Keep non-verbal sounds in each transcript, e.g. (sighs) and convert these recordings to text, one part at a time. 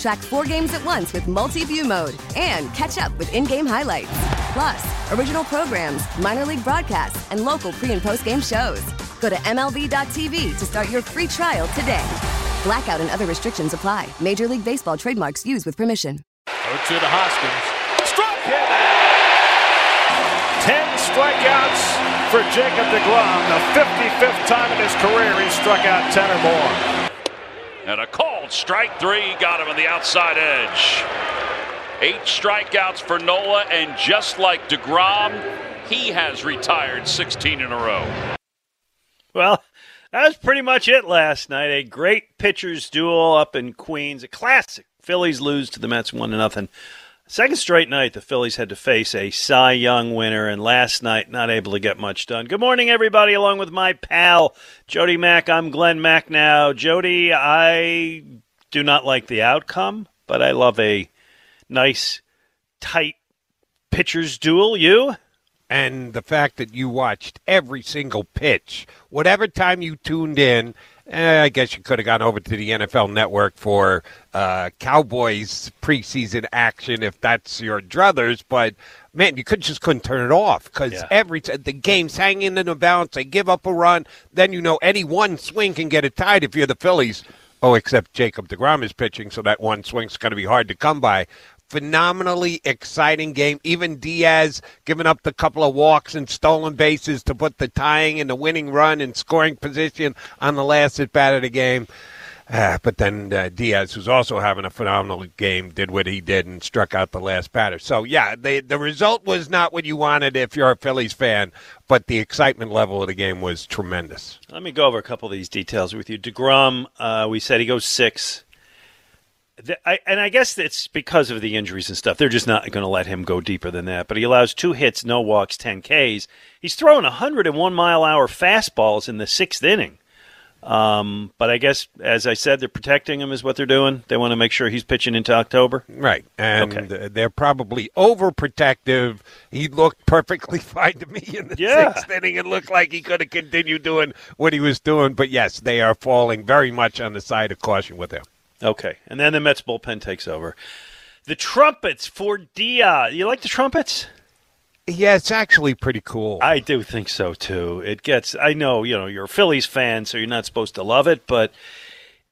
Track four games at once with multi view mode and catch up with in game highlights. Plus, original programs, minor league broadcasts, and local pre and post game shows. Go to MLB.tv to start your free trial today. Blackout and other restrictions apply. Major League Baseball trademarks used with permission. 0 to Hoskins. Struck him Ten strikeouts for Jacob DeGrom. The 55th time in his career he struck out 10 or more. And a called strike three got him on the outside edge. Eight strikeouts for Nola, and just like DeGrom, he has retired 16 in a row. Well, that was pretty much it last night. A great pitchers duel up in Queens, a classic. Phillies lose to the Mets one to nothing. Second straight night, the Phillies had to face a Cy Young winner, and last night, not able to get much done. Good morning, everybody, along with my pal, Jody Mack. I'm Glenn Macnow. Jody, I do not like the outcome, but I love a nice, tight pitcher's duel. You? And the fact that you watched every single pitch, whatever time you tuned in, Eh, I guess you could have gone over to the NFL Network for uh, Cowboys preseason action if that's your druthers. But man, you could just couldn't turn it off because yeah. every t- the game's hanging in the balance. They give up a run, then you know any one swing can get it tied if you're the Phillies. Oh, except Jacob DeGrom is pitching, so that one swing's going to be hard to come by phenomenally exciting game. Even Diaz giving up the couple of walks and stolen bases to put the tying and the winning run in scoring position on the last at bat of the game. Uh, but then uh, Diaz, who's also having a phenomenal game, did what he did and struck out the last batter. So yeah, the the result was not what you wanted if you're a Phillies fan, but the excitement level of the game was tremendous. Let me go over a couple of these details with you. Degrom, uh, we said he goes six I, and I guess it's because of the injuries and stuff. They're just not going to let him go deeper than that. But he allows two hits, no walks, 10 Ks. He's throwing 101 mile hour fastballs in the sixth inning. Um, but I guess, as I said, they're protecting him, is what they're doing. They want to make sure he's pitching into October. Right. And okay. they're probably overprotective. He looked perfectly (laughs) fine to me in the yeah. sixth inning and looked like he could have continued doing what he was doing. But yes, they are falling very much on the side of caution with him. Okay, and then the Mets bullpen takes over. The trumpets for Dia. You like the trumpets? Yeah, it's actually pretty cool. I do think so too. It gets. I know you know you're a Phillies fan, so you're not supposed to love it, but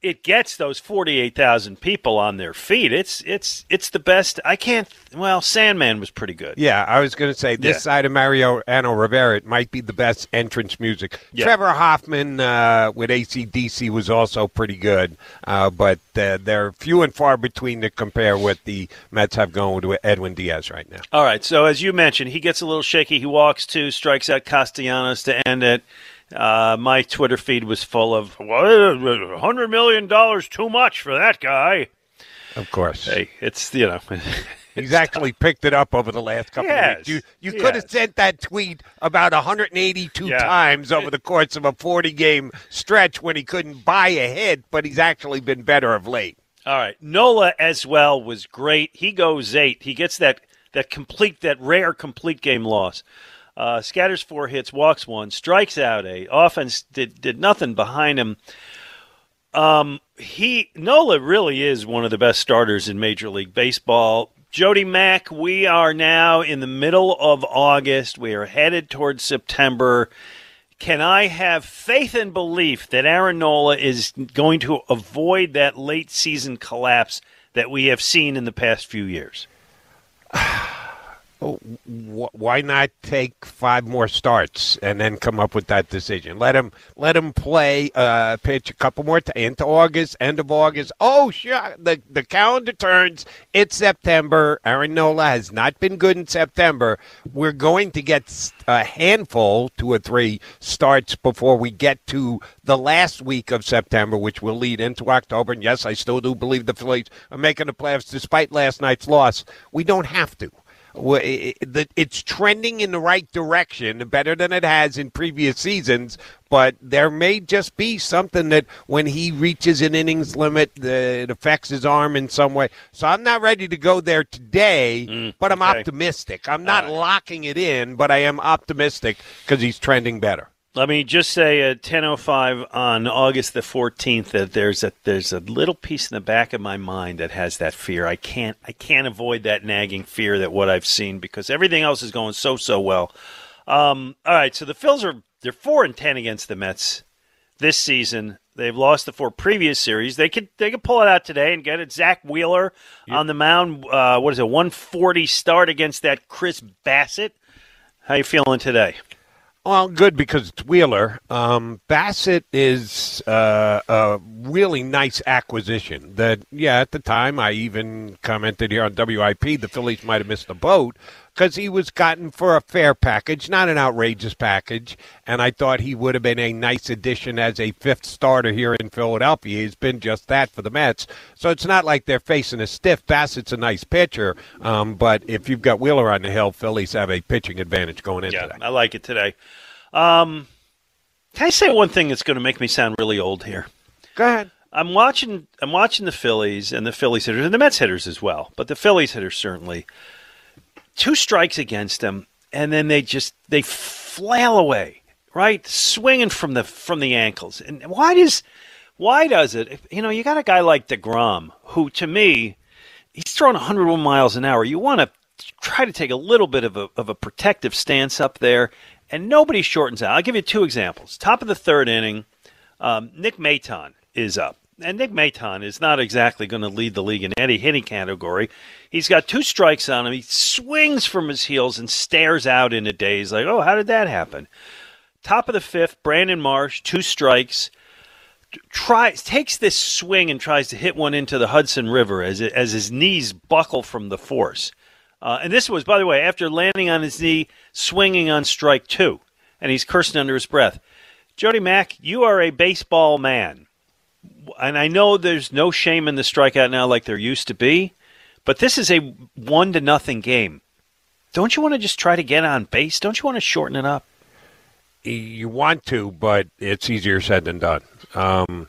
it gets those 48,000 people on their feet. It's it's it's the best. I can't well, Sandman was pretty good. Yeah, I was going to say this yeah. side of Mariano Rivera it might be the best entrance music. Yeah. Trevor Hoffman uh, with ACDC was also pretty good, uh, but uh, they're few and far between to compare what the Mets have going with Edwin Diaz right now. All right, so as you mentioned, he gets a little shaky. He walks two, strikes out Castellanos to end it. Uh, my Twitter feed was full of hundred million dollars too much for that guy. Of course, hey, it's you know. (laughs) He's actually picked it up over the last couple yes, of weeks. You, you could have sent that tweet about 182 yeah. times over the course of a 40 game stretch when he couldn't buy a hit, but he's actually been better of late. All right. Nola as well was great. He goes eight. He gets that, that complete, that rare complete game loss. Uh, scatters four hits, walks one, strikes out eight. Offense did did nothing behind him. Um, he Nola really is one of the best starters in Major League Baseball. Jody Mack, we are now in the middle of August. We are headed towards September. Can I have faith and belief that Aaron Nola is going to avoid that late season collapse that we have seen in the past few years? (sighs) (sighs) (sighs) why not take five more starts and then come up with that decision? Let him let him play uh, pitch a couple more t- into August, end of August. Oh, sure, the the calendar turns. It's September. Aaron Nola has not been good in September. We're going to get a handful, two or three starts before we get to the last week of September, which will lead into October. And yes, I still do believe the Phillies are making the playoffs despite last night's loss. We don't have to it's trending in the right direction, better than it has in previous seasons. But there may just be something that when he reaches an innings limit, it affects his arm in some way. So I'm not ready to go there today, mm, but I'm okay. optimistic. I'm not locking it in, but I am optimistic because he's trending better. Let me just say at 10:05 on August the 14th that there's a there's a little piece in the back of my mind that has that fear. I can't I can't avoid that nagging fear that what I've seen because everything else is going so so well. Um, all right, so the Phils are they're four and ten against the Mets this season. They've lost the four previous series. They could they could pull it out today and get it. Zack Wheeler yep. on the mound. Uh, what is it? 140 start against that Chris Bassitt. How you feeling today? Well, good because it's Wheeler. Um, Bassitt is uh, a really nice acquisition. That yeah, at the time I even commented here on WIP the Phillies might have missed the boat because he was gotten for a fair package, not an outrageous package, and I thought he would have been a nice addition as a fifth starter here in Philadelphia. He's been just that for the Mets, so it's not like they're facing a stiff. Bassitt's a nice pitcher, um, but if you've got Wheeler on the hill, Phillies have a pitching advantage going into yeah, that. I like it today. Um, can I say one thing that's going to make me sound really old here? Go ahead. I'm watching. I'm watching the Phillies and the Phillies hitters and the Mets hitters as well, but the Phillies hitters certainly. Two strikes against them, and then they just they flail away, right, swinging from the from the ankles. And why does why does it? You know, you got a guy like Degrom, who to me, he's throwing 101 miles an hour. You want to try to take a little bit of a of a protective stance up there and nobody shortens out. I'll give you two examples. Top of the third inning, um, Nick Maton is up. And Nick Maton is not exactly going to lead the league in any hitting category. He's got two strikes on him. He swings from his heels and stares out in a daze like, oh, how did that happen? Top of the fifth, Brandon Marsh, two strikes. Tries takes this swing and tries to hit one into the Hudson River as it, as his knees buckle from the force. Uh, and this was, by the way, after landing on his knee, swinging on strike two, and he's cursing under his breath. Jody Mack, you are a baseball man. And I know there's no shame in the strikeout now like there used to be, but this is a one to nothing game. Don't you want to just try to get on base? Don't you want to shorten it up? You want to, but it's easier said than done. Um,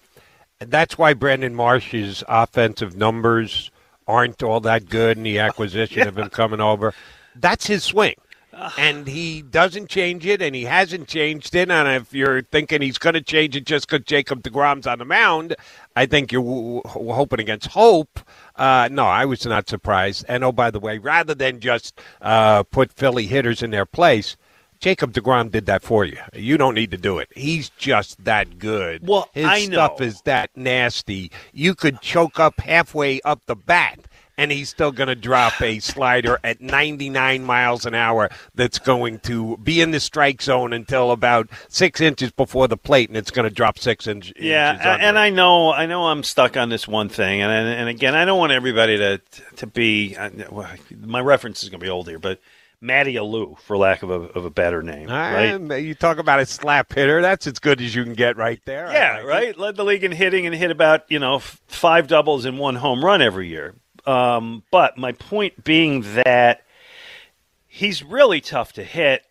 that's why Brandon Marsh's offensive numbers aren't all that good in the (laughs) acquisition yeah. of him coming over. That's his swing. And he doesn't change it, and he hasn't changed it. And if you're thinking he's going to change it just because Jacob DeGrom's on the mound, I think you're w- w- hoping against hope. Uh, no, I was not surprised. And oh, by the way, rather than just uh, put Philly hitters in their place, Jacob DeGrom did that for you. You don't need to do it. He's just that good. Well, his I stuff is that nasty. You could choke up halfway up the bat and he's still going to drop a slider at 99 miles an hour that's going to be in the strike zone until about six inches before the plate, and it's going to drop six inch, yeah, inches. Yeah, and I know, I know, I'm stuck on this one thing, and and again, I don't want everybody to to be. Uh, my reference is going to be old here, but Matty Alou, for lack of a, of a better name. Ah, right? You talk about a slap hitter. That's as good as you can get right there. Yeah, right? Led the league in hitting and hit about, you know, five doubles and one home run every year. Um, but my point being that he's really tough to hit.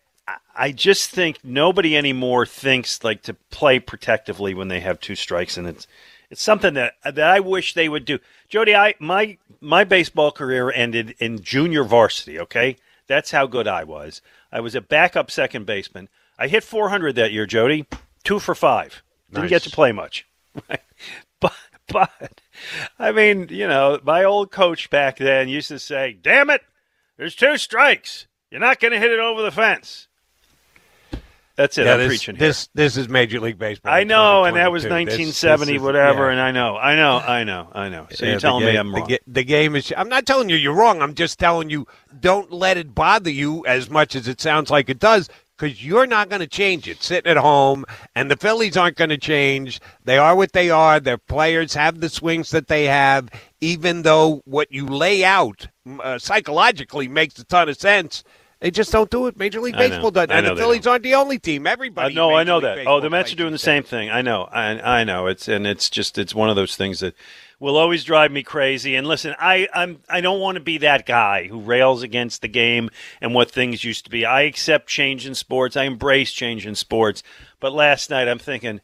I just think nobody anymore thinks like to play protectively when they have two strikes, and it's it's something that that I wish they would do. Jody, I my my baseball career ended in junior varsity. Okay, that's how good I was. I was a backup second baseman. I hit 400 that year, Jody. Two for five. Didn't nice. get to play much. (laughs) but, but, I mean, you know, my old coach back then used to say, damn it, there's two strikes. You're not going to hit it over the fence. That's it. Yeah, I'm this, preaching here. this this is Major League Baseball. I know, and that was 2022. This- 1970, this is- whatever, yeah. and I know, I know, I know, I know. So Yeah, you're the telling me I'm wrong. ga- The, game is. I'm not telling you you're wrong. I'm just telling you don't let it bother you as much as it sounds like it does. Because you're not going to change it sitting at home, and the Phillies aren't going to change. They are what they are. Their players have the swings that they have, even though what you lay out uh, psychologically makes a ton of sense. They just don't do it. Major League Baseball does, I and the Phillies aren't the only team. I Everybody. know, in I know League that. Baseball Oh, the Mets are doing the same thing. I know, I, I know. It's and it's just it's one of those things that will always drive me crazy. And listen, I I'm I don't want to be that guy who rails against the game and what things used to be. I accept change in sports. I embrace change in sports. But last night, I'm thinking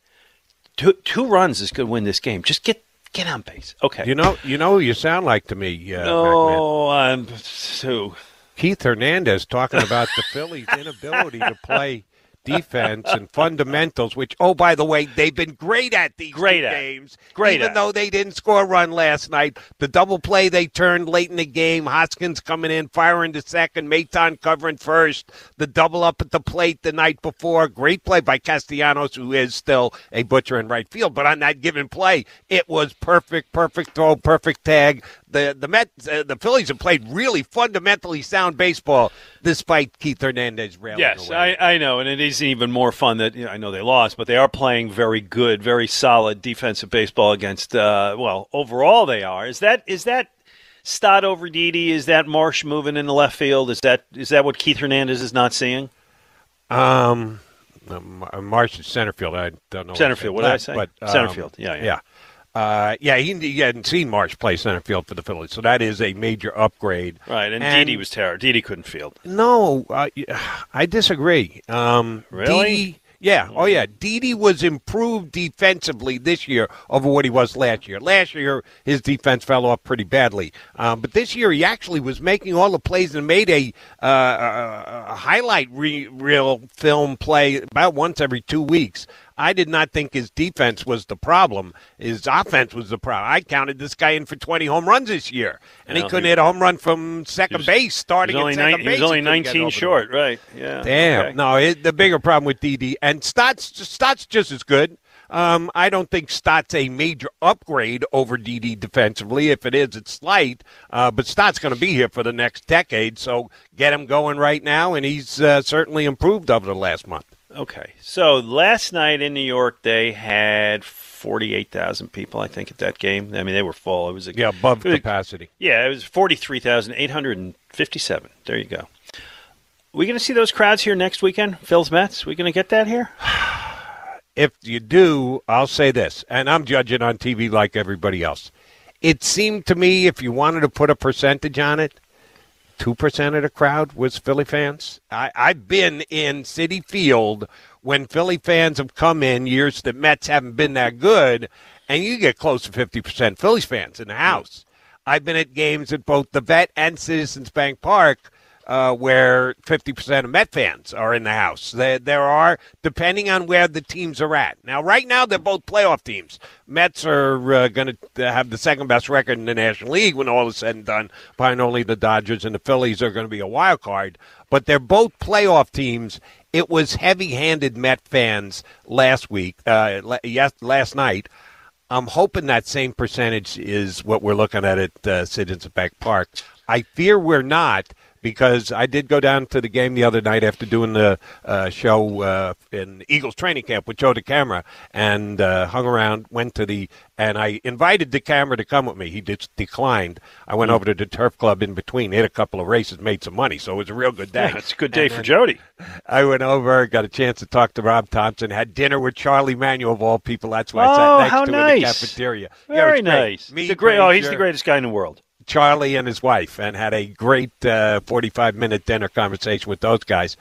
two two runs is going to win this game. Just get get on base. Okay. You know, you know who you sound like to me. Uh, no, I'm so. Keith Hernandez talking about the Phillies' inability to play defense and fundamentals, which, oh, by the way, they've been great at these Great two at. games. Great Even at. though they didn't score a run last night. The double play they turned late in the game, Hoskins coming in, firing to second, Maton covering first, the double up at the plate the night before. Great play by Castellanos, who is still a butcher in right field. But on that given play, it was perfect, perfect throw, perfect tag. The the Mets, uh, the Phillies have played really fundamentally sound baseball despite Keith Hernandez railing Yes, away. I, I know, and it is even more fun that you know, I know they lost, but they are playing very good, very solid defensive baseball against. Uh, well, overall they are. Is that is that Stott over Didi? Is that Marsh moving in the left field? Is that is that what Keith Hernandez is not seeing? Um, um, Marsh is center field. I don't know. Center field, it's what did I say? But, Center um, field, yeah, yeah. yeah. Uh, yeah, he, he hadn't seen Marsh play center field for the Phillies, so that is a major upgrade. Right, and, Didi was terrible. Didi couldn't field. No, uh, I disagree. Um, Really? Didi- yeah. Oh, yeah. Didi was improved defensively this year over what he was last year. Last year, his defense fell off pretty badly. Um, but this year, he actually was making all the plays and made a, uh, a, a highlight re- reel film play about once every two weeks. I did not think his defense was the problem. His offense was the problem. I counted this guy in for 20 home runs this year, and he couldn't he- hit a home run from second was- base starting only, at second nine, he was only couldn't 19 over the short, right? Yeah. Damn. okay. No, it, the bigger problem with Didi and Stott's Stott's just as good. Um, I don't think Stott's a major upgrade over Didi defensively. If it is, it's slight. Uh, but Stott's going to be here for the next decade, so get him going right now, and he's uh, certainly improved over the last month. Okay. So last night in New York, they had 48,000 people, I think, at that game. I mean, they were full. It was a, Yeah, above was- capacity. Yeah, it was 43,857. There you go. we going to see those crowds here next weekend? Phil's Mets? we going to get that here? (sighs) if you do, I'll say this, and I'm judging on TV like everybody else. It seemed to me, if you wanted to put a percentage on it, two percent of the crowd was Philly fans. I, I've been in Citi Field when Philly fans have come in years that Mets haven't been that good, and you get close to fifty percent Phillies fans in the house. I've been at games at both the Vet and Citizens Bank Park uh, where 50% of Met fans are in the house. There, there are, depending on where the teams are at. Now, right now, they're both playoff teams. Mets are uh, going to have the second best record in the National League when all is said and done, behind only the Dodgers, and the Phillies are going to be a wild card. But they're both playoff teams. It was heavy handed Met fans last week, uh, yes, last night. I'm hoping that same percentage is what we're looking at at uh, Citizens Bank Park. I fear we're not because I did go down to the game the other night after doing the uh, show uh, in Eagles training camp with Joe DeCamara and uh, hung around, went to the, and I invited DeCamara to come with me. He just declined. I went over to the Turf Club in between, hit a couple of races, made some money, so it was a real good day. Yeah, it's a good day And for Jody. I went over, got a chance to talk to Rob Thomson, had dinner with Charlie Manuel of all people. That's why I Oh, sat next how to him in the cafeteria. Very great. nice. Me, he's the great. Oh, he's the greatest guy in the world. Charlie and his wife, and had a great uh, forty-five minute dinner conversation with those guys.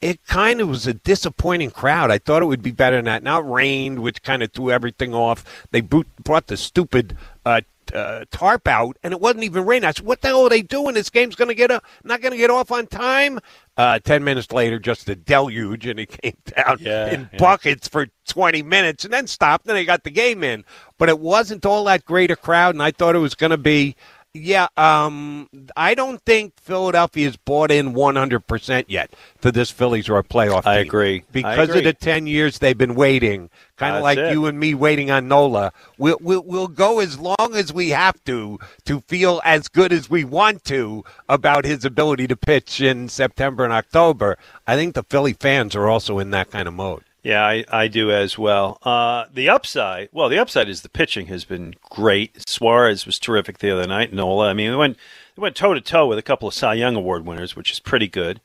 It kind of was a disappointing crowd. I thought it would be better than that. Now it rained, which kind of threw everything off. They boot, brought the stupid uh, uh, tarp out, and it wasn't even raining. I said, "What the hell are they doing? This game's going to get a, not going to get off on time." Uh, Ten minutes later, just a deluge, and it (laughs) came down Yeah, in yeah. buckets for 20 minutes, and then stopped, and they got the game in. But it wasn't all that great a crowd, and I thought it was going to be Yeah, um, I don't think Philadelphia's bought in 100% yet to this Phillies or a playoff I team. agree. I Because agree. of the 10 years they've been waiting, kind of like it. you and me waiting on Nola. We'll, we'll, we'll go as long as we have to to feel as good as we want to about his ability to pitch in September and October. I think the Philly fans are also in that kind of mode. Yeah, I, I do as well. Uh, the upside, well, the upside is the pitching has been great. Suarez was terrific the other night. Nola, I mean, we went we went toe to toe with a couple of Cy Young Award winners, which is pretty good.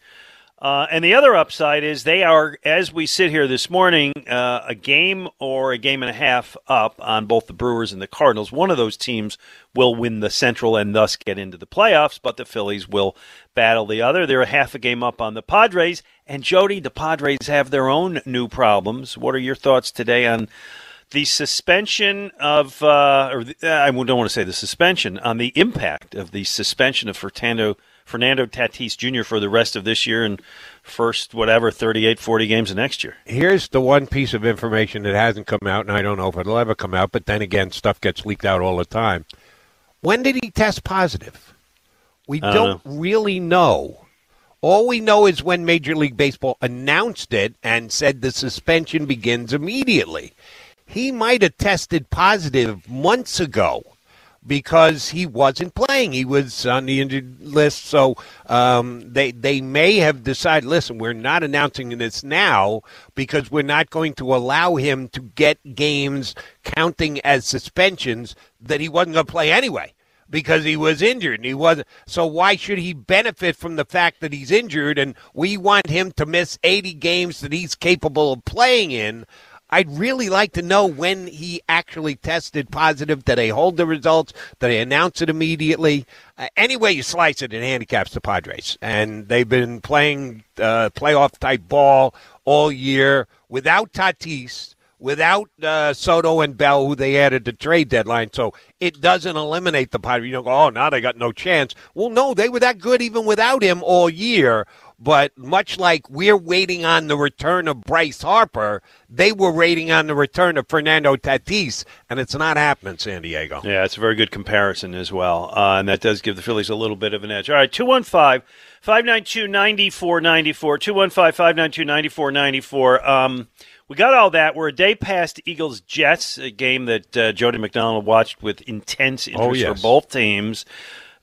Uh, and the other upside is they are, as we sit here this morning, uh, a game or a game and a half up on both the Brewers and the Cardinals. One of those teams will win the Central and thus get into the playoffs, but the Phillies will battle the other. They're a half a game up on the Padres. And Jody, the Padres have their own new problems. What are your thoughts today on the suspension of, uh, or the, I don't want to say the suspension, on the impact of the suspension of Fernando, Fernando Tatis Jr. for the rest of this year and first, whatever, 38, 40 games of next year? Here's the one piece of information that hasn't come out, and I don't know if it'll ever come out, but then again, stuff gets leaked out all the time. When did he test positive? We I don't, don't really know. All we know is when Major League Baseball announced it and said the suspension begins immediately. He might have tested positive months ago because he wasn't playing. He was on the injured list, so um, they they may have decided. Listen, we're not announcing this now because we're not going to allow him to get games counting as suspensions that he wasn't going to play anyway because he was injured and he was so why should he benefit from the fact that he's injured and we want him to miss 80 games that he's capable of playing in I'd really like to know when he actually tested positive. Did they hold the results? Did they announce it immediately? Uh, any way you slice it, it handicaps the Padres. And they've been playing uh, playoff type ball all year without Tatis, without uh, Soto and Bell, who they added to trade deadline. So it doesn't eliminate the Padres. You don't go, oh, now they got no chance. Well, no, they were that good even without him all year. But much like we're waiting on the return of Bryce Harper, they were waiting on the return of Fernando Tatis, and it's not happening, San Diego. Yeah, it's a very good comparison as well. Uh, and that does give the Phillies a little bit of an edge. All right, 215 592 9494. 215 592 9494. We got all that. We're a day past Eagles Jets, a game that uh, Jody McDonald watched with intense interest Oh, yes. for both teams.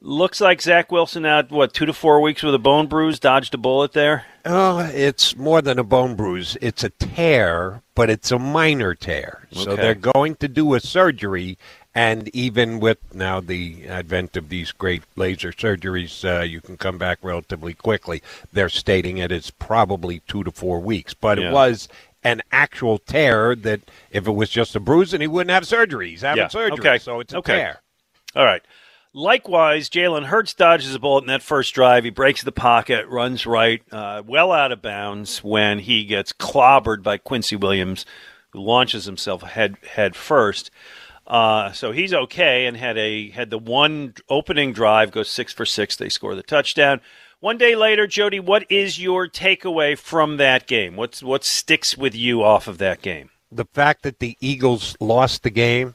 Looks like Zach Wilson out, what, two to four weeks with a bone bruise, dodged a bullet there? Oh, it's more than a bone bruise. It's a tear, but it's a minor tear. So they're going to do a surgery, and even with now the advent of these great laser surgeries, uh, you can come back relatively quickly. They're stating it is probably two to four weeks, but Yeah. it was an actual tear that if it was just a bruise, and he wouldn't have surgery. He's having Yeah, surgery, okay, so it's a okay. tear. All right. Likewise, Jalen Hurts dodges a bullet in that first drive. He breaks the pocket, runs right, uh, well out of bounds when he gets clobbered by Quincy Williams, who launches himself head head first. Uh, so he's okay and had a had the one opening drive go six for six. They score the touchdown. One day later, Jody, what is your takeaway from that game? What's what sticks with you off of that game? the fact that the Eagles lost the game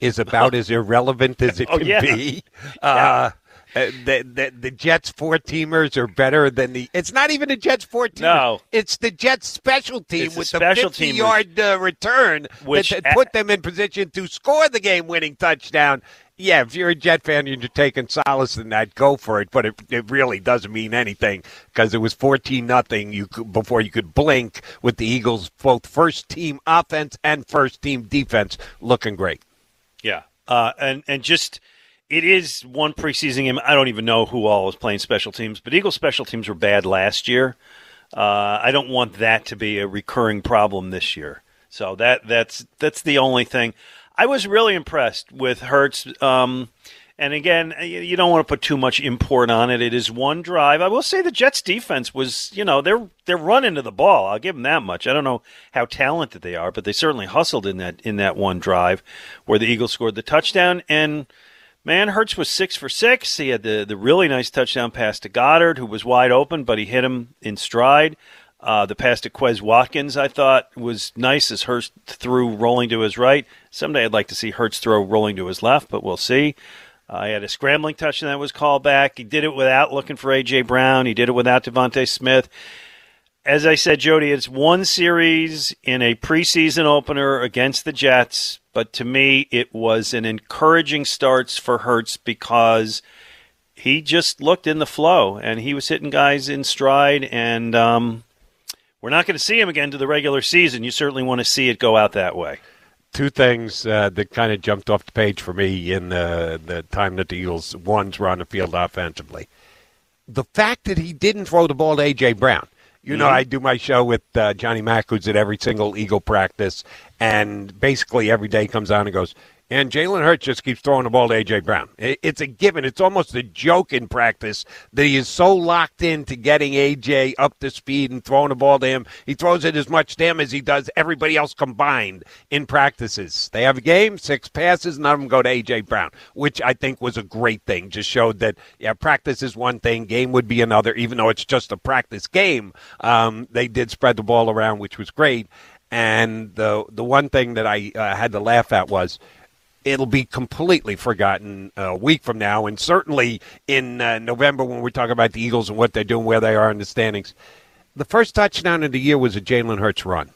is about (laughs) as irrelevant as it Oh, can yeah. be. (laughs) Uh, uh, the, the the Jets four teamers are better than the. It's not even the Jets four teamers. No. it's the Jets special team It's with the fifty yard uh, return Which- that, that put them in position to score the game winning touchdown. Yeah, if you're a Jet fan and you're taking solace in that, go for it. But it, it really doesn't mean anything because it was fourteen nothing. You could, before you could blink with the Eagles, both first team offense and first team defense looking great. Yeah, uh, and and just it is one preseason game. I don't even know who all was playing special teams, but Eagles special teams were bad last year. Uh, I don't want that to be a recurring problem this year. So that that's that's the only thing. I was really impressed with Hurts. Um, and again, you don't want to put too much import on it. It is one drive. I will say the Jets defense was, you know, they're they're running to the ball. I'll give them that much. I don't know how talented they are, but they certainly hustled in that in that one drive where the Eagles scored the touchdown. And man, Hurts was six for six. He had the the really nice touchdown pass to Goedert, who was wide open, but he hit him in stride. Uh, the pass to Quez Watkins, I thought, was nice as Hurts threw rolling to his right. Someday I'd like to see Hurts throw rolling to his left, but we'll see. Uh, he had a scrambling touchdown that was called back. He did it without looking for A.J. Brown. He did it without DeVonta Smith. As I said, Jody, it's one series in a preseason opener against the Jets, but to me, it was an encouraging starts for Hurts because he just looked in the flow and he was hitting guys in stride. And um, we're not going to see him again to the regular season. You certainly want to see it go out that way two things uh, that kind of jumped off the page for me in the, the time that the Eagles ones were on the field offensively. The fact that he didn't throw the ball to A.J. Brown. You know, mm-hmm. I do my show with uh, Johnny Mack, who's at every single Eagle practice, and basically every day comes on and goes, and Jalen Hurts just keeps throwing the ball to A.J. Brown. It's a given. It's almost a joke in practice that he is so locked into getting A.J. up to speed and throwing the ball to him. He throws it as much to him as he does everybody else combined in practices. They have a game, six passes, none of them go to A.J. Brown, which I think was a great thing. Just showed that, yeah, practice is one thing, game would be another, even though it's just a practice game. Um, they did spread the ball around, which was great. And the the one thing that I uh, had to laugh at was – it'll be completely forgotten a week from now, and certainly in uh, November when we talk about the Eagles and what they're doing, where they are in the standings. The first touchdown of the year was a Jalen Hurts run,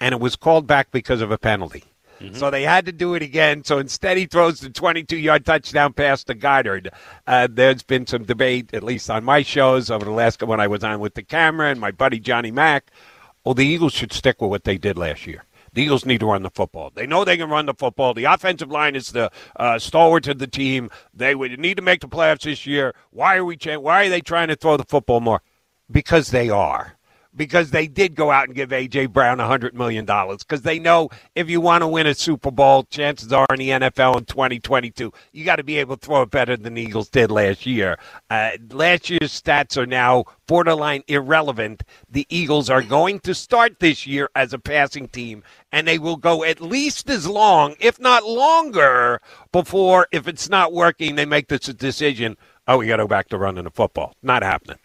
and it was called back because of a penalty. Mm-hmm. So they had to do it again. So instead, he throws the 22 yard touchdown pass to Goedert. Uh, there's been some debate, at least on my shows over the last when I was on with DeCamara and my buddy Johnny Mack. Well, the Eagles should stick with what they did last year. The Eagles need to run the football. They know they can run the football. The offensive line is the uh, stalwart of the team. They would need to make the playoffs this year. Why are we? Why are they trying to throw the football more? Because they are because they did go out and give A.J. Brown $100 million because they know if you want to win a Super Bowl, chances are in the NFL in 2022, you got to be able to throw it better than the Eagles did last year. Uh, last year's stats are now borderline irrelevant. The Eagles are going to start this year as a passing team, and they will go at least as long, if not longer, before, if it's not working, they make this decision oh, we got to go back to running the football. Not happening.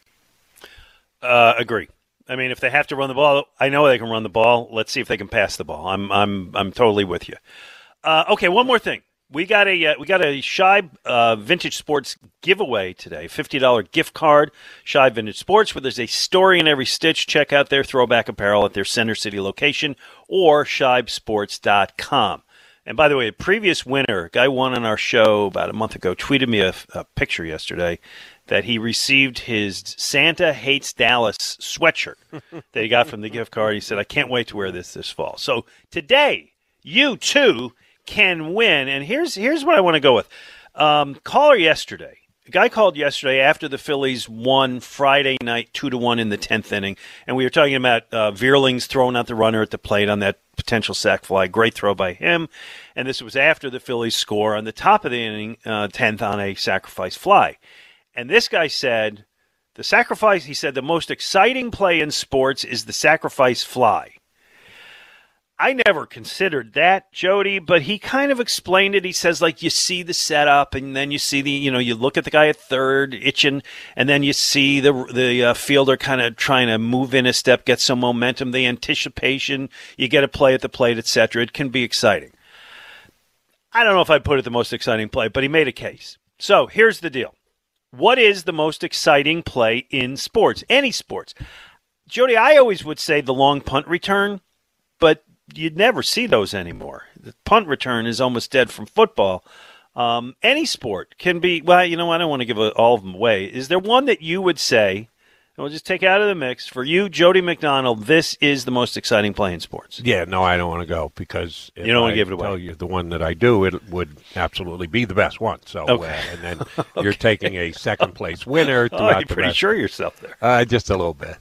Uh, agree. I mean, if they have to run the ball, I know they can run the ball. Let's see if they can pass the ball. I'm I'm I'm totally with you. Uh, okay, one more thing. We got a uh, we got a Shibe uh, Vintage Sports giveaway today. Fifty dollar gift card, Shibe Vintage Sports, where there's a story in every stitch. Check out their throwback apparel at their Center City location or shibesports.com. And by the way, a previous winner, guy won on our show about a month ago, tweeted me a, a picture yesterday that he received his Santa Hates Dallas sweatshirt that he got from the gift card. He said, I can't wait to wear this this fall. So today, you too can win. And here's, here's what I want to go with. Um, caller yesterday, a guy called yesterday after the Phillies won Friday night two to one in the tenth inning, and we were talking about uh, Vierling's throwing out the runner at the plate on that potential sac fly. Great throw by him, and this was after the Phillies score on the top of the inning, uh, tenth on a sacrifice fly. And this guy said, the sacrifice, he said, the most exciting play in sports is the sacrifice fly. I never considered that, Jody, but he kind of explained it. He says, like, you see the setup, and then you see the, you know, you look at the guy at third itching, and then you see the the uh, fielder kind of trying to move in a step, get some momentum, the anticipation, you get a play at the plate, etc. It can be exciting. I don't know if I'd put it the most exciting play, but he made a case. So here's the deal. What is the most exciting play in sports? Any sports. Jody, I always would say the long punt return, but you'd never see those anymore. The punt return is almost dead from football. Um, any sport can be, well, you know, I don't want to give all of them away. Is there one that you would say we'll just take out of the mix for you, Jody McDonald. This is the most exciting play in sports. Yeah, no, I don't want to go because you don't want to give it away. Tell you the one that I do, it would absolutely be the best one. So, uh, okay. uh, and then (laughs) okay. you're taking a second place winner. (laughs) oh, you're pretty rest. sure yourself there. Uh, just a little bit.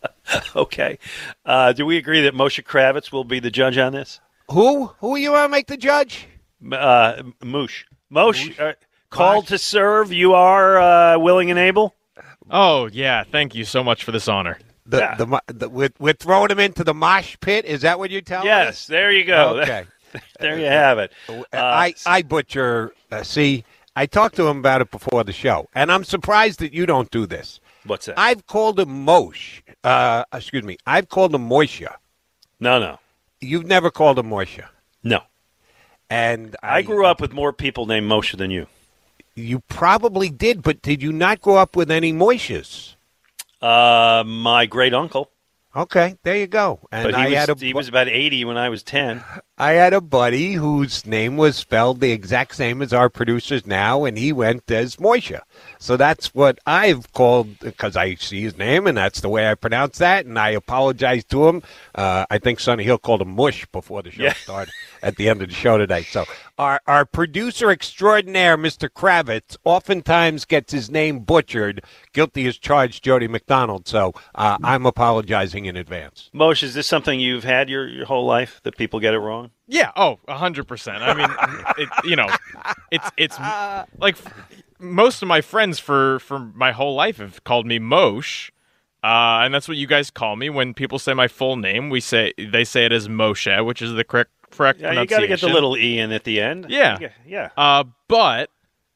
(laughs) okay. Uh, do we agree that Moshe Kravitz will be the judge on this? Who? Who you want to make the judge? Uh, Moosh. Moshe, uh, called to serve. You are uh, willing and able. Oh yeah, thank you so much for this honor. The, yeah. the, the, we're, we're throwing him into the mosh pit. Is that what you're telling yes, me? Yes, there you go. Okay, (laughs) there you have it. Uh, I I butcher. Uh, see, I talked to him about it before the show, and I'm surprised that you don't do this. What's that? I've called him Mosh. Uh, excuse me. I've called him Moisha. No, no. You've never called him Moisha. No. And I, I grew up with more people named Moshe than you. You probably did, but did you not grow up with any Moishes? Uh, my great uncle. Okay, there you go. And I was, had a he was about 80 when I was 10. I had a buddy whose name was spelled the exact same as our producers now, and he went as Moisha. So that's what I've called because I see his name, and that's the way I pronounce that. And I apologize to him. Uh, I think Sonny Hill called him Mush before the show Yeah. started (laughs) at the end of the show today. So our our producer extraordinaire, Mr. Kravitz, oftentimes gets his name butchered. Guilty as charged, Jody McDonald. So uh, I'm apologizing in advance. Moshe, is this something you've had your, your whole life that people get it wrong? Yeah. Oh, a hundred percent. I mean, (laughs) it, you know, it's it's like most of my friends for for my whole life have called me Moshe, uh, and that's what you guys call me when people say my full name. We say they say it as Moshe, which is the correct correct Yeah, you got to get the little E in at the end. Yeah. Yeah. Uh, but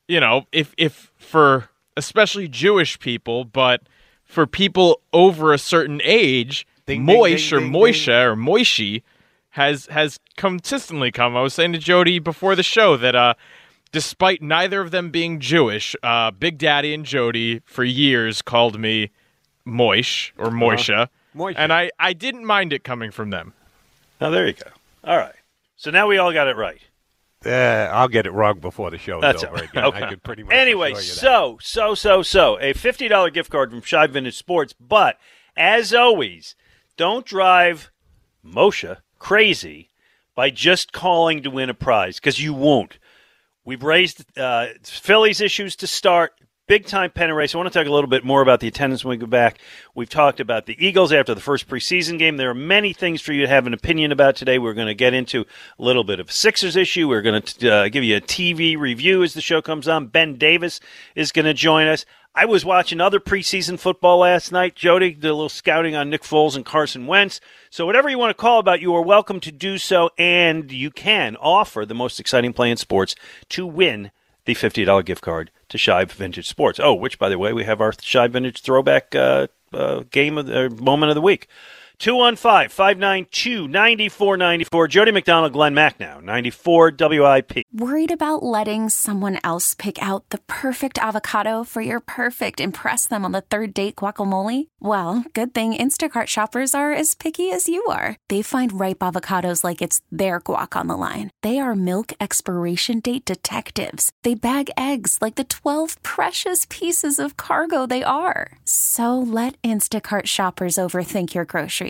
you know, if if for especially Jewish people, but for people over a certain age, Ding, ding, Moish ding, or ding, Moisha or Moishi has has consistently come. I was saying to Jody before the show that uh, despite neither of them being Jewish, uh, Big Daddy and Jody for years called me Moish or Moisha, Moisha. and I I didn't mind it coming from them. Oh, there you go. All right. So now we all got it right. Uh, I'll get it wrong before the show That's over right. Okay. I can pretty much Anyway, assure you that. so, so, so, so, a $50 gift card from Shibe Vintage Sports. But as always, don't drive Moshe crazy by just calling to win a prize because you won't. We've raised uh, Phillies issues to start. Big time pennant race. I want to talk a little bit more about the attendance when we go back. We've talked about the Eagles after the first preseason game. There are many things for you to have an opinion about today. We're going to get into a little bit of Sixers issue. We're going to uh, give you a TV review as the show comes on. Ben Davis is going to join us. I was watching other preseason football last night. Jody did a little scouting on Nick Foles and Carson Wentz. So whatever you want to call about, you are welcome to do so, and you can offer the most exciting play in sports to win the $50 gift card to Shibe Vintage Sports. Oh, which, by the way, we have our Shive Vintage throwback uh, uh, game of the uh, moment of the week. 215 592 9494. Jody McDonald, Glenn Macnow, 94 WIP. Worried about letting someone else pick out the perfect avocado for your perfect impress them on the third date guacamole? Well, good thing Instacart shoppers are as picky as you are. They find ripe avocados like it's their guac on the line. They are milk expiration date detectives. They bag eggs like the 12 precious pieces of cargo they are. So let Instacart shoppers overthink your groceries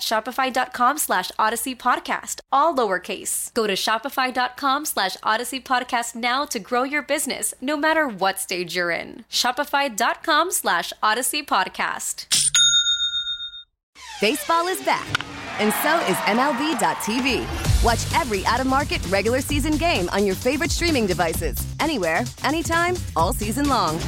shopify.com slash odyssey podcast, all lowercase. Go to shopify.com slash odyssey podcast now to grow your business, no matter what stage you're in. Shopify.com slash odyssey podcast. Baseball is back, and so is MLB.tv. Watch every out of market regular season game on your favorite streaming devices, anywhere, anytime, all season long.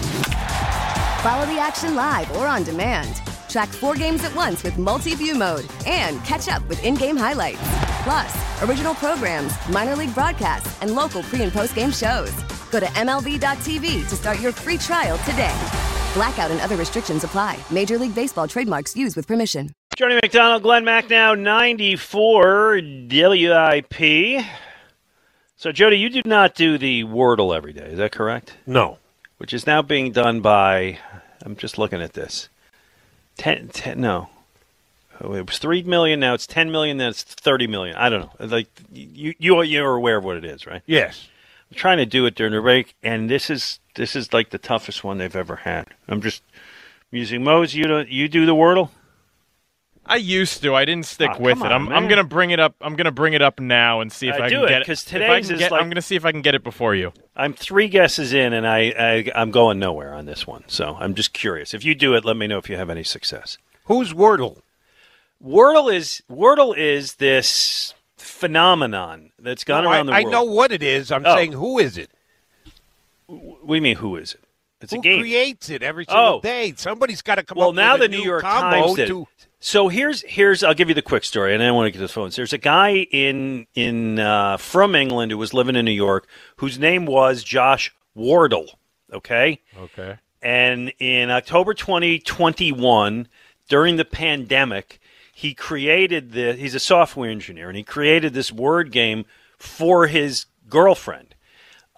Follow the action live or on demand. Track four games at once with multi view mode and catch up with in game highlights. Plus, original programs, minor league broadcasts, and local pre and post game shows. Go to MLB.tv to start your free trial today. Blackout and other restrictions apply. Major League Baseball trademarks used with permission. Johnny McDonald, Glenn Macnow, 94 WIP. So, Jody, you do not do the Wordle every day. Is that correct? No. Which is now being done by, I'm just looking at this. 10, 10 no. Oh, it was 3 million, now it's 10 million, then it's 30 million. I don't know. Like, you, you, you're aware of what it is, right? Yes. I'm trying to do it during the break, and this is this is like the toughest one they've ever had. I'm just using Mose. You do you do the Wordle? I used to. I didn't stick Oh, with come it. on, I'm, I'm gonna bring it up. I'm gonna bring it up now and see if Uh, I do can it, get 'cause If I today's can is get- like- I'm gonna see if I can get it before you. I'm three guesses in, and I, I I'm going nowhere on this one. So I'm just curious. If you do it, let me know if you have any success. Who's Wordle? Wordle is Wordle is this phenomenon that's gone No, around the I, I know what it is. I'm Oh. saying who is it? We mean? Who is it? It's who a game. creates it every single Oh. day? Somebody's got to come well, up now with the a New new York combo Times did. to So here's here's I'll give you the quick story, and I want to get to the phones. There's a guy in in uh, from England who was living in New York whose name was Josh Wardle. Okay, Okay. and in October 2021, during the pandemic, he created the. He's a software engineer, and he created this word game for his girlfriend.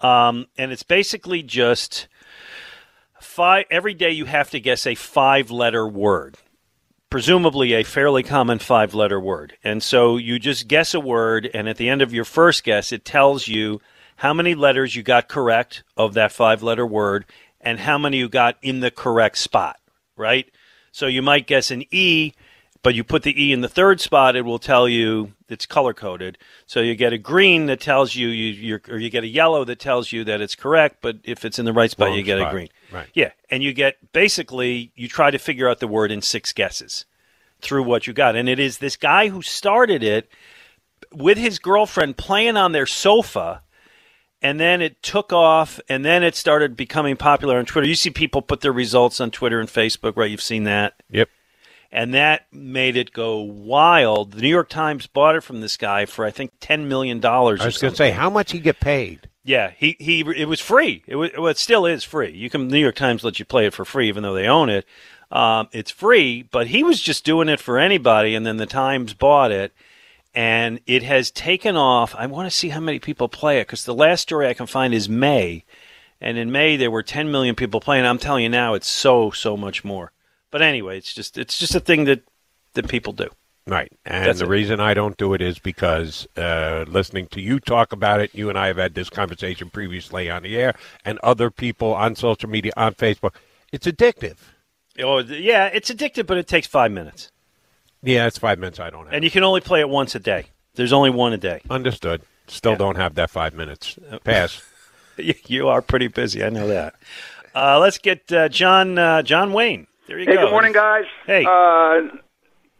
Um, and it's basically just five. Every day you have to guess a five-letter word, presumably a fairly common five-letter word. And so you just guess a word, and at the end of your first guess, it tells you how many letters you got correct of that five-letter word, and how many you got in the correct spot. Right. So you might guess an E, but you put the E in the third spot, it will tell you it's color coded. So you get a green that tells you you you're, or you get a yellow that tells you that it's correct, but if it's in the right spot, Wrong you get a green. Right. Yeah, and you get basically you try to figure out the word in six guesses through what you got, and it is this guy who started it with his girlfriend playing on their sofa. And then it took off, and then it started becoming popular on Twitter. You see people put their results on Twitter and Facebook, right? You've seen that Yep. and that made it go wild. The New York Times bought it from this guy for I think ten million dollars. I was going to say, how much he get paid? Yeah, he he it was free. It was well, it still is free. You can New York Times let you play it for free, even though they own it. Um, it's free, but he was just doing it for anybody, and then the Times bought it, and it has taken off. I want to see how many people play it because the last story I can find is May, and in May there were 10 million people playing. I'm telling you now, it's so so much more. But anyway, it's just it's just a thing that that people do. Right. And That's the it. reason I don't do it is because uh, listening to you talk about it, you and I have had this conversation previously on the air, and other people on social media, on Facebook, it's addictive. Oh, yeah, it's addictive, but it takes five minutes, Yeah, it's five minutes I don't have. and you can only play it once a day. There's only one a day. Understood. Still Yeah. don't have that five minutes. Pass. You- (laughs) You are pretty busy. I know that. Uh, let's get uh, John uh, John Wayne. There you Hey, go. good morning, guys. Hey.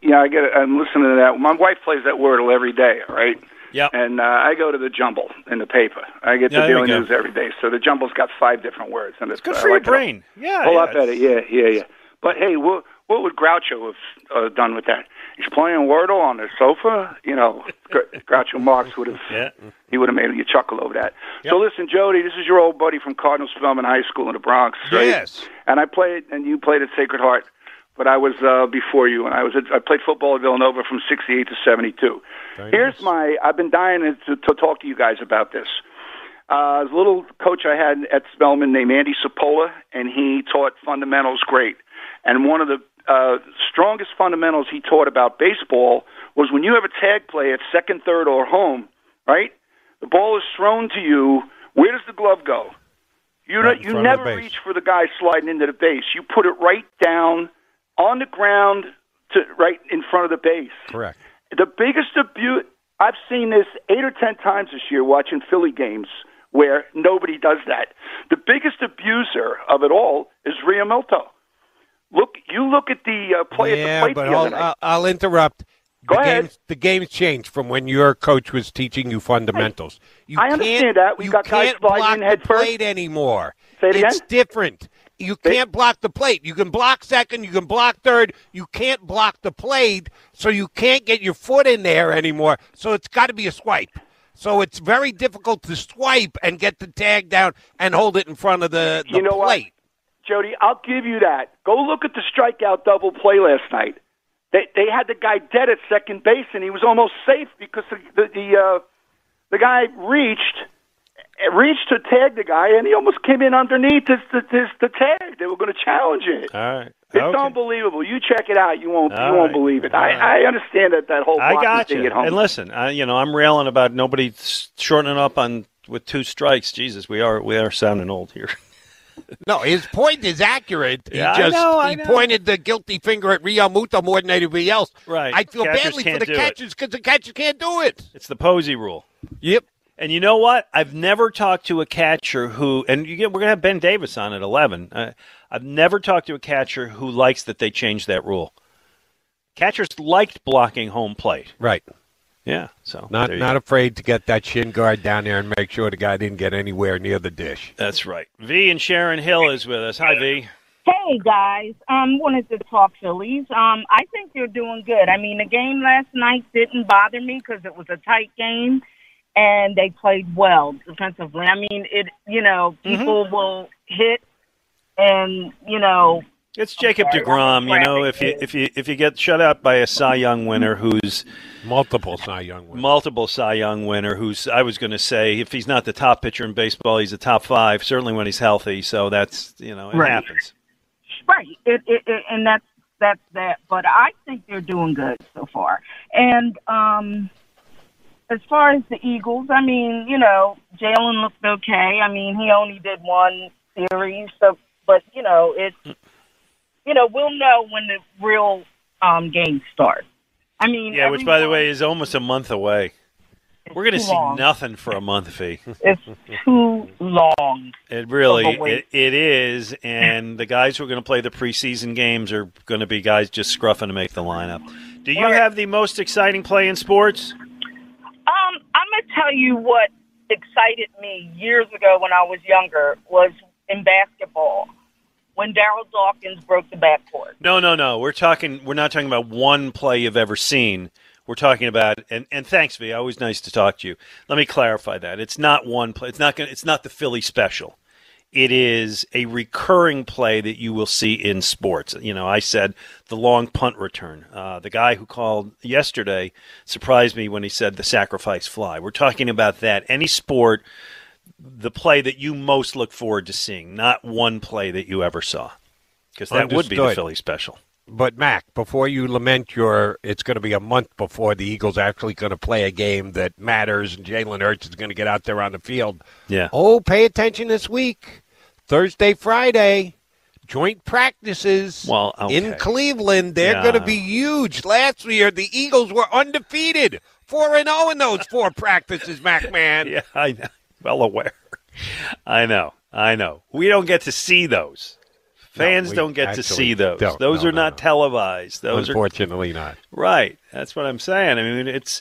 Uh, yeah, I get it. I'm listening to that. My wife plays that Wordle every day, all right? Yep. And uh, I go to the Jumble in the paper. I get Yeah, the Daily. News every day. So the Jumble's got five different words. and It's Good for your like it. brain. Yeah. A whole yeah, lot better. it's- Yeah, yeah, yeah. But hey, what, what would Groucho have uh, done with that? He's playing Wordle on the sofa. You know, (laughs) Groucho Marx would have. Yeah. He would have made you chuckle over that. So listen, Jody, this is your old buddy from Cardinal Spellman High School in the Bronx. right? Yes. And I played, and you played at Sacred Heart, but I was uh, before you, and I was at, I played football at Villanova from '68 to '72. Here's my. I've been dying to, to talk to you guys about this. Uh, a little coach I had at Spellman named Andy Sapola, and he taught fundamentals great. And one of the uh, strongest fundamentals he taught about baseball was when you have a tag play at second, third, or home, right? The ball is thrown to you. Where does the glove go? You Right you front of the never reach for the guy sliding into the base. You put it right down on the ground to right in front of the base. Correct. The biggest abuse I've seen this eight or ten times this year watching Philly games where nobody does that. The biggest abuser of it all is Realmuto. Look, you look at the uh, play at the plate but the I'll, other night. I'll, I'll interrupt. Go the ahead. Game's, the game's changed from when your coach was teaching you fundamentals. You I understand that. We've you got guys can't sliding block in head the first. plate anymore. Say it it's again? different. You can't block the plate. You can block second. You can block third. You can't block the plate, so you can't get your foot in there anymore. So it's got to be a swipe. So it's very difficult to swipe and get the tag down and hold it in front of the, the You know what? Jody, I'll give you that. Go look at the strikeout double play last night. They they had the guy dead at second base, and he was almost safe because the the the, uh, the guy reached reached to tag the guy, and he almost came in underneath his, his, his the tag. They were going to challenge it. All right. It's Okay. unbelievable. You check it out. You won't. All you won't believe it. I, right. I understand that that whole I got thing you. at home. And listen, I, you know, I'm railing about nobody shortening up on with two strikes. Jesus, we are we are sounding old here. (laughs) No, his point is accurate. Yeah, I he just know, he pointed the guilty finger at Realmuto more than anybody else. Right. I feel Catchers badly for the catchers because the catchers can't do it. It's the Posey rule. Yep. And you know what? I've never talked to a catcher who, and you get, we're going to have Ben Davis on at 11. Uh, I've never talked to a catcher who likes that they changed that rule. Catchers liked blocking home plate. Right. Yeah. So Not not go. afraid to get that shin guard down there and make sure the guy didn't get anywhere near the dish. That's right. V and Sharon Hill is with us. Hi, V. Hey guys, um, wanted to talk Phillies. Um, I think you're doing good. I mean, the game last night didn't bother me because it was a tight game, and they played well defensively. I mean, it. You know, people will hit, and you know, It's Jacob sorry, Degrom. You know, if you if you if you get shut out by a Cy Young winner who's Multiple Cy Young winners. multiple Cy Young winner, who's I was going to say if he's not the top pitcher in baseball, he's a top five. Certainly when he's healthy. So that's you know it Right. happens. right. It, it, it, and that's that's that. But I think they're doing good so far. And um, as far as the Eagles, I mean, you know, Jalen looked okay. I mean, he only did one series, so but you know, it's You know, we'll know when the real um, game starts. I mean, Yeah, which by the way is almost a month away. We're going to see long. nothing for a month, fee. it's too long. It really it, it is, and the guys who are going to play the preseason games are going to be guys just scruffing to make the lineup. Do you Right. have the most exciting play in sports? Um, I'm gonna tell you what excited me years ago when I was younger was in basketball when Darryl Dawkins broke the backcourt. No, no, no. We're talking. We're not talking about one play you've ever seen. We're talking about and and thanks, V. Always nice to talk to you. Let me clarify that it's not one play. It's not gonna. It's not the Philly special. It is a recurring play that you will see in sports. You know, I said the long punt return. Uh, the guy who called yesterday surprised me when he said the sacrifice fly. We're talking about that. Any sport, the play that you most look forward to seeing, not one play that you ever saw, because that would be the Philly special. But Mac, before you lament your, it's going to be a month before the Eagles actually going to play a game that matters, and Jalen Hurts is going to get out there on the field. Yeah. Oh, pay attention this week, Thursday, Friday, joint practices. Well, okay. in Cleveland, they're Yeah. going to be huge. Last year, the Eagles were undefeated, four and zero in those four practices. Mac, (laughs) man. Yeah, I know. Well aware. I know. I know. We don't get to see those. Fans we don't get to see those. don't. Those No, are no, not no. televised. Those are Unfortunately, not. Right. That's what I'm saying. I mean, it's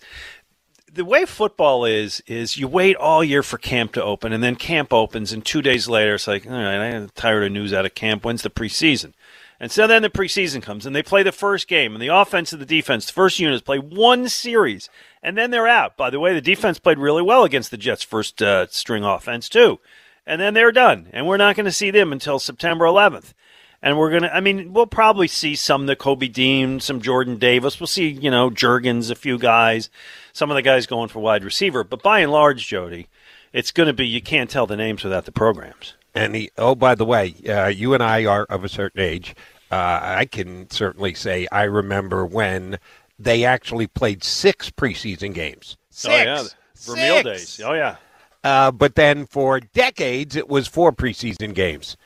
the way football is is you wait all year for camp to open and then camp opens and 2 days later it's like, all right, I'm tired of news out of camp. When's the preseason? And so then the preseason comes and they play the first game and the offense and the defense, the first units play one series and then they're out. By the way, the defense played really well against the Jets' first uh, string offense too. And then they're done. And we're not going to see them until September 11th. And we're gonna. I mean, we'll probably see some Nakobe Dean, some Jordan Davis. We'll see, you know, Jurgens, a few guys, some of the guys going for wide receiver. But by and large, Jody, it's going to be you can't tell the names without the programs. And the, oh, by the way, uh, you and I are of a certain age. Uh, I can certainly say I remember when they actually played six preseason games. Six. Oh yeah, Vermeil days. Oh yeah. Uh, but then for decades, it was four preseason games.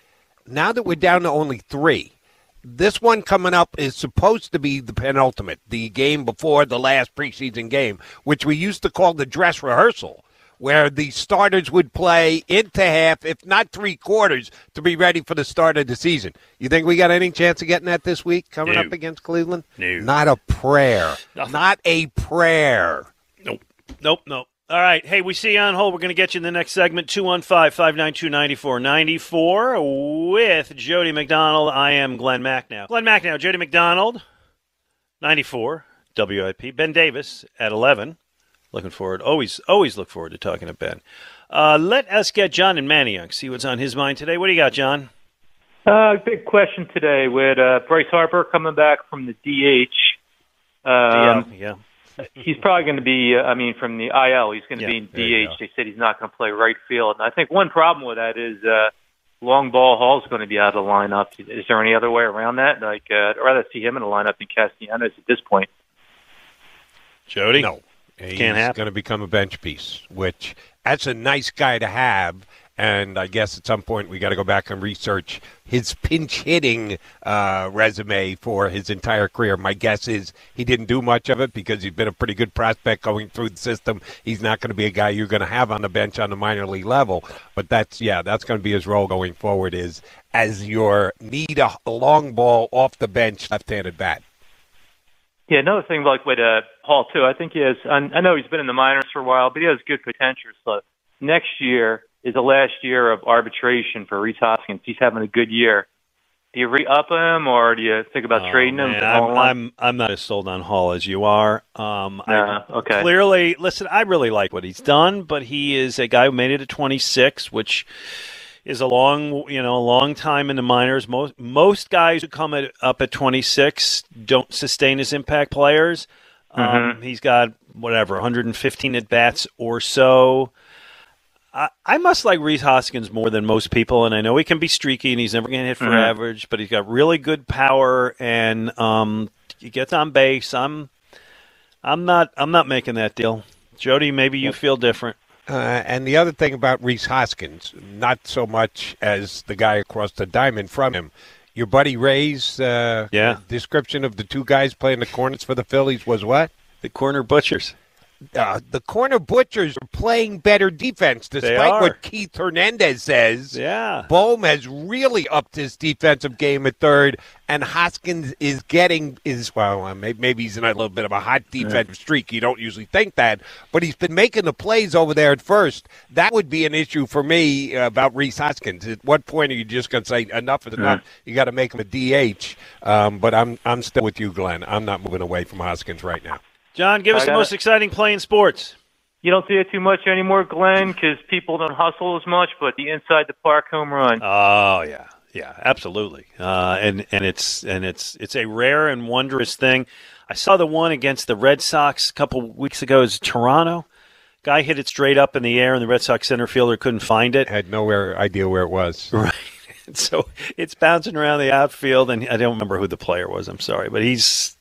Now that we're down to only three, this one coming up is supposed to be the penultimate, the game before the last preseason game, which we used to call the dress rehearsal, where the starters would play into half, if not three quarters, to be ready for the start of the season. You think we got any chance of getting that this week coming No. up against Cleveland? No. Not a prayer. Nothing. Not a prayer. Nope. Nope. Nope. All right. Hey, we see you on hold. We're going to get you in the next segment 215 592 9494 with Jody McDonald. I am Glenn Macnow. Glenn Macnow, Jody McDonald, 94 WIP. Ben Davis at 11. Looking forward. Always, always look forward to talking to Ben. Uh, let us get John and Manny Manioc. See what's on his mind today. What do you got, John? Uh, big question today with uh, Bryce Harper coming back from the DH. Um, yeah, yeah. (laughs) he's probably going to be. Uh, I mean, from the IL, he's going to Yeah, be in DH. They said he's not going to play right field. And I think one problem with that is uh, long ball Hall's going to be out of the lineup. Is there any other way around that? Like, uh, I'd rather see him in the lineup than Castellanos at this point. Jody, No. He's Can't happen. going to become a bench piece, which that's a nice guy to have. And I guess at some point we got to go back and research his pinch hitting uh, resume for his entire career. My guess is he didn't do much of it because he's been a pretty good prospect going through the system. He's not going to be a guy you're going to have on the bench on the minor league level. But that's yeah, that's going to be his role going forward. Is as your need a long ball off the bench left-handed bat. Yeah, another thing like with uh, too. I think he has. I know he's been in the minors for a while, but he has good potential. So next year is the last year of arbitration for Rhys Hoskins. He's having a good year. Do you re-up him, or do you think about Oh, trading him? man, to I'm, I'm I'm not as sold on Hall as you are. Um, I okay. Clearly, listen, I really like what he's done, but he is a guy who made it at 26, which is a long, you know, a long time in the minors. Most most guys who come at, up at 26 don't sustain as impact players. Um, Mm-hmm. He's got whatever 115 at bats or so. I, I must like Rhys Hoskins more than most people, and I know he can be streaky and he's never going to hit for Mhm. average, but he's got really good power and um, he gets on base. I'm I'm not I'm not making that deal. Jody, maybe you feel different. Uh, and the other thing about Rhys Hoskins, not so much as the guy across the diamond from him. Your buddy Ray's uh, Yeah. description of the two guys playing the corners for the Phillies was what? The corner butchers. Uh, the corner butchers are playing better defense, despite what Keith Hernandez says. Yeah. Bohm has really upped his defensive game at third, and Hoskins is getting is well, uh, maybe, he's in a little bit of a hot defensive streak. You don't usually think that, but he's been making the plays over there at first. That would be an issue for me uh, about Rhys Hoskins. At what point are you just going to say enough is enough? You got to make him a DH. Um, but I'm I'm still with you, Glenn. I'm not moving away from Hoskins right now. John, give us the most it. exciting play in sports. You don't see it too much anymore, Glenn, because people don't hustle as much. But the inside the park home run. Oh yeah, yeah, absolutely. Uh, and and it's and it's it's a rare and wondrous thing. I saw the one against the Red Sox a couple weeks ago. Is Toronto guy hit it straight up in the air, and the Red Sox center fielder couldn't find it. Had nowhere idea where it was. (laughs) Right. And (laughs) so it's bouncing around the outfield, and I don't remember who the player was. I'm sorry, but he's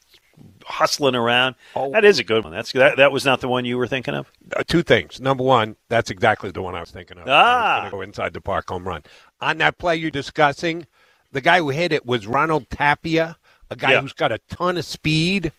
hustling around. Oh. That is a good one. That's that. That was not the one you were thinking of. Uh, two things. Number one, that's exactly the one I was thinking of. Ah. I was going to go inside the park home run. On that play you're discussing, the guy who hit it was Ronald Tapia, a guy Yeah. who's got a ton of speed.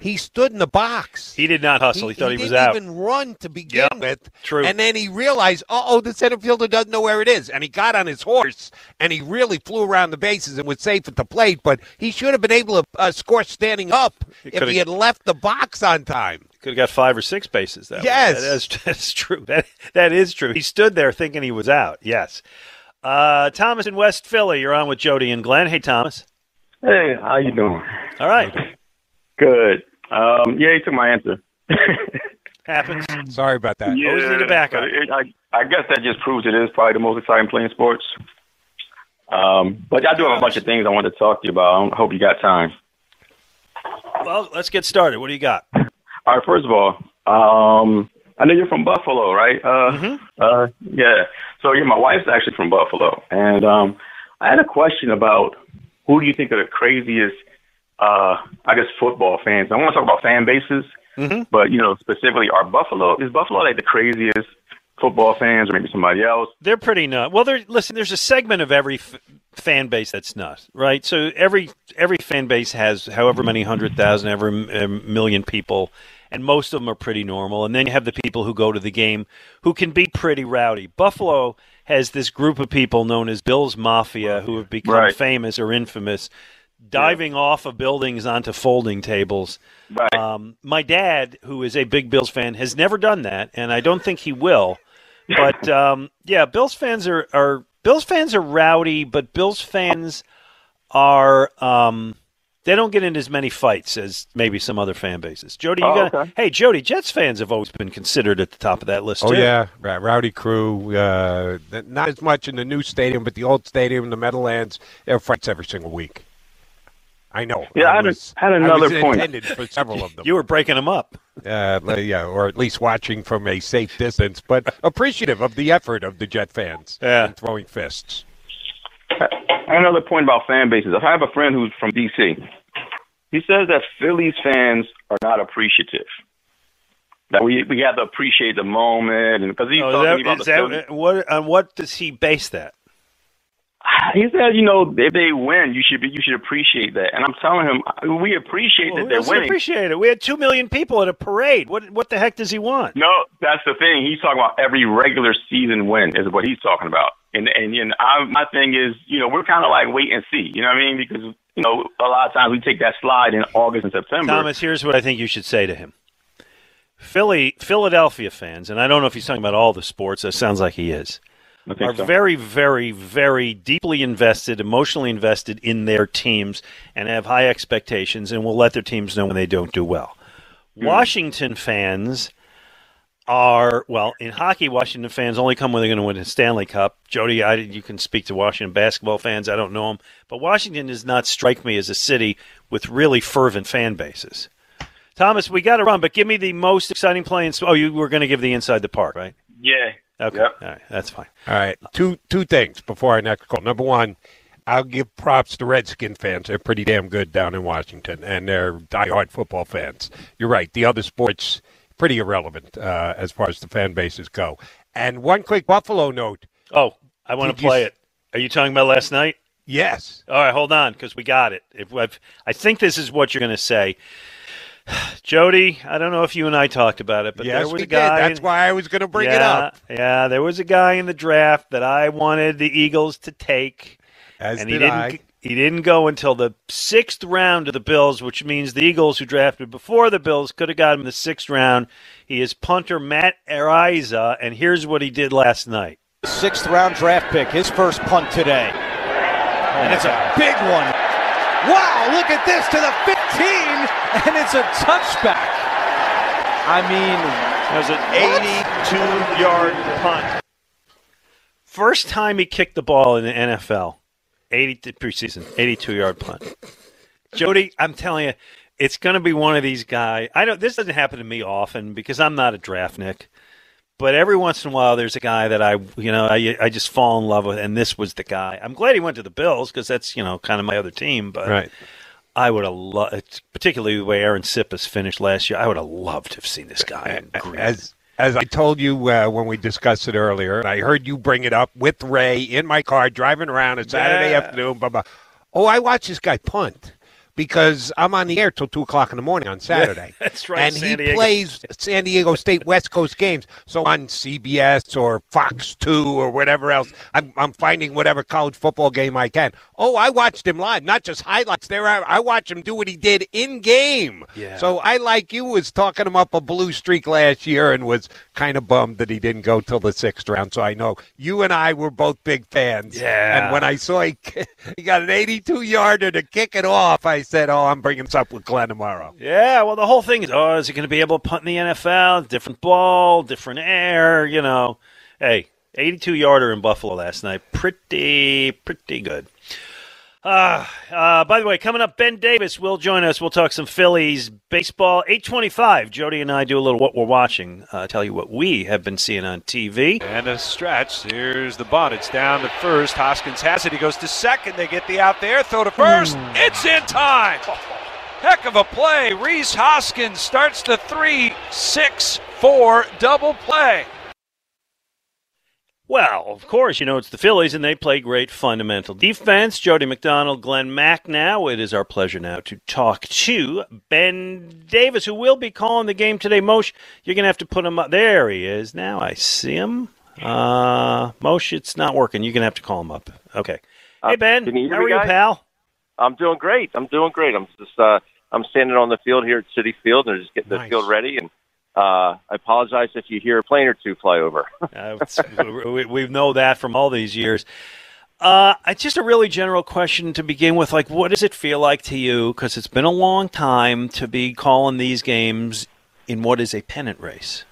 He stood in the box. He did not hustle. He, thought he, was didn't out. even run to begin Yep, with. true. And then he realized, uh oh, the center fielder doesn't know where it is. And he got on his horse and he really flew around the bases and was safe at the plate. But he should have been able to uh, score standing up if he had left the box on time. Could have got five or six bases. That way. Yes. that is, (laughs) that's true. That that is true. He stood there thinking he was out. Yes. Uh, Thomas in West Philly. You're on with Jody and Glenn. Hey, Thomas. Hey, how you doing? All right. Good. Um, yeah, he took my answer. (laughs) Happens. Sorry about that. Always need a backup. It, I, I guess that just proves it is probably the most exciting play in sports. Um, but I do have a bunch of things I want to talk to you about. I hope you got time. Well, let's get started. What do you got? All right. First of all, um, I know you're from Buffalo, right? Uh, Mm-hmm. uh, yeah. So yeah, my wife's actually from Buffalo, and um, I had a question about who do you think are the craziest? Uh, I guess football fans. I want to talk about fan bases, Mm-hmm. but you know specifically, are Buffalo is Buffalo like the craziest football fans, or maybe somebody else? They're pretty nuts. Well, there. Listen, there's a segment of every f- fan base that's nuts, right? So every every fan base has however many hundred thousand, every a million people, and most of them are pretty normal. And then you have the people who go to the game who can be pretty rowdy. Buffalo has this group of people known as Bills Mafia who have become Right. famous or infamous, diving off of buildings onto folding tables. Right. Um, my dad, who is a big Bills fan, has never done that, and I don't think he will. But (laughs) um, yeah, Bills fans are, are Bills fans are rowdy, but Bills fans are um, they don't get in as many fights as maybe some other fan bases. Jody, you Oh, got okay. hey Jody, Jets fans have always been considered at the top of that list. Oh too. yeah, Ra- Rowdy Crew. Uh, not as much in the new stadium, but the old stadium, the Meadowlands, there are fights every single week. I know. Yeah, I had, was, had I another was point. intended for several of them. You were breaking them up. uh, yeah, or at least watching from a safe distance, but appreciative of the effort of the Jet fans Yeah. in throwing fists. Another point about fan bases. I have a friend who's from DC. He says that Phillies fans are not appreciative. That we we have to appreciate the moment, and because he's Oh, talking is about the Phillies. that, what, on what does he base that? He says, you know, if they win, you should be, you should appreciate that. And I'm telling him, we appreciate Well, that oh, they're winning. appreciate it? We had two million people at a parade. What what the heck does he want? No, that's the thing. He's talking about every regular season win is what he's talking about. And and you know, I, my thing is, you know, we're kind of like wait and see. You know what I mean? Because you know, a lot of times we take that slide in August and September. Thomas, here's what I think you should say to him. Philly, Philadelphia fans, and I don't know if he's talking about all the sports. That sounds like he is. I think Are so. very, very, very deeply invested, emotionally invested in their teams, and have high expectations, and will let their teams know when they don't do well. Hmm. Washington fans are well in hockey. Washington fans only come when they're going to win a Stanley Cup. Jody, I, you can speak to Washington basketball fans. I don't know them, but Washington does not strike me as a city with really fervent fan bases. Thomas, we got to run, but give me the most exciting play. In, oh, you were going to give the inside the park, right? yeah. Okay, Yep. all right, that's fine. All right, two two things before our next call. Number one, I'll give props to Redskin fans. They're pretty damn good down in Washington, and they're diehard football fans. You're right. The other sports pretty irrelevant uh, as far as the fan bases go. And one quick Buffalo note. Oh, I want to play s- it. Are you talking about last night? Yes. All right, hold on, because we got it. If I've, I think this is what you're going to say, (sighs) Jody. I don't know if you and I talked about it, but yes, there was we a guy. did. That's why I was going to bring yeah, it up. Yeah, there was a guy in the draft that I wanted the Eagles to take, As and did he didn't. I. He didn't go until the sixth round of the Bills, which means the Eagles, who drafted before the Bills, could have got him in the sixth round. He is punter Matt Araiza, and here's what he did last night. Sixth round draft pick, his first punt today. and it's a big one. Wow, look at this to the 15, and it's a touchback. I mean, That was an 82 yard punt. First time he kicked the ball in the NFL, 80 preseason, 82 yard punt. Jody, I'm telling you, it's going to be one of these guys. I don't. This doesn't happen to me often because I'm not a draft Nick. But every once in a while, there's a guy that I, you know, I, I just fall in love with, and this was the guy. I'm glad he went to the Bills because that's, you know, kind of my other team. But Right. I would have loved, particularly the way Arryn Siposs finished last year. I would have loved to have seen this guy. in Green. As as I told you uh, when we discussed it earlier, I heard you bring it up with Ray in my car driving around a Saturday Yeah. afternoon. Blah, blah. Oh, I watched this guy punt because I'm on the air till two o'clock in the morning on Saturday. (laughs) that's right, And San he Diego. plays San Diego State West Coast games. So on CBS or Fox Two or whatever else, I'm, I'm finding whatever college football game I can. Oh, I watched him live, not just highlights. There, I, I watched him do what he did in game. Yeah. So I, like you, was talking him up a blue streak last year and was kind of bummed that he didn't go till the sixth round. So I know you and I were both big fans. Yeah. And when I saw he, (laughs) he got an 82 yarder to kick it off, I said, "Oh, I'm bringing this up with Glenn tomorrow." Yeah, well, the whole thing is, oh, is he going to be able to punt in the NFL? Different ball, different air, you know. Hey, 82 yarder in Buffalo last night. Pretty, pretty good. Uh, uh, by the way, coming up, Ben Davis will join us. We'll talk some Phillies baseball. 825. Jody and I do a little what we're watching, uh, tell you what we have been seeing on TV. And a stretch. Here's the bunt. It's down to first. Hoskins has it. He goes to second. They get the out there. Throw to first. It's in time. Heck of a play. Rhys Hoskins starts the 3 6 4 double play. Well, of course, you know it's the Phillies, and they play great fundamental defense. Jody McDonald, Glenn Mack. Now it is our pleasure now to talk to Ben Davis, who will be calling the game today. Mosh, you're going to have to put him up. There he is. Now I see him. Uh, Mosh, it's not working. You're going to have to call him up. Okay. Hey Ben, you how are you, pal? I'm doing great. I'm doing great. I'm just uh, I'm standing on the field here at Citi Field and just getting the field ready. And uh, I apologize if you hear a plane or two fly over. (laughs) Uh, we, we know that from all these years. Uh, it's just a really general question to begin with. Like, what does it feel like to you? Because it's been a long time to be calling these games in what is a pennant race.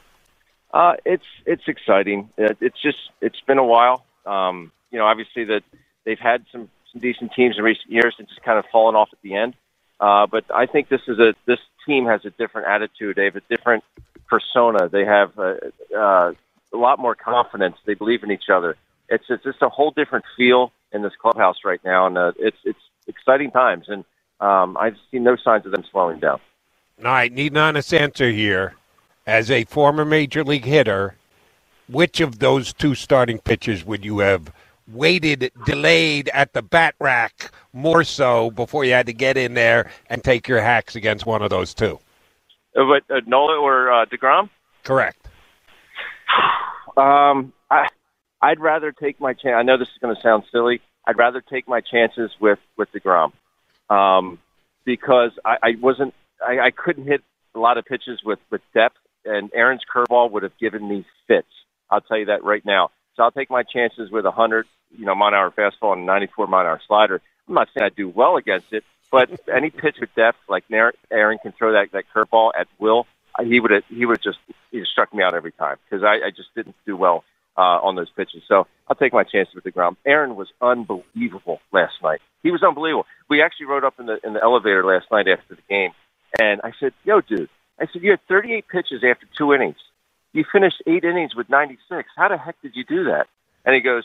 Uh, it's it's exciting. It, it's just it's been a while. Um, you know, obviously that they've had some, some decent teams in recent years and just kind of fallen off at the end. Uh, but I think this is a this team has a different attitude. They have a different persona. They have uh, uh, a lot more confidence. They believe in each other. It's it's just a whole different feel in this clubhouse right now, and uh, it's it's exciting times. And um, I've seen no signs of them slowing down. All right, need an honest answer here. As a former major league hitter, which of those two starting pitchers would you have waited, delayed at the bat rack more so before you had to get in there and take your hacks against one of those two? Uh, but uh, Nola or uh, Degrom? Correct. (sighs) Um, I, I'd rather take my chance. I know this is going to sound silly. I'd rather take my chances with with Degrom, um, because I, I wasn't. I, I couldn't hit a lot of pitches with with depth, and Aaron's curveball would have given me fits. I'll tell you that right now. So I'll take my chances with a hundred, you know, mile an hour fastball and a 94 mile an hour slider. I'm not saying I do well against it, but (laughs) any pitch with depth, like Aaron can throw that that curveball at will, he would he would just he just struck me out every time because I, I just didn't do well uh, on those pitches. So I'll take my chances with Degrom. Aaron was unbelievable last night. He was unbelievable. We actually rode up in the in the elevator last night after the game, and I said, "Yo, dude," I said, "You had 38 pitches after two innings. You finished eight innings with 96. How the heck did you do that?" And he goes,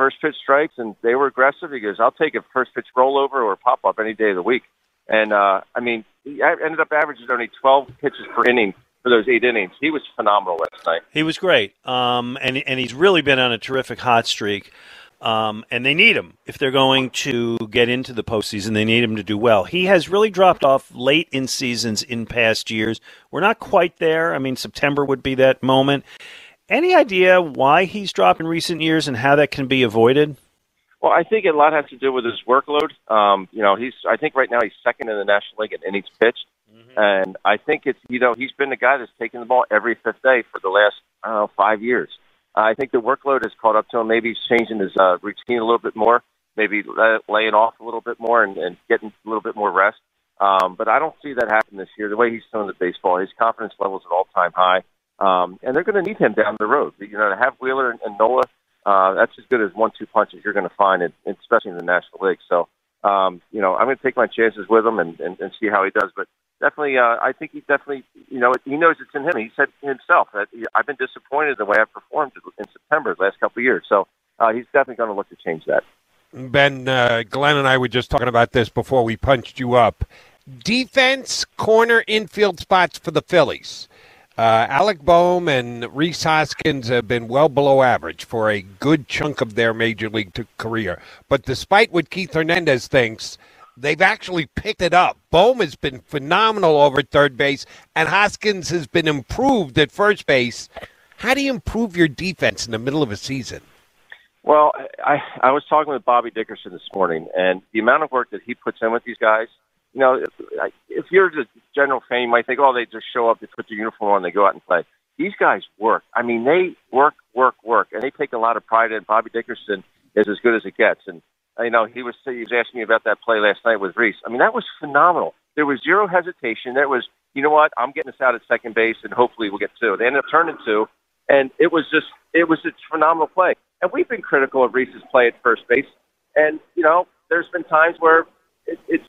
first pitch strikes, and they were aggressive. He goes, "I'll take a first pitch rollover or pop up any day of the week." And uh, I mean, he ended up averaging only 12 pitches per inning for those eight innings. He was phenomenal last night. He was great, um, and and he's really been on a terrific hot streak. Um, and they need him if they're going to get into the postseason. They need him to do well. He has really dropped off late in seasons in past years. We're not quite there. I mean, September would be that moment. Any idea why he's dropped in recent years and how that can be avoided? Well, I think a lot has to do with his workload. Um, you know, he's I think right now he's second in the National League in innings pitched, mm-hmm. and I think it's you know he's been the guy that's taken the ball every fifth day for the last I don't know five years. Uh, I think the workload has caught up to him. Maybe he's changing his uh, routine a little bit more, maybe laying off a little bit more and, and getting a little bit more rest. Um, but I don't see that happen this year. The way he's throwing the baseball, his confidence level is at all time high, um, and they're going to need him down the road. You know, to have Wheeler and, and Nola uh, that's as good as one-two punches you're going to find, in, especially in the National League. So, um, you know, I'm going to take my chances with him and, and, and see how he does. But definitely, uh, I think he definitely, you know, he knows it's in him. He said himself that he, I've been disappointed the way I've performed in September the last couple of years. So uh, he's definitely going to look to change that. Ben, uh, Glenn and I were just talking about this before we punched you up. Defense, corner, infield spots for the Phillies. Uh, Alec Bohm and Rhys Hoskins have been well below average for a good chunk of their major league career. But despite what Keith Hernandez thinks, they've actually picked it up. Bohm has been phenomenal over third base, and Hoskins has been improved at first base. How do you improve your defense in the middle of a season? Well, I I was talking with Bobby Dickerson this morning, and the amount of work that he puts in with these guys you know, if you're just general fan, you might think, oh, they just show up, they put their uniform on, they go out and play. These guys work. I mean, they work, work, work, and they take a lot of pride in. Bobby Dickerson is as good as it gets, and uh, you know, he was he was asking me about that play last night with Rhys. I mean, that was phenomenal. There was zero hesitation. There was, you know what, I'm getting us out at second base, and hopefully we'll get two. They ended up turning two, and it was just it was a phenomenal play. And we've been critical of Rhys's play at first base, and you know, there's been times where it, it's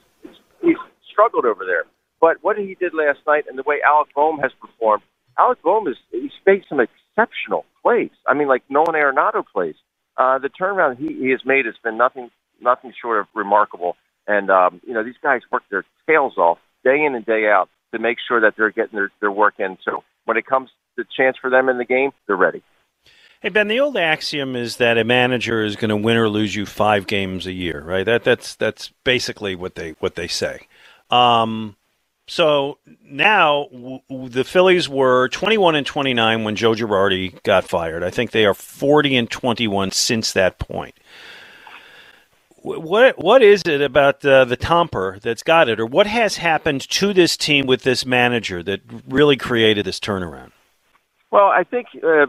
he's struggled over there. But what he did last night and the way Alec Bohm has performed, Alec Bohm is he's made some exceptional plays. I mean, like Nolan Arenado plays. Uh, the turnaround he, he has made has been nothing nothing short of remarkable. And um, you know, these guys work their tails off day in and day out to make sure that they're getting their, their work in. So when it comes to chance for them in the game, they're ready. Hey Ben, the old axiom is that a manager is going to win or lose you five games a year, right? That that's that's basically what they what they say. Um, so now w- the Phillies were 21 and 29 when Joe Girardi got fired. I think they are 40 and 21 since that point. What what is it about uh, the Topper that's got it, or what has happened to this team with this manager that really created this turnaround? Well, I think uh,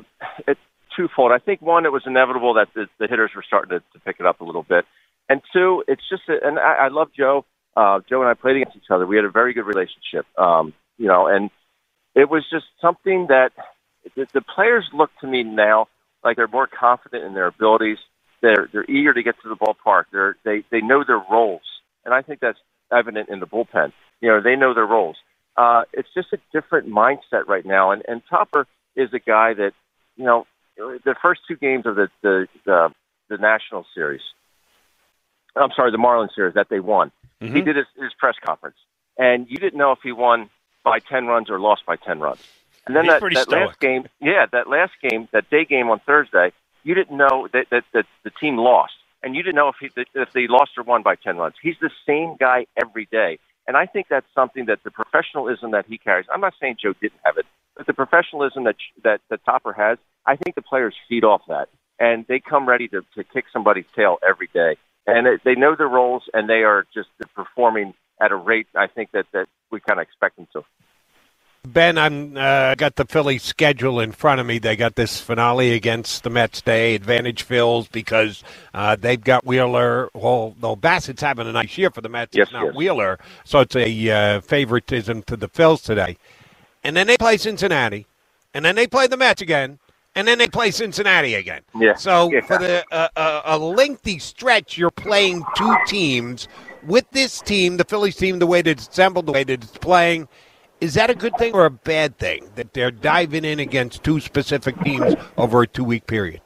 twofold. I think one, it was inevitable that the, the hitters were starting to, to pick it up a little bit, and two, it's just, a, and I, I love Joe. Uh, Joe and I played against each other. We had a very good relationship, um, you know, and it was just something that the, the players look to me now like they're more confident in their abilities. They're they're eager to get to the ballpark. They're they they know their roles, and I think that's evident in the bullpen. You know, they know their roles. Uh, it's just a different mindset right now. And, and Topper is a guy that, you know, the first two games of the, the, the, the National Series, I'm sorry, the Marlins series that they won, Mm-hmm. he did his, his press conference. And you didn't know if he won by 10 runs or lost by 10 runs. And then He's that, that stoic. last game, yeah, that last game, that day game on Thursday, you didn't know that, that, that the team lost. And you didn't know if, he, if they lost or won by 10 runs. He's the same guy every day. And I think that's something that the professionalism that he carries, I'm not saying Joe didn't have it, but the professionalism that, that, that Topper has, I think the players feed off that. And they come ready to, to kick somebody's tail every day. And it, they know their roles, and they are just performing at a rate I think that, that we kind of expect them to. Ben, I'm uh, got the Philly schedule in front of me. They got this finale against the Mets Day. Advantage Phils because uh, they've got Wheeler. Well, though Bassitt's having a nice year for the Mets, Yes, it's not yes. Wheeler, so it's a uh, favoritism to the Phils today. And then they play Cincinnati, and then they play the Mets again, and then they play Cincinnati again. Yeah. So Yeah. for the uh, uh, a lengthy stretch, you're playing two teams. With this team, the Phillies team, the way that it's assembled, the way that it's playing, is that a good thing or a bad thing that they're diving in against two specific teams over a two week period?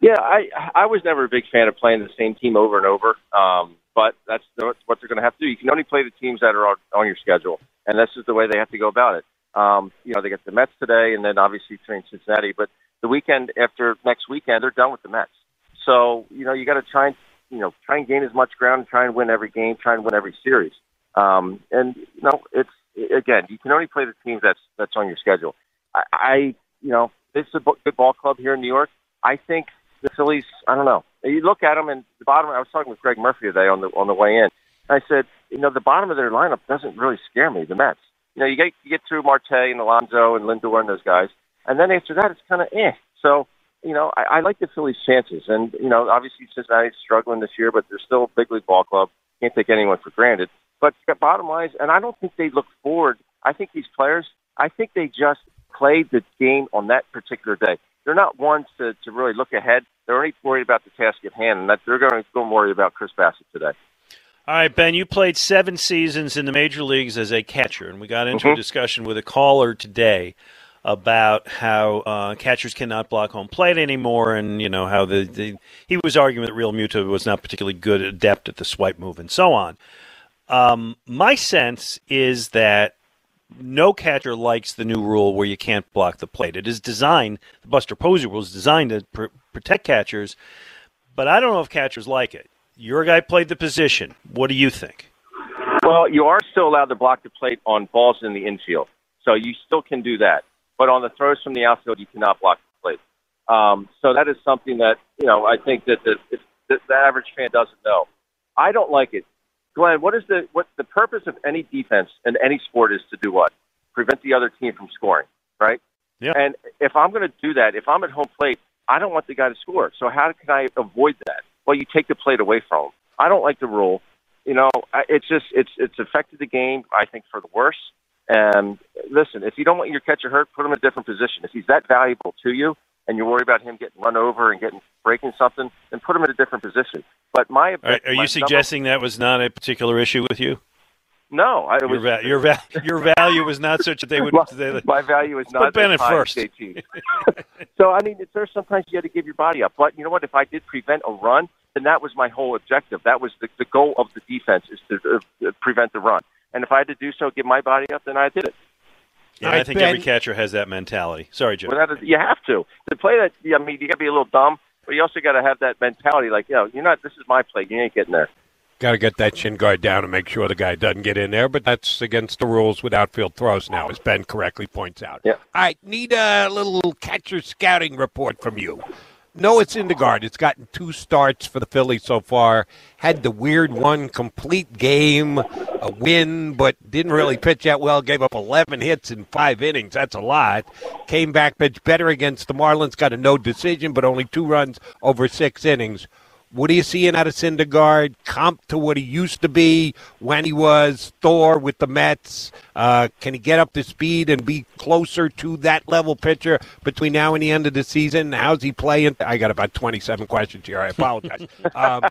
Yeah, I I was never a big fan of playing the same team over and over. Um, but that's the, what they're going to have to do. You can only play the teams that are on, on your schedule, and this is the way they have to go about it. Um, you know, they get the Mets today, and then obviously train Cincinnati. But the weekend after next weekend, they're done with the Mets. So you know, you got to try and you know try and gain as much ground and try and win every game, try and win every series. Um, and you know, it's again, you can only play the teams that's that's on your schedule. I, I you know, this is a good ball club here in New York. I think the Phillies. I don't know. You look at them, and the bottom. I was talking with Greg Murphy today on the on the way in. I said, you know, the bottom of their lineup doesn't really scare me. The Mets. You know, you get you get through Marte and Alonso and Lindor and those guys, and then after that, it's kind of eh. So, you know, I, I like the Phillies' chances, and you know, obviously Cincinnati's struggling this year, but they're still a big league ball club. Can't take anyone for granted. But the bottom line is, and I don't think they look forward. I think these players, I think they just played the game on that particular day. They're not ones to, to really look ahead. They're only worried about the task at hand, and that they're going to go worry about Chris Bassitt today. All right, Ben, you played seven seasons in the major leagues as a catcher, and we got into a Mhm. discussion with a caller today about how uh, catchers cannot block home plate anymore, and you know how the, the he was arguing that Realmuto was not particularly good adept at the swipe move and so on. Um, my sense is that no catcher likes the new rule where you can't block the plate. It is designed, the Buster Posey rule is designed to pr- protect catchers, but I don't know if catchers like it. Your guy played the position. What do you think? Well, you are still allowed to block the plate on balls in the infield, so you still can do that. But on the throws from the outfield, you cannot block the plate. Um, so that is something that you know I think that the, the, the average fan doesn't know. I don't like it. Glenn, what is the what the purpose of any defense in any sport is to do what? Prevent the other team from scoring, right? Yeah. And if I'm going to do that, if I'm at home plate, I don't want the guy to score. So how can I avoid that? Well, you take the plate away from him. I don't like the rule. You know, it's just it's it's affected the game. I think for the worse. And listen, if you don't want your catcher hurt, put him in a different position. If he's that valuable to you, and you're worried about him getting run over and getting breaking something, then put him in a different position. But my Are, are my you number- suggesting that was not a particular issue with you? no? I, it Your, was, va- your, va- (laughs) your value was not such that they would. (laughs) my, They, my value is not put at first. (laughs) So I mean, it's, there's sometimes you got to give your body up. But you know what? If I did prevent a run, then that was my whole objective. That was the, the goal of the defense is to uh, prevent the run. And if I had to do so, give my body up, then I did it. yeah, All I think Ben. every catcher has that mentality. Sorry, Joe. Well, that is, you have to to play that. I mean, you got to be a little dumb, but you also got to have that mentality. Like, you know, you're not. This is my play. You ain't getting there. Got to get that shin guard down and make sure the guy doesn't get in there, but that's against the rules with outfield throws now, as Ben correctly points out. Yeah. All right, need a little catcher scouting report from you. Noah Syndergaard It's gotten two starts for the Phillies so far. Had the weird one complete game, a win, but didn't really pitch that well. Gave up 11 hits in five innings. That's a lot. Came back, pitched better against the Marlins. Got a no decision, but only two runs over six innings. What are you seeing out of Syndergaard? Comp to what he used to be when he was Thor with the Mets. Uh, can he get up to speed and be closer to that level pitcher between now and the end of the season? How's he playing? I got about 27 questions here. I apologize. (laughs) um,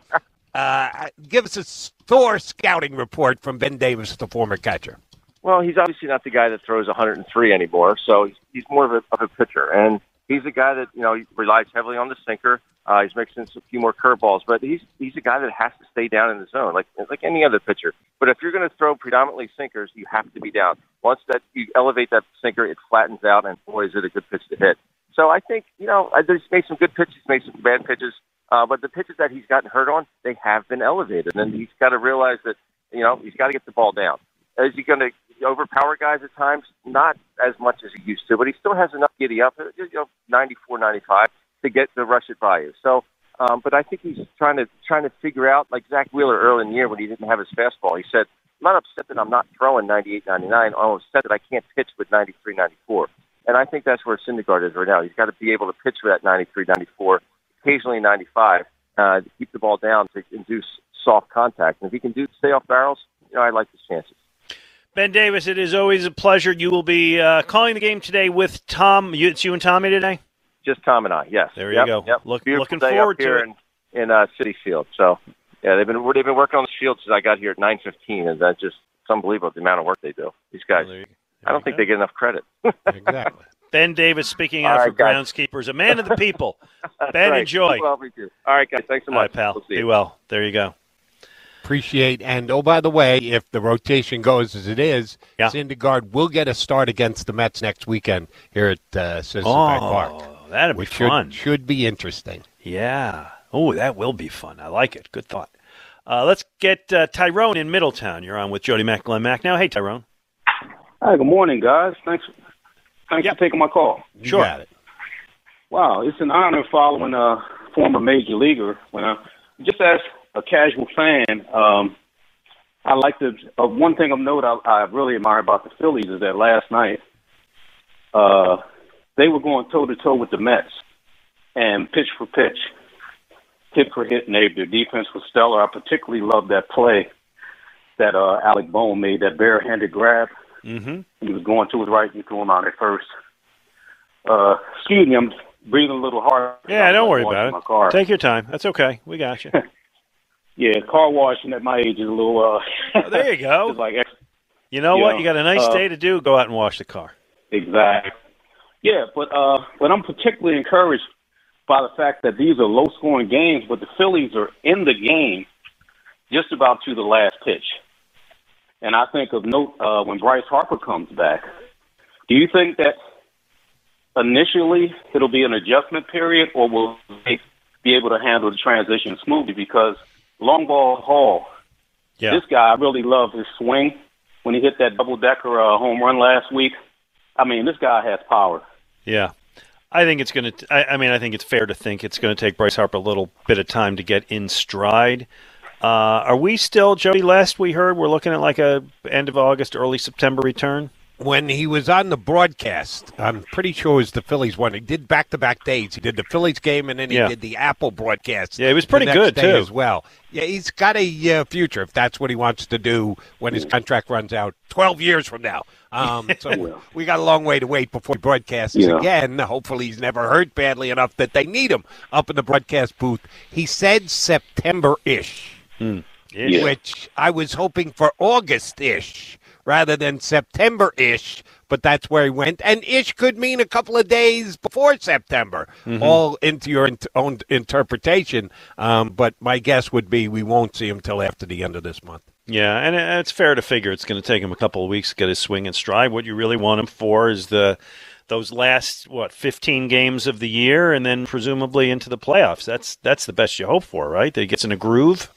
Uh, give us a Thor scouting report from Ben Davis, the former catcher. Well, he's obviously not the guy that throws 103 anymore, so he's, he's more of a, of a pitcher. And he's a guy that you know relies heavily on the sinker. Uh, he's mixing a few more curveballs, but he's he's a guy that has to stay down in the zone, like like any other pitcher. But if you're going to throw predominantly sinkers, you have to be down. Once that you elevate that sinker, it flattens out, and boy, is it a good pitch to hit. So I think you know he's made some good pitches, made some bad pitches, uh, but the pitches that he's gotten hurt on, they have been elevated, and he's got to realize that you know he's got to get the ball down. Is he going to overpower guys at times? Not as much as he used to, but he still has enough giddy up, you know, 94, 95 to get to rush it by. So, um, but I think he's trying to trying to figure out, like Zack Wheeler early in the year when he didn't have his fastball. He said, "I'm not upset that I'm not throwing 98, 99. I'm upset that I can't pitch with 93, 94." And I think that's where Syndergaard is right now. He's got to be able to pitch for that 93, 94, occasionally 95, uh, to keep the ball down to induce soft contact. And if he can do stay off barrels, you know, I like his chances. Ben Davis, it is always a pleasure. You will be uh, calling the game today with Tom. You, it's you and Tommy today. Just Tom and I, yes. There you Yep, go. Yep. Look- Beautiful looking day forward up here to it. in, in uh, Citi Field. So, yeah, they've been they've been working on the field since I got here at nine fifteen, and that's just it's unbelievable the amount of work they do. These guys, I don't think they get enough credit. exactly. (laughs) Ben Davis speaking out right, for guys. groundskeepers, a man of the people. (laughs) Ben, right. enjoy. Well, we do. All right, guys. Thanks so much. right, pal. We'll see Be you. well. There you go. Appreciate and oh by the way, if the rotation goes as it is, Yeah. Syndergaard will get a start against the Mets next weekend here at uh, Citizens Oh, Bank Park. that'd be which should, fun. Should be interesting. Yeah. Oh, that will be fun. I like it. Good thought. Uh, let's get uh, Tyrone in Middletown. You're on with Jody Mack, Glenn Macnow, hey, Tyrone. Hi, good morning, guys. Thanks, thanks for taking my call. You Sure. got it. Wow, it's an honor following a former major leaguer. When I just as a casual fan, um, I like to. Uh, one thing of note I, I really admire about the Phillies is that last night, uh, they were going toe to toe with the Mets, and pitch for pitch, hit for hit, and they, their defense was stellar. I particularly loved that play that uh, Alec Bohm made, that barehanded grab. Mm-hmm. He was going to his right. and threw him out at first. Uh, excuse me, I'm breathing a little hard. Yeah, don't worry about it. Take your time. That's okay. We got you. (laughs) Yeah, car washing at my age is a little. Uh, Oh, there you go. (laughs) like You know You what? know, You got a nice uh, day to do. Go out and wash the car. exactly. Yeah, but uh, but I'm particularly encouraged by the fact that these are low-scoring games, but the Phillies are in the game just about to the last pitch. And I think of note uh, when Bryce Harper comes back. Do you think that initially it'll be an adjustment period, or will they be able to handle the transition smoothly? Because long ball Hall, Yeah. this guy, I really love his swing. When he hit that double decker uh, home run last week, I mean, this guy has power. Yeah. I think it's going to. I, I mean, I think it's fair to think it's going to take Bryce Harper a little bit of time to get in stride. Uh, are we still, Jody? Last we heard, we're looking at like a end of August, early September return. When he was on the broadcast, I'm pretty sure it was the Phillies one. He did back to back days. He did the Phillies game and then he Yeah. did the Apple broadcast. Yeah, he was the pretty next good, day too. as well. Yeah, he's got a uh, future if that's what he wants to do when his contract runs out 12 years from now. Um, so (laughs) we got a long way to wait before he broadcasts Yeah. again. Hopefully, he's never hurt badly enough that they need him up in the broadcast booth. He said September ish, Yeah. which I was hoping for August ish rather than September ish. But that's where he went, and ish could mean a couple of days before September. Mm-hmm. All into your int- own interpretation. Um, but my guess would be we won't see him till after the end of this month. Yeah, and it's fair to figure it's going to take him a couple of weeks to get his swing and stride. What you really want him for is the those last what 15 games of the year, and then presumably into the playoffs. That's that's the best you hope for, right? That he gets in a groove.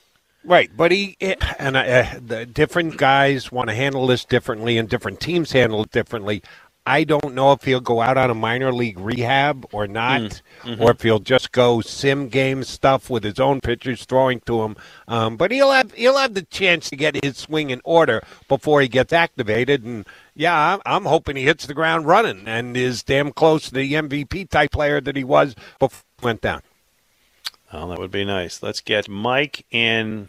Right, but he it, and uh, the different guys want to handle this differently, and different teams handle it differently. I don't know if he'll go out on a minor league rehab or not, or if he'll just go sim game stuff with his own pitchers throwing to him. Um, but he'll have he'll have the chance to get his swing in order before he gets activated. And yeah, I'm, I'm hoping he hits the ground running and is damn close to the MVP type player that he was before he went down. Oh, that would be nice. Let's get Mike in.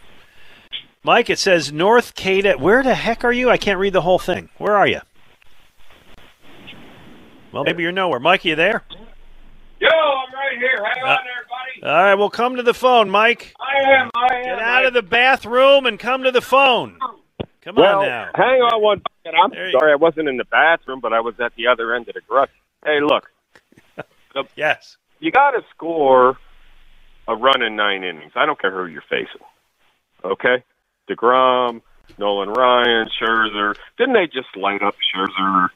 Mike, it says North Cada. Where the heck are you? I can't read the whole thing. Where are you? Well, maybe you're nowhere. Mike, you there? Yo, I'm right here. Hang Uh, on, everybody. All right, well, come to the phone, Mike. I am. I am. Get out of the bathroom and come to the phone. Come well, on now. hang on one second. I'm There sorry I wasn't in the bathroom, but I was at the other end of the garage. Hey, look. (laughs) The- yes. You got to score a run in nine innings. I don't care who you're facing. Okay? DeGrom, Nolan Ryan, Scherzer. Didn't they just light up Scherzer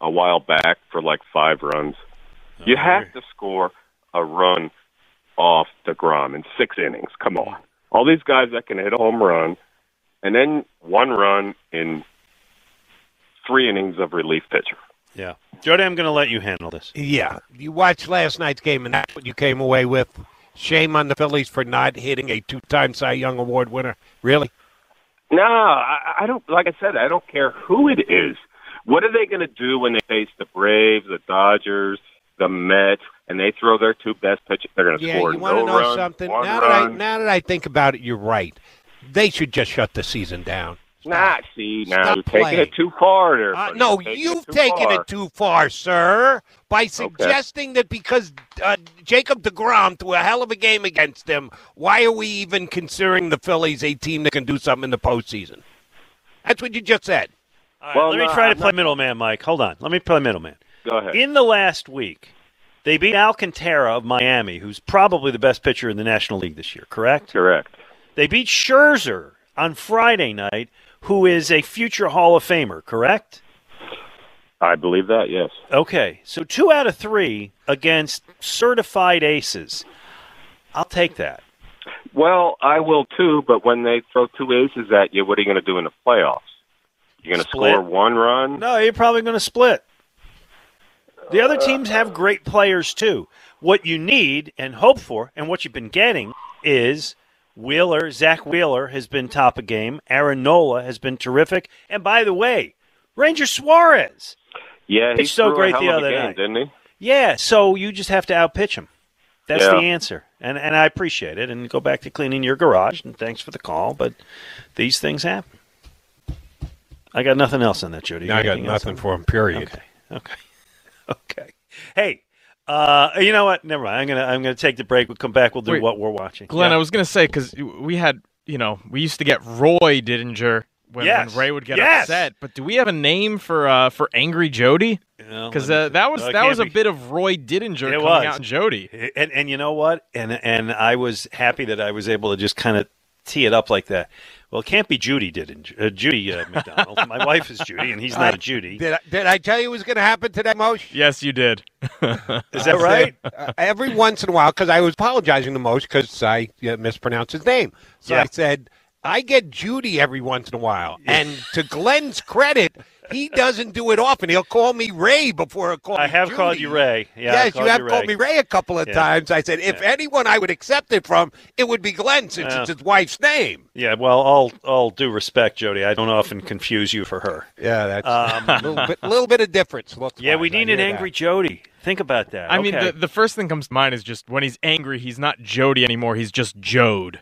a while back for like five runs? Oh, you have to score a run off DeGrom in six innings. Come on. All these guys that can hit a home run and then one run in three innings of relief pitcher. Yeah. Jody, I'm going to let you handle this. Yeah. You watched last night's game, and that's what you came away with. Shame on the Phillies for not hitting a two-time Cy Young Award winner. Really? No, I, I don't. Like I said, I don't care who it is. What are they going to do when they face the Braves, the Dodgers, the Mets, and they throw their two best pitchers? They're going to Yeah, score you no want to know runs, something? one Now that, I, now that I think about it, you're right. They should just shut the season down. Nah, see, now Stop you're taking playing. it too far there. Uh, no, You're taking you've it taken far. it too far, sir, by suggesting that because uh, Jacob DeGrom threw a hell of a game against them, why are we even considering the Phillies a team that can do something in the postseason? That's what you just said. All right, Well, let me try to I'm play not- middleman, Mike. Hold on. Let me play middleman. Go ahead. In the last week, they beat Alcantara of Miami, who's probably the best pitcher in the National League this year, correct? Correct. They beat Scherzer on Friday night, who is a future Hall of Famer, correct? I believe that. Yes. Okay, so two out of three against certified aces. I'll take that. Well, I will too. But when they throw two aces at you, what are you going to do in the playoffs? You're going to score one run. No, you're probably going to split. The other uh, teams have great players too. What you need and hope for, and what you've been getting, is Wheeler. Zack Wheeler has been top of game. Aaron Nola has been terrific. And by the way, Ranger Suarez. Yeah, he It's so threw a great hell the of other game, night. didn't he? Yeah, so you just have to outpitch him. That's Yeah. the answer. And and I appreciate it. And go back to cleaning your garage. And thanks for the call. But these things happen. I got nothing else on that, Jody. You I got nothing for him, period. Okay. Okay. (laughs) Okay. Hey, uh, you know what? Never mind. I'm gonna I'm gonna take the break. We'll come back. We'll do Wait, what we're watching. Glenn, Yeah. I was going to say because we had, you know, we used to get Ray Didinger when, Yes. when Ray would get Yes. upset. But do we have a name for uh, for Angry Jody? Because uh, that was no, that was a be. bit of Ray Didinger It coming was. out in Jody. And and you know what? And and I was happy that I was able to just kind of tee it up like that. Well, it can't be Judy did uh, Judy uh, McDonald. My (laughs) wife is Judy, and he's not a Judy. Did I, did I tell you it was going to happen today, Moshe? Yes, you did. (laughs) Is that right? uh, every once in a while, because I was apologizing to Moshe because I uh, mispronounced his name. So Yeah. I said, I get Judy every once in a while. And to Glenn's credit, he doesn't do it often. He'll call me Ray before he'll call I have Judy. called you Ray. Yeah, yes, you have you called Ray. me Ray a couple of Yeah. times. I said, if anyone I would accept it from, it would be Glenn since Yeah. it's his wife's name. Yeah, well, all all due respect, Jody. I don't often confuse you for her. Yeah, that's Um, (laughs) a little bit, little bit of difference. Yeah, we need an angry that. Jody. Think about that. I mean, the, the first thing comes to mind is just when he's angry, he's not Jody anymore. He's just Jode.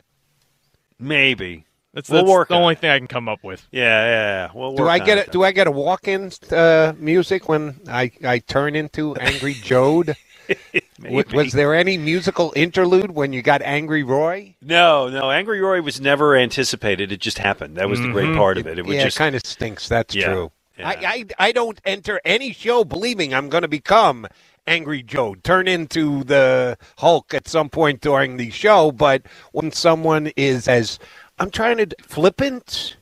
maybe That's, We'll that's work the on only it. thing I can come up with. Yeah, yeah. yeah. We'll Do work I on get it. a, Do I get a walk-in uh, music when I, I turn into Angry (laughs) Jode? (laughs) Maybe. was there any musical interlude when you got Angry Roy? No, no. Angry Roy was never anticipated. It just happened. That was the great Mhm. part of it. It was yeah, just it kind of stinks. That's Yeah. true. Yeah. I, I I don't enter any show believing I'm going to become Angry Joe, turn into the Hulk at some point during the show. But when someone is as I'm trying to flippant,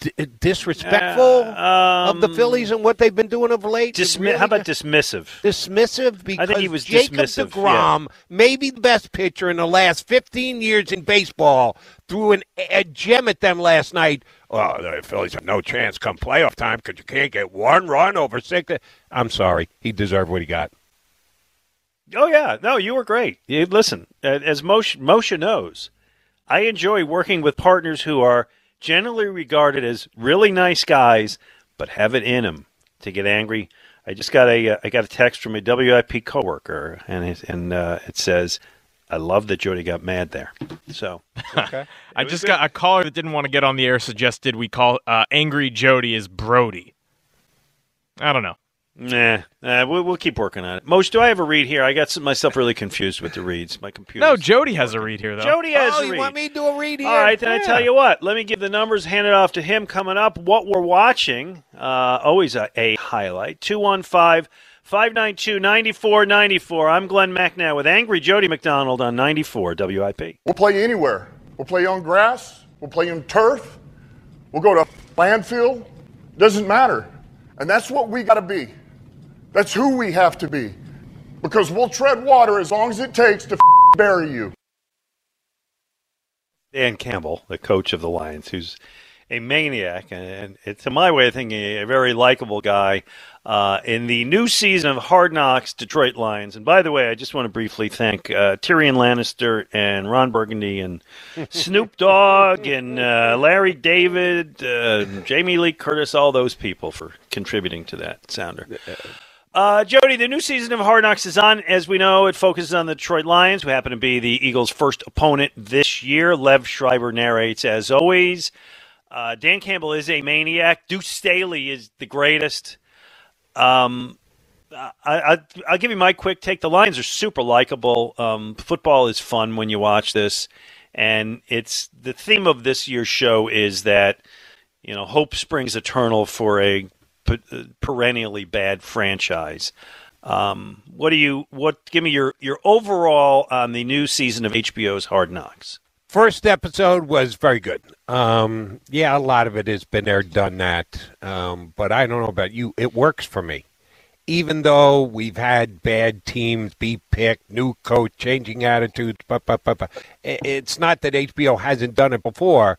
d- disrespectful of the Phillies and what they've been doing of late, Dismi- really how about dismissive? dismissive because think he was Jacob dismissive, DeGrom, maybe the best pitcher in the last 15 years in baseball, threw an, a gem at them last night. Oh, the Phillies have no chance come playoff time because you can't get one run over six. I'm sorry. He deserved what he got. Oh yeah, no, you were great. You, listen, uh, as Moshe, Moshe knows, I enjoy working with partners who are generally regarded as really nice guys, but have it in them to get angry. I just got a uh, I got a text from a WIP coworker, and it, and uh, it says, "I love that Jody got mad there." So (laughs) okay, I just got a caller that didn't want to get on the air. Suggested we call uh, Angry Jody is Brody. I don't know. Nah, nah we'll, we'll keep working on it. Most, do I have a read here? I got some, myself really confused with the reads. My computer. No, Jody has a read here though. Jody has oh, a you want me to do a read here? All right, then I tell you what. Let me give the numbers, hand it off to him coming up. What we're watching, uh, always a, a highlight. 215 592 9494. I'm Glenn Macnow with Angry Jody McDonald on 94 WIP. We'll play anywhere. We'll play on grass. We'll play on turf. We'll go to landfill. Doesn't matter. And that's what we got to be. That's who we have to be. Because we'll tread water as long as it takes to bury you. Dan Campbell, the coach of the Lions, who's a maniac, and it's to my way of thinking a very likable guy. Uh, in the new season of Hard Knocks, Detroit Lions. And by the way, I just want to briefly thank uh, Tyrion Lannister and Ron Burgundy and (laughs) Snoop Dogg and uh, Larry David, uh, Jamie Lee Curtis, all those people for contributing to that sounder. Uh, Jody, the new season of Hard Knocks is on. As we know, it focuses on the Detroit Lions, who happen to be the Eagles' first opponent this year. Liev Schreiber narrates, as always. Uh, Dan Campbell is a maniac. Deuce Staley is the greatest. Um, I, I, I'll give you my quick take. The Lions are super likable. Um, football is fun when you watch this, and it's the theme of this year's show is that you know hope springs eternal for a perennially bad franchise. Um, what do you what? Give me your your overall on the new season of HBO's Hard Knocks. First episode was very good. Um, yeah, a lot of it has been there, done that. Um, but I don't know about you. It works for me. Even though we've had bad teams be picked, new coach, changing attitudes, but, but, but, but, it's not that HBO hasn't done it before.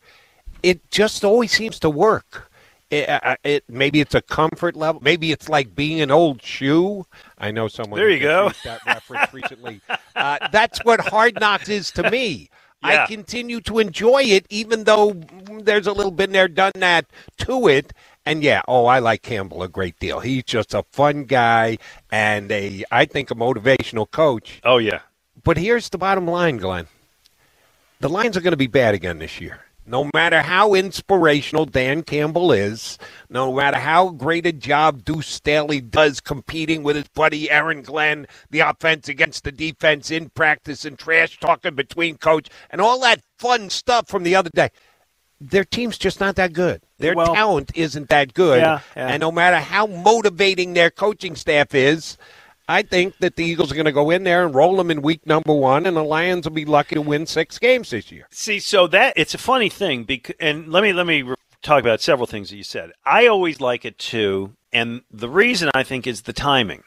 It just always seems to work. It, it maybe it's a comfort level. Maybe it's like being an old shoe. I know someone. There you go. that reference recently. Uh, that's what Hard Knocks is to me. (laughs) Yeah. I continue to enjoy it, even though there's a little been there, done that to it. And yeah, oh, I like Campbell a great deal. He's just a fun guy and a, I think, a motivational coach. Oh yeah. But here's the bottom line, Glenn. The Lions are going to be bad again this year. No matter how inspirational Dan Campbell is, no matter how great a job Deuce Staley does competing with his buddy Aaron Glenn, the offense against the defense in practice and trash talking between coach and all that fun stuff from the other day, their team's just not that good. Their Well- talent isn't that good. Yeah, yeah. And no matter how motivating their coaching staff is, I think that the Eagles are going to go in there and roll them in week number one, and the Lions will be lucky to win six games this year. See, so that it's a funny thing, because, and let me let me talk about several things that you said. I always like it too, and the reason I think is the timing.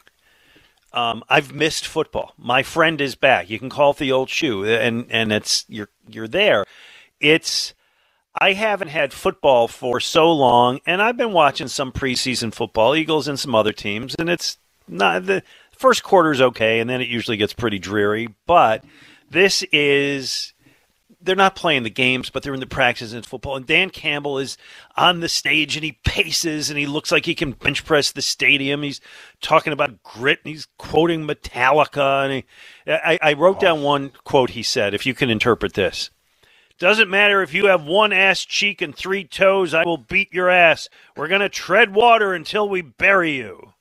Um, I've missed football. My friend is back. You can call it the old shoe, and and it's you're you're there. It's I haven't had football for so long, and I've been watching some preseason football, Eagles and some other teams, and it's not the first quarter's okay, and then it usually gets pretty dreary. But this is they're not playing the games, but they're in the practices in football. And Dan Campbell is on the stage and he paces and he looks like he can bench press the stadium. He's talking about grit and he's quoting Metallica. And he, I, I wrote down one quote he said, if you can interpret this. Doesn't matter if you have one ass cheek and three toes, I will beat your ass. We're going to tread water until we bury you.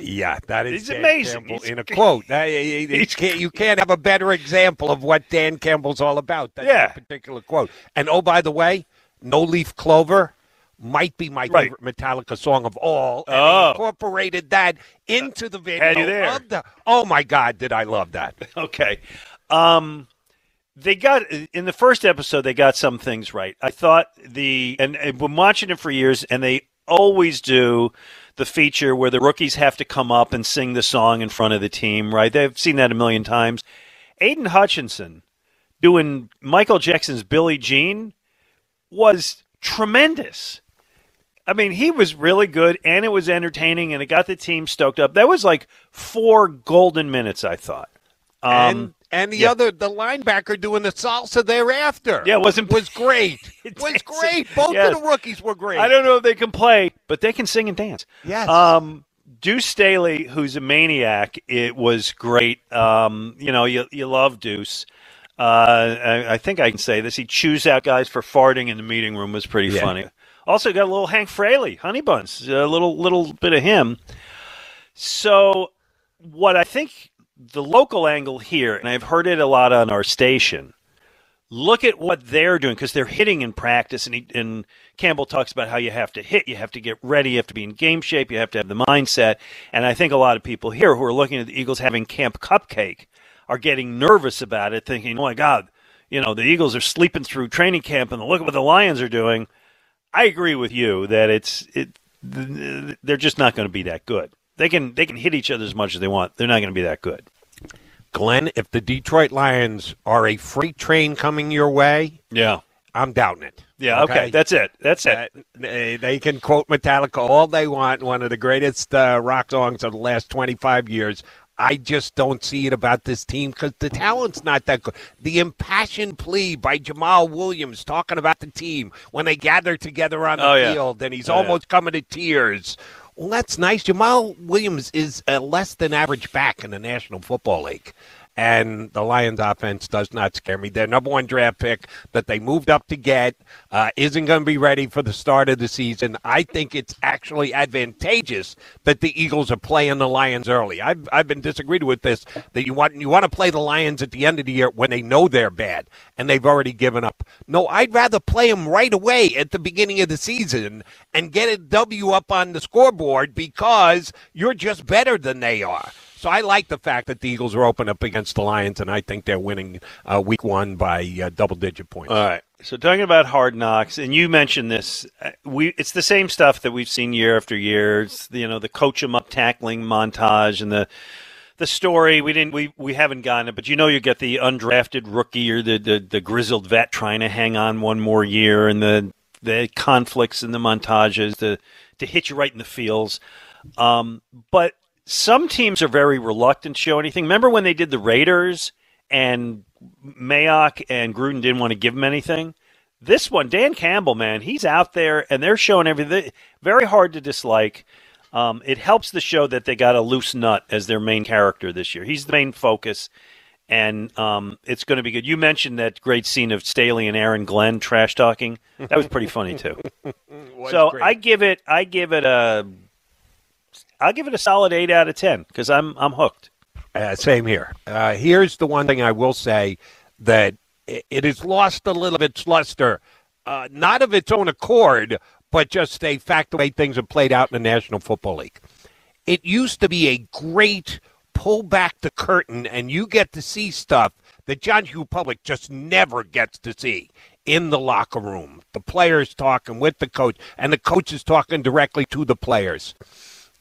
Yeah, that is He's Dan amazing. Campbell He's- in a quote. (laughs) You- can't, you can't have a better example of what Dan Campbell's all about than Yeah. that particular quote. And oh, by the way, No Leaf Clover might be my Right. favorite Metallica song of all. And Oh. incorporated that into the video. Had you there. the- oh my God, did I love that? (laughs) Okay. Um, they got in the first episode. They got some things right. I thought the and I've been watching it for years, and they always do the feature where the rookies have to come up and sing the song in front of the team. Right? They've seen that a million times. Aidan Hutchinson doing Michael Jackson's "Billie Jean" was tremendous. I mean, he was really good, and it was entertaining, and it got the team stoked up. That was like four golden minutes, I thought. Um, and and the yeah. other, the linebacker doing the salsa thereafter. Yeah, it wasn't (laughs) it was great. It was great. Both Yes. of the rookies were great. I don't know if they can play, but they can sing and dance. Yes. Um, Deuce Staley, who's a maniac, it was great. Um, you know, you you love Deuce. Uh, I, I think I can say this. He chews out guys for farting in the meeting room was pretty Yeah. funny. Also got a little Hank Fraley, Honey Buns, a little little bit of him. So, what I think the local angle here, and I've heard it a lot on our station, look at what they're doing because they're hitting in practice. And, he, and Campbell talks about how you have to hit, you have to get ready, you have to be in game shape, you have to have the mindset. And I think a lot of people here who are looking at the Eagles having Camp Cupcake are getting nervous about it, thinking, oh my God, you know, the Eagles are sleeping through training camp and look at what the Lions are doing. I agree with you that it's it, they're just not going to be that good. They can they can hit each other as much as they want. They're not going to be that good. Glenn, if the Detroit Lions are a freight train coming your way, yeah, I'm doubting it. Yeah, okay, okay that's it. That's it. Uh, they, they, can quote Metallica all they want, one of the greatest uh, rock songs of the last 25 years. I just don't see it about this team because the talent's not that good. The impassioned plea by Jamaal Williams talking about the team when they gather together on the oh, field and he's oh, almost yeah. coming to tears. Well, that's nice. Jamaal Williams is a less than average back in the National Football League and the Lions offense does not scare me. Their number one draft pick that they moved up to get uh, isn't going to be ready for the start of the season. I think it's actually advantageous that the Eagles are playing the Lions early. I've, I've been disagreed with this that you want you want to play the Lions at the end of the year when they know they're bad and they've already given up. No, I'd rather play them right away at the beginning of the season and get a W up on the scoreboard because you're just better than they are. So I like the fact that the Eagles are open up against the Lions, and I think they're winning uh, week one by uh, double digit points. All right. So talking about hard knocks, and you mentioned this, uh, we it's the same stuff that we've seen year after year. It's you know the coach 'em up tackling montage and the the story we didn't we, we haven't gotten it, but you know you get the undrafted rookie or the, the the grizzled vet trying to hang on one more year, and the the conflicts and the montages to to hit you right in the feels. Um, but some teams are very reluctant to show anything. Remember when they did the Raiders and Mayock and Gruden didn't want to give them anything? This one, Dan Campbell, man, he's out there and they're showing everything. Very hard to dislike. Um, it helps the show that they got a loose nut as their main character this year. He's the main focus, and um, it's going to be good. You mentioned that great scene of Staley and Aaron Glenn trash talking. That was pretty funny too. (laughs) so great. I give it, I give it a I'll give it a solid eight out of ten because I'm I'm hooked. Uh, same here. Uh, here's the one thing I will say that it, has lost a little of its luster, uh, not of its own accord, but just a fact the way things have played out in the National Football League. It used to be a great pull back the curtain and you get to see stuff that John Hugh Public just never gets to see in the locker room. The players talking with the coach, and the coach is talking directly to the players.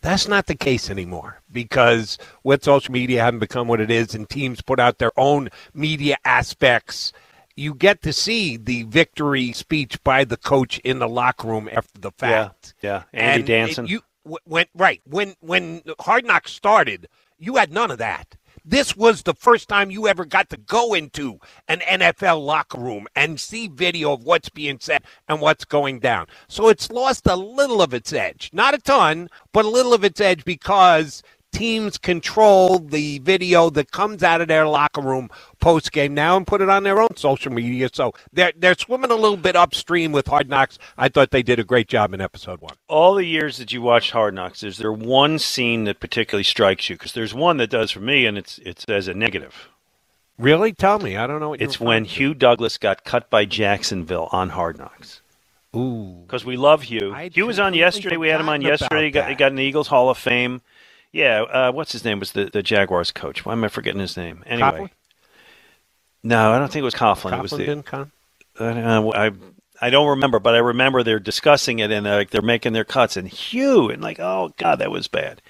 That's not the case anymore because with social media having become what it is and teams put out their own media aspects, you get to see the victory speech by the coach in the locker room after the fact. Yeah, yeah. Andy and Danson. It, you went right when when Hard Knocks started. You had none of that. This was the first time you ever got to go into an NFL locker room and see video of what's being said and what's going down. So it's lost a little of its edge. Not a ton, but a little of its edge because teams control the video that comes out of their locker room post game now and put it on their own social media. So they're they're swimming a little bit upstream with Hard Knocks. I thought they did a great job in episode one. All the years that you watched Hard Knocks, is there one scene that particularly strikes you? Because there's one that does for me, and it's it's as a negative. Really? Tell me. I don't know. it's when Hugh Douglas got cut by Jacksonville on Hard Knocks. Ooh. Because we love Hugh. I'd Hugh was on yesterday. We had him on yesterday. He got, he got in the Eagles Hall of Fame. Yeah, uh, what's his name? Was the, the Jaguars coach? Why am I forgetting his name? Anyway, Coughlin? no, I don't think it was Coughlin. Coughlin it was the uh, I I don't remember, but I remember they're discussing it and they're, like they're making their cuts and Hugh and like oh god that was bad.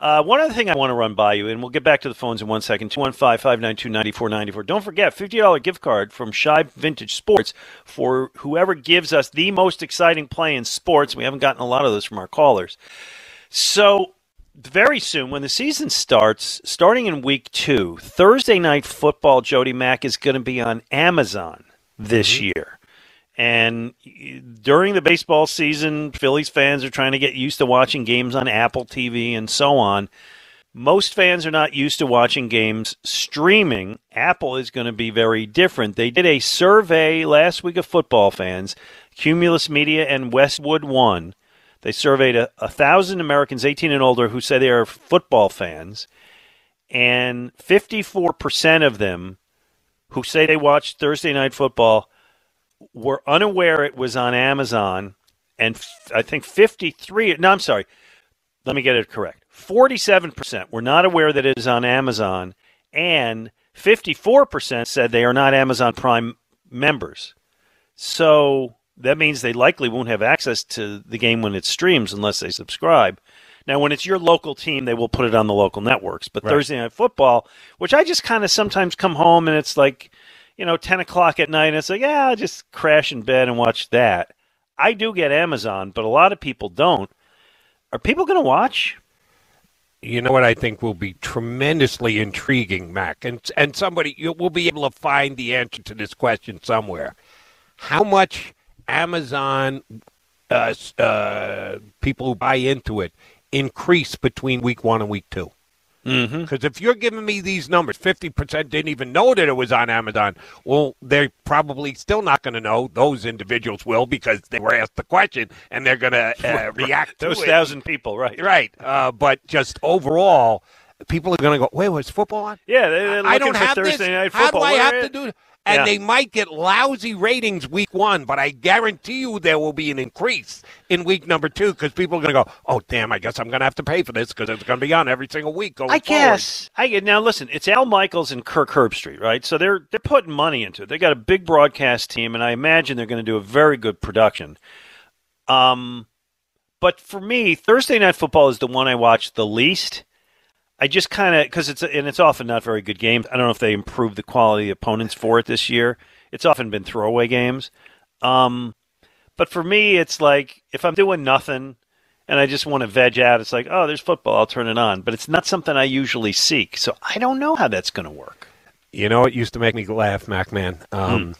Uh, one other thing I want to run by you, and we'll get back to the phones in one second. 215 592 9494. Don't forget, $50 gift card from Shibe Vintage Sports for whoever gives us the most exciting play in sports. We haven't gotten a lot of those from our callers. So, very soon, when the season starts, starting in week two, Thursday night football, Jody Mack is going to be on Amazon this mm-hmm. year. And during the baseball season, Phillies fans are trying to get used to watching games on Apple TV and so on. Most fans are not used to watching games streaming. Apple is going to be very different. They did a survey last week of football fans, Cumulus Media and Westwood One. They surveyed a, a thousand Americans 18 and older who say they are football fans, and 54% of them who say they watched Thursday Night Football were unaware it was on Amazon, and f- I think 53. No, I'm sorry. Let me get it correct. 47% were not aware that it is on Amazon, and 54% said they are not Amazon Prime members. So that means they likely won't have access to the game when it streams unless they subscribe. Now, when it's your local team, they will put it on the local networks. But Right. Thursday Night Football, which I just kind of sometimes come home and it's like, you know, 10 o'clock at night, and it's like, yeah, I'll just crash in bed and watch that. I do get Amazon, but a lot of people don't. Are people going to watch? You know what I think will be tremendously intriguing, Mac, and and somebody you will be able to find the answer to this question somewhere. How much Amazon uh, uh, people who buy into it increase between week one and week two? Mm-hmm. Because if you're giving me these numbers, fifty percent didn't even know that it was on Amazon. Well, they're probably still not going to know. Those individuals will because they were asked the question and they're going to uh, (laughs) react to Those it. thousand people, right? Right. Uh, but just overall, people are going to go, wait, was football on? Yeah, I don't have Thursday this. Night How Football. do I Where have to do? And Yeah. they might get lousy ratings week one, but I guarantee you there will be an increase in week number two because people are going to go, oh, damn, I guess I'm going to have to pay for this because it's going to be on every single week going I forward. guess. I now. Listen, it's Al Michaels and Kirk Herbstreit, right? So they're they're putting money into it. They got a big broadcast team, and I imagine they're going to do a very good production. Um, but for me, Thursday Night Football is the one I watch the least. I just kind of because it's and it's often not very good games. I don't know if they improved the quality of opponents for it this year. It's often been throwaway games. Um, but for me, it's like if I'm doing nothing and I just want to veg out, it's like, oh, there's football. I'll turn it on. But it's not something I usually seek. So I don't know how that's going to work. You know, it used to make me laugh, Mac man. Um,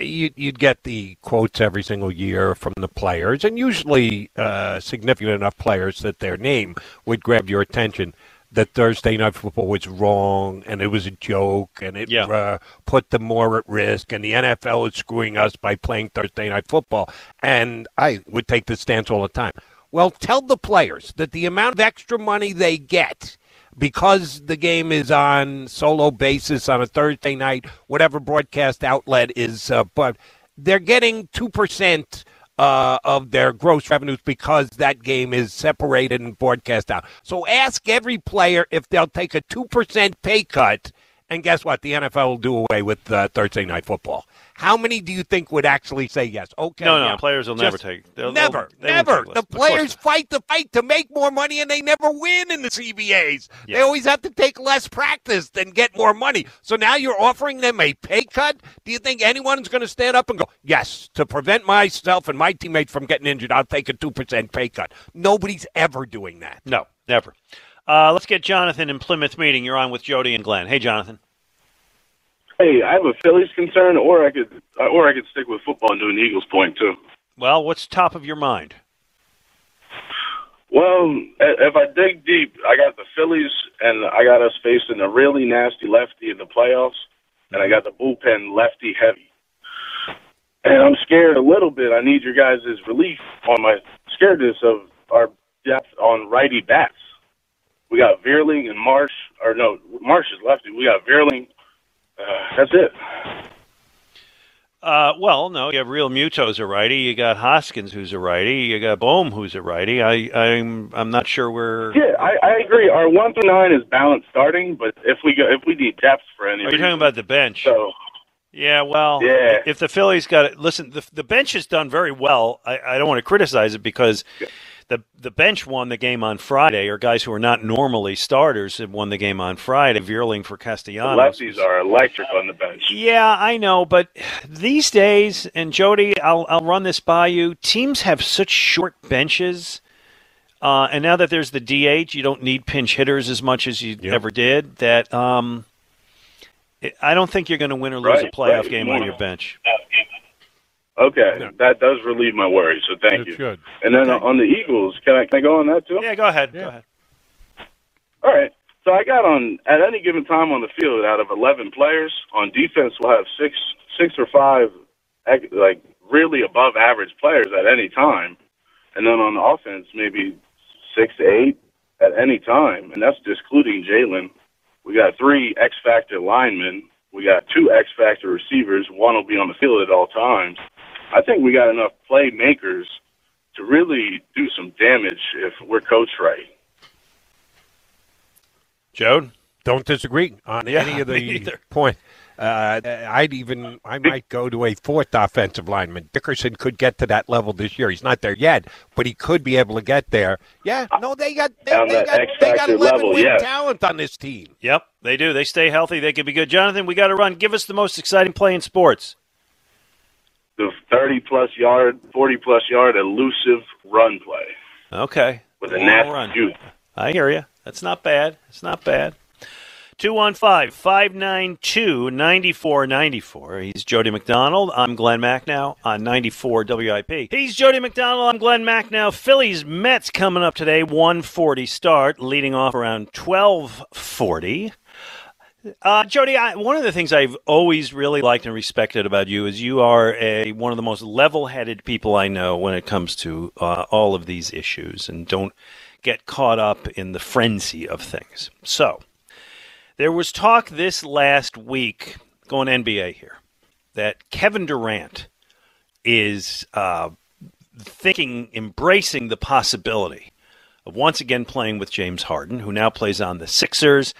you'd, you'd get the quotes every single year from the players, and usually uh, significant enough players that their name would grab your attention. That Thursday night football was wrong, and it was a joke, and it Yeah. uh, put them more at risk, and the NFL is screwing us by playing Thursday night football. And I would take this stance all the time. Well, tell the players that the amount of extra money they get because the game is on solo basis on a Thursday night, whatever broadcast outlet is, uh, but they're getting 2% uh, of their gross revenues because that game is separated and broadcast out. So ask every player if they'll take a 2% pay cut, and guess what? The NFL will do away with uh, Thursday night football. How many do you think would actually say yes? Okay, No, no, yeah. players will never take- they'll- never, they'll- they never. take. The players fight the fight to make more money, and they never win in the CBAs. They always have to take less practice than get more money. So now you're offering them a pay cut. Do you think anyone's going to stand up and go, "Yes, to prevent myself and my teammates from getting injured, I'll take a two percent pay cut"? Nobody's ever doing that. No, never. Uh, let's get Jonathan in Plymouth meeting. You're on with Jody and Glenn. Hey, Jonathan. Hey, I have a Phillies concern, or I could, uh, or I could stick with football and do an Eagles point too. Well, what's top of your mind? Well, if I dig deep, I got the Phillies, and I got us facing a really nasty lefty in the playoffs, and I got the bullpen lefty heavy. And I'm scared a little bit. I need your guys' relief on my scaredness of our depth on righty bats. We got Vierling and Marsh, or no, Marsh is lefty. We got Vierling. Uh, that's it. Uh, well, no, you have Realmuto's a righty. You got Hoskins, who's a righty. You got Bohm, who's a righty. I, I'm, I'm not sure where. Yeah, I, I agree. Our one through nine is balanced starting, but if we go, if we need depth for any, Are you talking about the bench? So Yeah, well, Yeah. if the Phillies got it, listen, the the bench has done very well. I, I don't want to criticize it because the the bench won the game on Friday, or guys who are not normally starters have won the game on Friday. Vierling for the Castellanos. lefties are electric on the bench. Yeah, I know, but these days, and Jody, I'll I'll run this by you. Teams have such short benches, uh, and now that there's the DH, you don't need pinch hitters as much as you ever did. That um, I don't think you're going to win or lose a playoff right. game on your bench. Okay, that does relieve my worry. So thank you. Good. And then uh, on the Eagles, can I can I go on that too? Yeah, go ahead. Go ahead. All right. So I got on at any given time on the field out of eleven players on defense, we'll have six six or five like really above average players at any time. and then on the offense, maybe six to eight at any time, and that's excluding Jalen. We got three X factor linemen. We got two X factor receivers. One will be on the field at all times. I think we got enough playmakers to really do some damage if we're coached right. Joe, don't disagree on Yeah, any of the either. point. Uh, I'd even I might go to a fourth offensive lineman. Dickerson could get to that level this year. He's not there yet, but he could be able to get there. Yeah, no, they got they, they got they got eleven level, win yes. talent on this team. Yep, they do. They stay healthy. They could be good. Jonathan, we got to run. Give us the most exciting play in sports. The 30 plus yard, 40 plus yard elusive run play Okay. with a Long nasty run. I hear you. That's not bad. It's not bad. 215 592 9494. He's Jody McDonald. I'm Glenn Macnow on 94 WIP. He's Jody McDonald. I'm Glenn Macnow. Phillies Mets coming up today. 140 start, leading off around 1240. Uh, Jody, I, one of the things I've always really liked and respected about you is you are a one of the most level-headed people I know when it comes to uh, all of these issues, and don't get caught up in the frenzy of things. So, there was talk this last week, going NBA here, that Kevin Durant is uh, thinking, embracing the possibility of once again playing with James Harden, who now plays on the Sixers.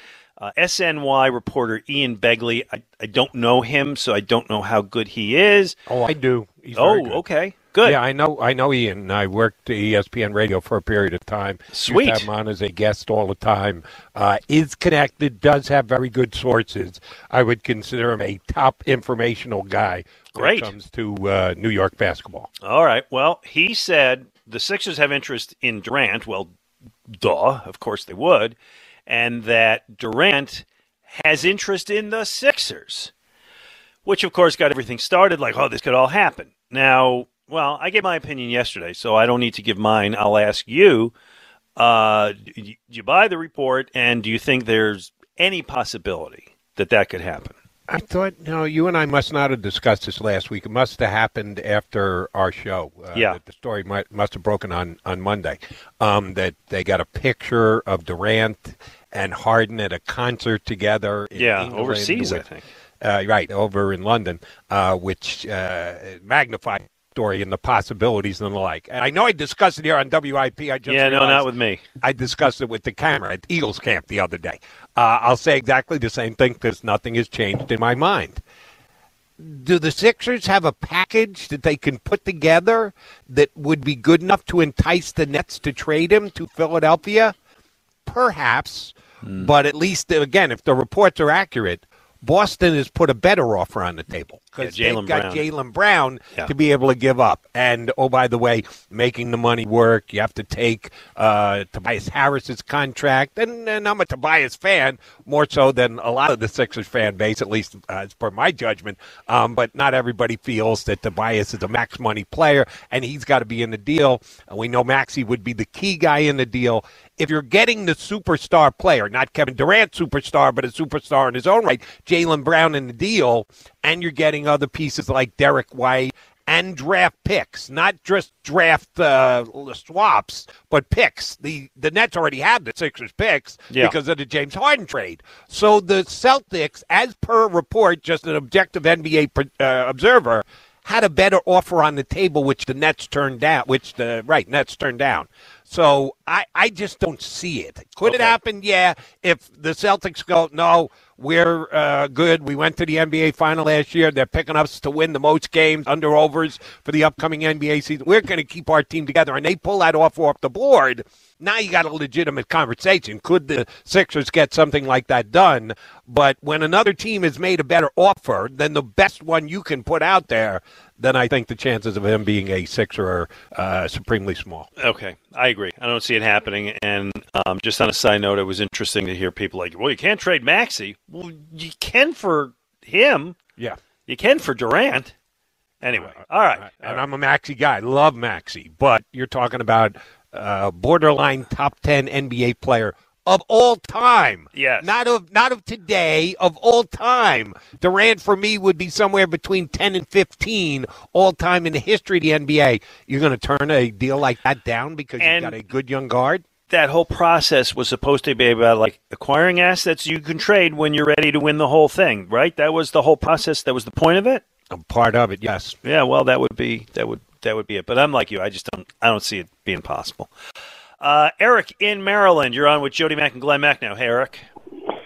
Uh, SNY reporter Ian Begley, I, I don't know him, so I don't know how good he is. Oh, I do. He's oh, good. okay. Good. Yeah, I know. I know Ian. I worked at ESPN Radio for a period of time. Used to Sweet. have him on as a guest all the time. Uh, is connected. Does have very good sources. I would consider him a top informational guy when Great. it comes to uh, New York basketball. All right. Well, he said the Sixers have interest in Durant. Well, duh, of course they would. And that Durant has interest in the Sixers, which of course got everything started like, oh, this could all happen. Now, well, I gave my opinion yesterday, so I don't need to give mine. I'll ask you uh, do you- do you buy the report, and do you think there's any possibility that that could happen? I thought, no, you and I must not have discussed this last week. It must have happened after our show. Uh, Yeah. The story might, must have broken on, on Monday. Um, that they got a picture of Durant and Harden at a concert together. In Yeah, England, overseas, I think. Uh, right, over in London, uh, which uh, magnified story and the possibilities and the like. And I know I discussed it here on WIP. I just Yeah, no, not with me. I discussed it with the camera at Eagles camp the other day. Uh, I'll say exactly the same thing because nothing has changed in my mind. Do the Sixers have a package that they can put together that would be good enough to entice the Nets to trade him to Philadelphia? Perhaps, Hmm. but at least again, if the reports are accurate, Boston has put a better offer on the table because Yeah, they've got Jaylen Brown Yeah. to be able to give up. And oh, by the way, making the money work, you have to take uh, Tobias Harris's contract. And, and I'm a Tobias fan more so than a lot of the Sixers fan base, at least uh, as per my judgment. Um, but not everybody feels that Tobias is a max money player, and he's got to be in the deal. And we know Maxey would be the key guy in the deal. If you're getting the superstar player, not Kevin Durant superstar, but a superstar in his own right, Jaylen Brown in the deal, and you're getting other pieces like Derrick White and draft picks, not just draft uh, swaps, but picks. The the Nets already have the Sixers picks Yeah. because of the James Harden trade. So the Celtics, as per report, just an objective NBA uh, observer, had a better offer on the table, which the Nets turned down. Which the right Nets turned down. So I, I just don't see it. Could it happen? Yeah. If the Celtics go, no, we're uh, good. We went to the NBA final last year. They're picking us to win the most games under overs for the upcoming NBA season. We're going to keep our team together, and they pull that off off the board. Now you got a legitimate conversation. Could the Sixers get something like that done? But when another team has made a better offer than the best one you can put out there, then I think the chances of him being a Sixer are uh, supremely small. Okay, I agree. I don't see it happening. And um, just on a side note, it was interesting to hear people like, "Well, you can't trade Maxey." Well, you can for him. Yeah. You can for Durant. Anyway, all right. And I'm a Maxey guy. Love Maxey. But you're talking about uh, borderline top 10 NBA player of all time. Yes. Not of not of today, of all time. Durant for me would be somewhere between 10 and 15 all time in the history of the NBA. You're going to turn a deal like that down because And- you've got a good young guard? that whole process was supposed to be about like acquiring assets you can trade when you're ready to win the whole thing, right? That was the whole process. That was the point of it. A part of it, yes. Yeah, well, that would be that would that would be it. But I'm like you. I just don't. I don't see it being possible. Uh, Eric in Maryland, you're on with Jody Mack and Glenn Macnow. Hey, Eric.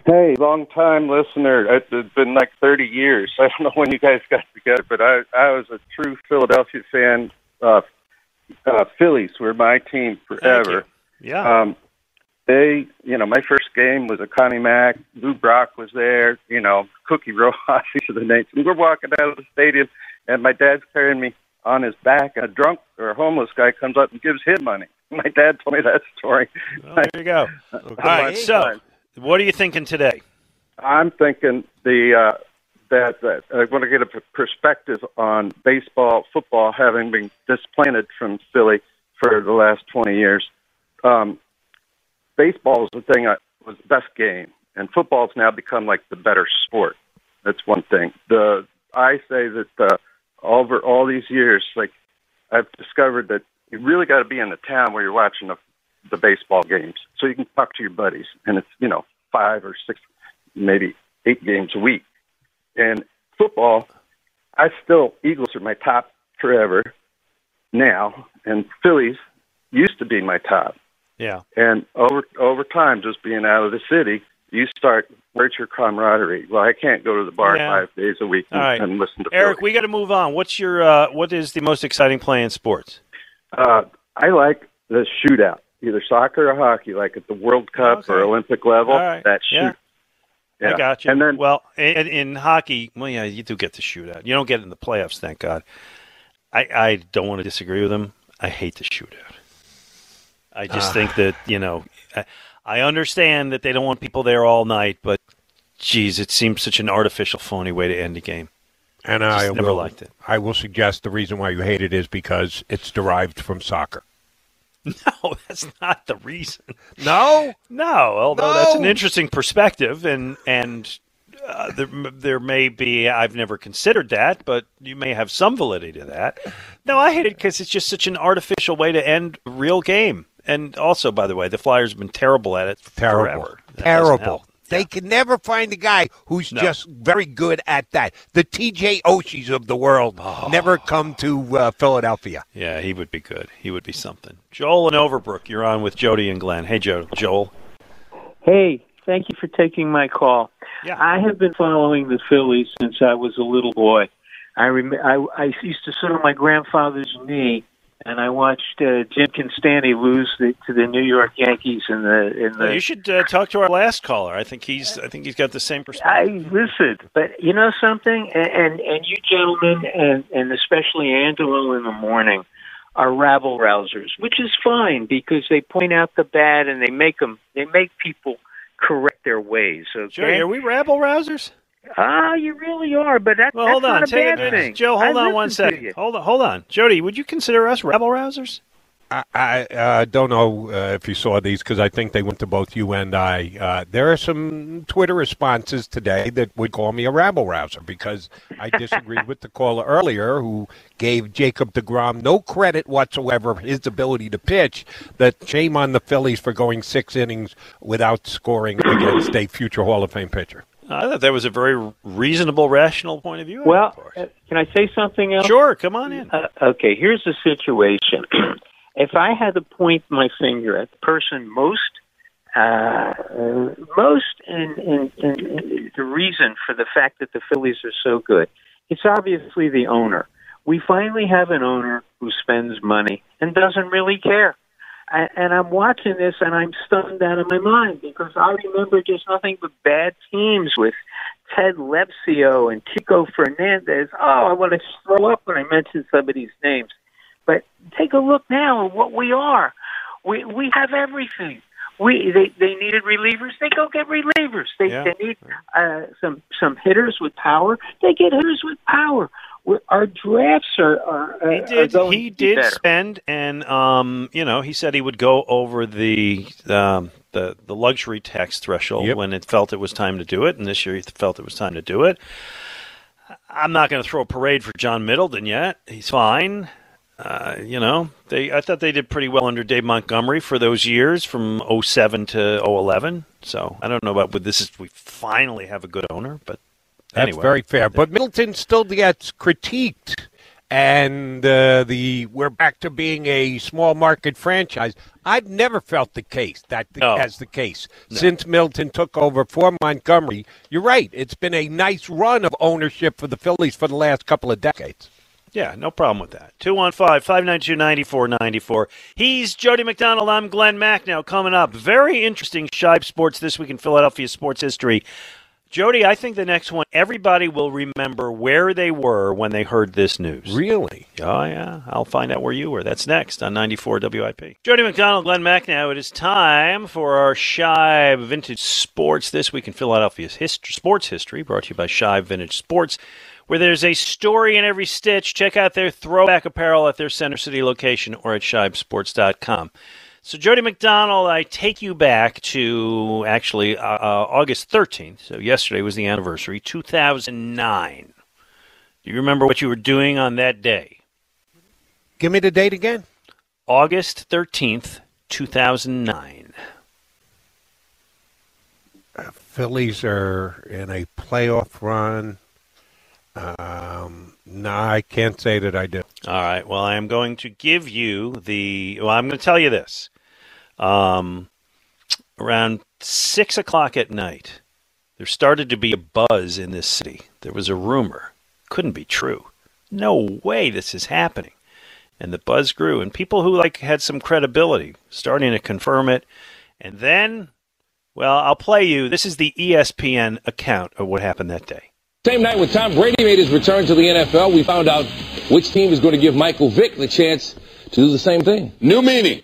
Hey, long time listener. It's been like 30 years. (laughs) I don't know when you guys got together, but I I was a true Philadelphia fan. Uh, uh, Phillies were my team forever. Yeah. Um, they, you know, my first game was a Connie Mack. Lou Brock was there. You know, Cookie Rojas. These are the names. And we're walking out of the stadium, and my dad's carrying me on his back, and a drunk or a homeless guy comes up and gives him money. (laughs) My dad told me that story. Well, there you go. (laughs) All right. So, what are you thinking today? I'm thinking the uh, that, that I want to get a perspective on baseball, football, having been displanted from Philly for the last 20 years. Um, baseball is the thing I, was the best game, and football's now become like the better sport. That's one thing. The I say that uh, over all these years, like I've discovered that you really got to be in the town where you're watching the, the baseball games, so you can talk to your buddies, and it's you know five or six, maybe eight games a week. And football, I still Eagles are my top forever now, and Phillies used to be my top. Yeah. And over over time, just being out of the city, you start where's your camaraderie? Well, I can't go to the bar Yeah. five days a week and, right. and listen to Eric, we got to move on. What's your uh, what is the most exciting play in sports? Uh, I like the shootout, either soccer or hockey, like at the World Cup or Olympic level. Right. That shoot. Yeah. Yeah. I got you. And then, well, in, in hockey, well, yeah, you do get the shootout. You don't get it in the playoffs, thank God. I, I don't want to disagree with him. I hate the shootout. I just Ah. think that you know, I, I understand that they don't want people there all night, but geez, it seems such an artificial, phony way to end a game. And Just I never will, liked it. I will suggest the reason why you hate it is because it's derived from soccer. (laughs) No, that's not the reason. No, no. Although that's an interesting perspective, and and uh, there there may be. I've never considered that, but you may have some validity to that. No, I hate it because it's just such an artificial way to end a real game. And also, by the way, the Flyers have been terrible at it Terrible. forever. That. Terrible. They can never find a guy who's No. just very good at that. The TJ Oshies of the world Oh. never come to uh, Philadelphia. Yeah, he would be good. He would be something. Joel and Overbrook, you're on with Jody and Glenn. Hey, Joe, Joel. Hey, thank you for taking my call. Yeah. I have been following the Phillies since I was a little boy. I rem- I, I used to sit on my grandfather's knee, and I watched uh, Jim Konstanty lose the, to the New York Yankees in the in the. Well, you should uh, talk to our last caller. I think he's. I think he's got the same perspective. I perspective. listen, but you know something, and and, and you gentlemen, and and especially Angelo in the morning, are rabble rousers, which is fine because they point out the bad and they make them they make people correct their ways. Okay, Joey, are we rabble rousers? Ah, you really are, but that, Well, that's hold on, not a take bad it- thing. Joe. Hold I on one listen to second. you. Hold on, hold on, Jody. Would you consider us rabble rousers? I, I uh, don't know uh, if you saw these because I think they went to both you and I. Uh, there are some Twitter responses today that would call me a rabble rouser because I disagreed (laughs) with the caller earlier who gave Jacob DeGrom no credit whatsoever for his ability to pitch. That shame on the Phillies for going six innings without scoring against a future Hall of Fame pitcher. I thought that was a very reasonable, rational point of view. Well, uh, can I say something else? Sure, come on in. Uh, okay, here's the situation. (clears throat) if I had to point my finger at the person most, uh, uh, most, and in, in, in the reason for the fact that the Phillies are so good, it's obviously the owner. We finally have an owner who spends money and doesn't really care. And I'm watching this and I'm stunned out of my mind because I remember just nothing but bad teams with Ted Lepcio and Chico Fernandez. Oh, I want to throw up when I mention some of these names. But take a look now at what we are. We we have everything. We they they needed relievers. They go get relievers. They Yeah. they need uh, some some hitters with power. They get hitters with power. We're, our drafts are are, are He did. Are going He did better. spend, and um, you know, he said he would go over the um, the the luxury tax threshold when it felt it was time to do it, and this year he felt it was time to do it. I'm not going to throw a parade for John Middleton yet. He's fine. Uh, you know, they I thought they did pretty well under Dave Montgomery for those years from 07 to 011. So I don't know about but this is we finally have a good owner, but That's anyway. very fair. But Middleton still gets critiqued. And uh, the we're back to being a small market franchise. I've never felt the case that as the case since Middleton took over for Montgomery. You're right; it's been a nice run of ownership for the Phillies for the last couple of decades. Yeah, no problem with that. 215 592 9494. He's Jody McDonald. I'm Glenn Macnow. Coming up, very interesting Shibe Sports this week in Philadelphia sports history. Jody, I think the next one, everybody will remember where they were when they heard this news. Really? Oh, yeah. I'll find out where you were. That's next on 94 WIP. Jody McDonald, Glenn Macnow. It is time for our Shibe Vintage Sports this week in Philadelphia's history, sports history, brought to you by Shibe Vintage Sports where there's a story in every stitch. Check out their throwback apparel at their Center City location or at shibesports.com. So, Jody McDonald, I take you back to actually uh, uh, August 13th. So, yesterday was the anniversary, 2009. Do you remember what you were doing on that day? Give me the date again. August 13th, 2009. Phillies are in a playoff run. Um, no, I can't say that I do. All right. Well, I am going to give you the. Well, I'm going to tell you this. Um, around six o'clock at night, there started to be a buzz in this city. There was a rumor. Couldn't be true. No way this is happening. And the buzz grew, and people who like had some credibility starting to confirm it. And then, well, I'll play you. This is the ESPN account of what happened that day. Same night when Tom Brady made his return to the NFL, we found out which team is going to give Michael Vick the chance to do the same thing. New meaning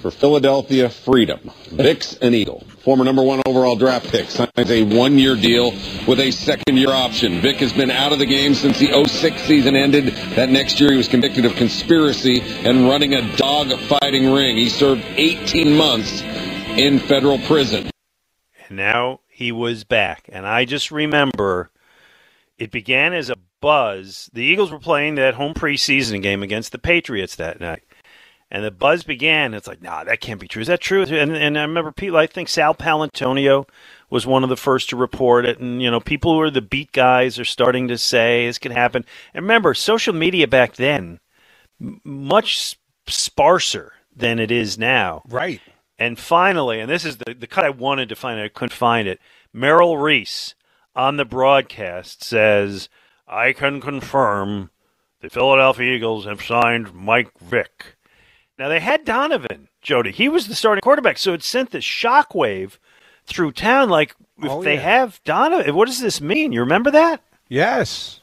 for Philadelphia Freedom. Vick's an Eagle. Former number one overall draft pick signs a one-year deal with a second-year option. Vick has been out of the game since the 06 season ended. That next year he was convicted of conspiracy and running a dog-fighting ring. He served 18 months in federal prison. And now he was back. And I just remember it began as a buzz. The Eagles were playing that home preseason game against the Patriots that night. And the buzz began. It's like, nah, that can't be true. Is that true? And, and I remember people, I think Sal Paolantonio was one of the first to report it. And, you know, people who are the beat guys are starting to say this could happen. And remember, social media back then, m- much sparser than it is now. Right. And finally, and this is the, the cut I wanted to find, I couldn't find it. Merrill Reese on the broadcast says, I can confirm the Philadelphia Eagles have signed Mike Vick. Now, they had Donovan, Jody. He was the starting quarterback, so it sent this shockwave through town. Like, if Oh, they yeah. have Donovan, what does this mean? You remember that? Yes.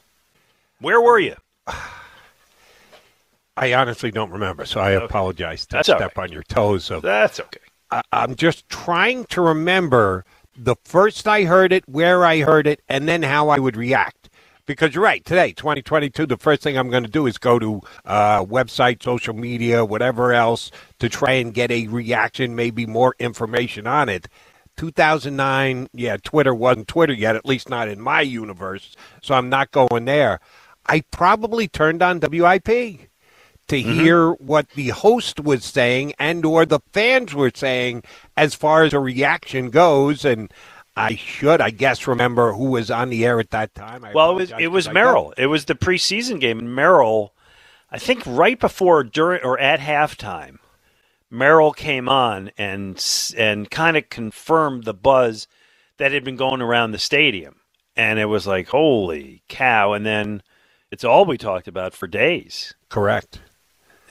Where were you? (sighs) I honestly don't remember, so I apologize to That's step on your toes. Of, That's okay. I, I'm just trying to remember the first I heard it, where I heard it, and then how I would react. Because you're right, today, 2022, the first thing I'm going to do is go to uh, website, social media, whatever else, to try and get a reaction, maybe more information on it. 2009, yeah, Twitter wasn't Twitter yet, at least not in my universe, so I'm not going there. I probably turned on WIP to hear what the host was saying and or the fans were saying as far as a reaction goes and I should, I guess, remember who was on the air at that time. I Well, it was it was Merrill. It was the preseason game, and Merrill, I think right before, during, or at halftime, Merrill came on and and kind of confirmed the buzz that had been going around the stadium, and it was like, holy cow! And then it's all we talked about for days. Correct.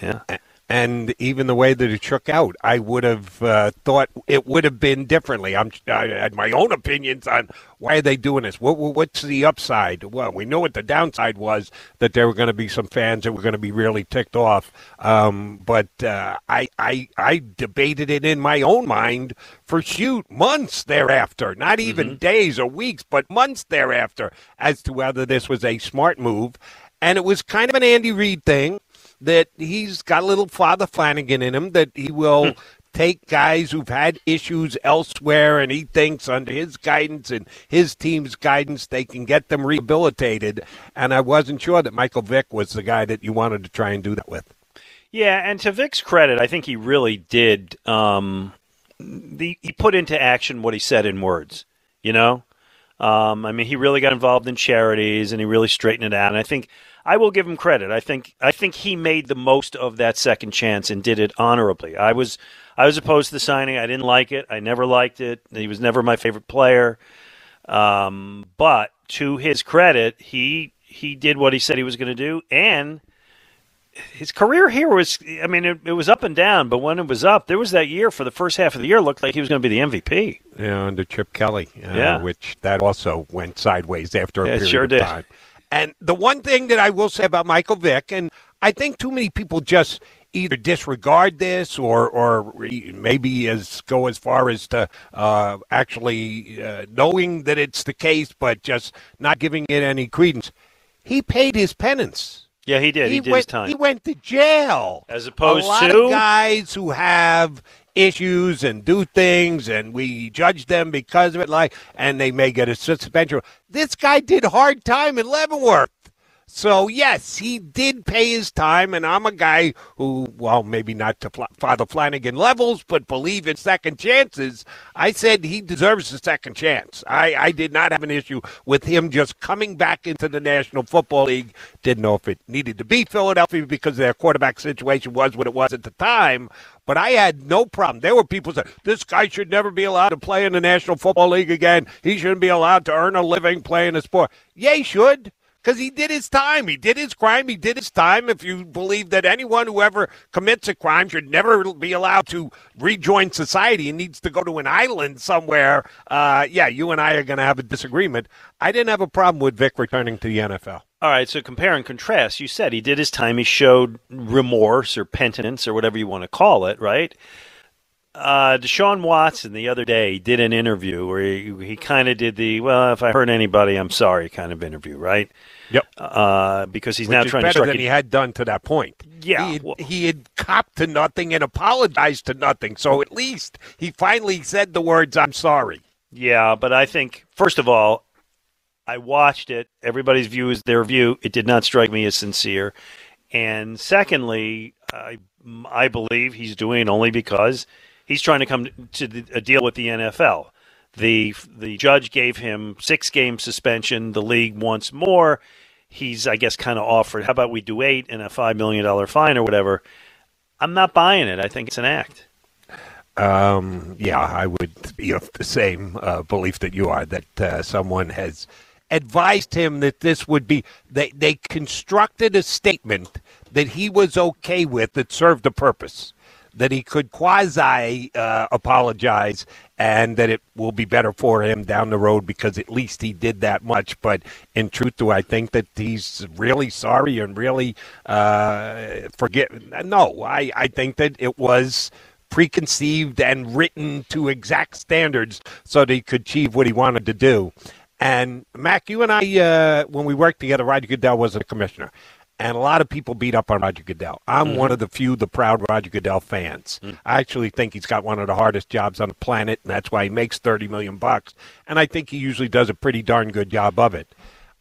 Yeah. And even the way that it shook out, I would have uh, thought it would have been differently. I'm, I had my own opinions on why are they doing this. What, what's the upside? Well, we know what the downside was that there were going to be some fans that were going to be really ticked off. Um, but uh, I, I, I debated it in my own mind for shoot months thereafter, not even days or weeks, but months thereafter, as to whether this was a smart move. And it was kind of an Andy Reid thing that he's got a little Father Flanagan in him that he will take guys who've had issues elsewhere and he thinks under his guidance and his team's guidance they can get them rehabilitated. And I wasn't sure that Michael Vick was the guy that you wanted to try and do that with. Yeah, and to Vick's credit, I think he really did. Um, the, he put into action what he said in words. You know, um, I mean, he really got involved in charities and he really straightened it out. And I think I will give him credit. I think I think he made the most of that second chance and did it honorably. I was I was opposed to the signing. I didn't like it. I never liked it. He was never my favorite player. Um, but to his credit, he he did what he said he was going to do, and his career here was I mean it, it, was up and down, but when it was up, there was that year for the first half of the year looked like he was going to be the MVP. Yeah, under Chip Kelly. Uh, yeah, which that also went sideways after a yeah, period sure of did. time. And the one thing that I will say about Michael Vick, and I think too many people just either disregard this or or maybe as go as far as to uh, actually uh, knowing that it's the case, but just not giving it any credence. He paid his penance. Yeah, he did. He, He, did went. his time. He went to jail. As opposed a lot to of guys who have issues and do things, and we judge them because of it. Like, and they may get a suspension. This guy did hard time in Leavenworth. So yes, he did pay his time, and I'm a guy who, well, maybe not to Father Flanagan levels, but believe in second chances. I said he deserves a second chance. I, I did not have an issue with him just coming back into the National Football League. Didn't know if it needed to be Philadelphia because their quarterback situation was what it was at the time. But I had no problem. There were people saying this guy should never be allowed to play in the National Football League again. He shouldn't be allowed to earn a living playing a sport. Yeah, he should because he did his time. He did his crime. He did his time. If you believe that anyone who ever commits a crime should never be allowed to rejoin society and needs to go to an island somewhere, uh, yeah, you and I are going to have a disagreement. I didn't have a problem with Vick returning to the NFL. All right, so compare and contrast. You said he did his time. He showed remorse or penitence or whatever you want to call it, right? Uh, Deshaun Watson the other day did an interview where he, he kind of did the well, if I hurt anybody, I'm sorry kind of interview, right? Yep. Uh, because he's Which now trying better to strike than he had done to that point. Yeah, he had, he had copped to nothing and apologized to nothing. So at least he finally said the words, "I'm sorry." Yeah, but I think first of all, I watched it. Everybody's view is their view. It did not strike me as sincere. And secondly, I I believe he's doing it only because he's trying to come to the, a deal with the NFL. The the judge gave him six game suspension. The league wants more. He's I guess kind of offered. How about we do eight and a five million dollar fine or whatever? I'm not buying it. I think it's an act. Um, yeah, I would be of the same uh, belief that you are that uh, someone has advised him that this would be they they constructed a statement that he was okay with that served a purpose that he could quasi uh, apologize and that it will be better for him down the road because at least he did that much but in truth do i think that he's really sorry and really uh, forget no I, I think that it was preconceived and written to exact standards so that he could achieve what he wanted to do. And Mac, you and I, uh, when we worked together, Roger Goodell was a commissioner. And a lot of people beat up on Roger Goodell. I'm Mhm. one of the few, the proud Roger Goodell fans. I actually think he's got one of the hardest jobs on the planet, and that's why he makes 30 million bucks. And I think he usually does a pretty darn good job of it.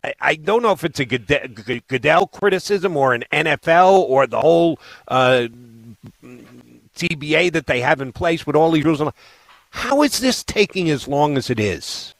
I, I don't know if it's a Goodell, Goodell criticism or an NFL or the whole uh, CBA that they have in place with all these rules. How is this taking as long as it is?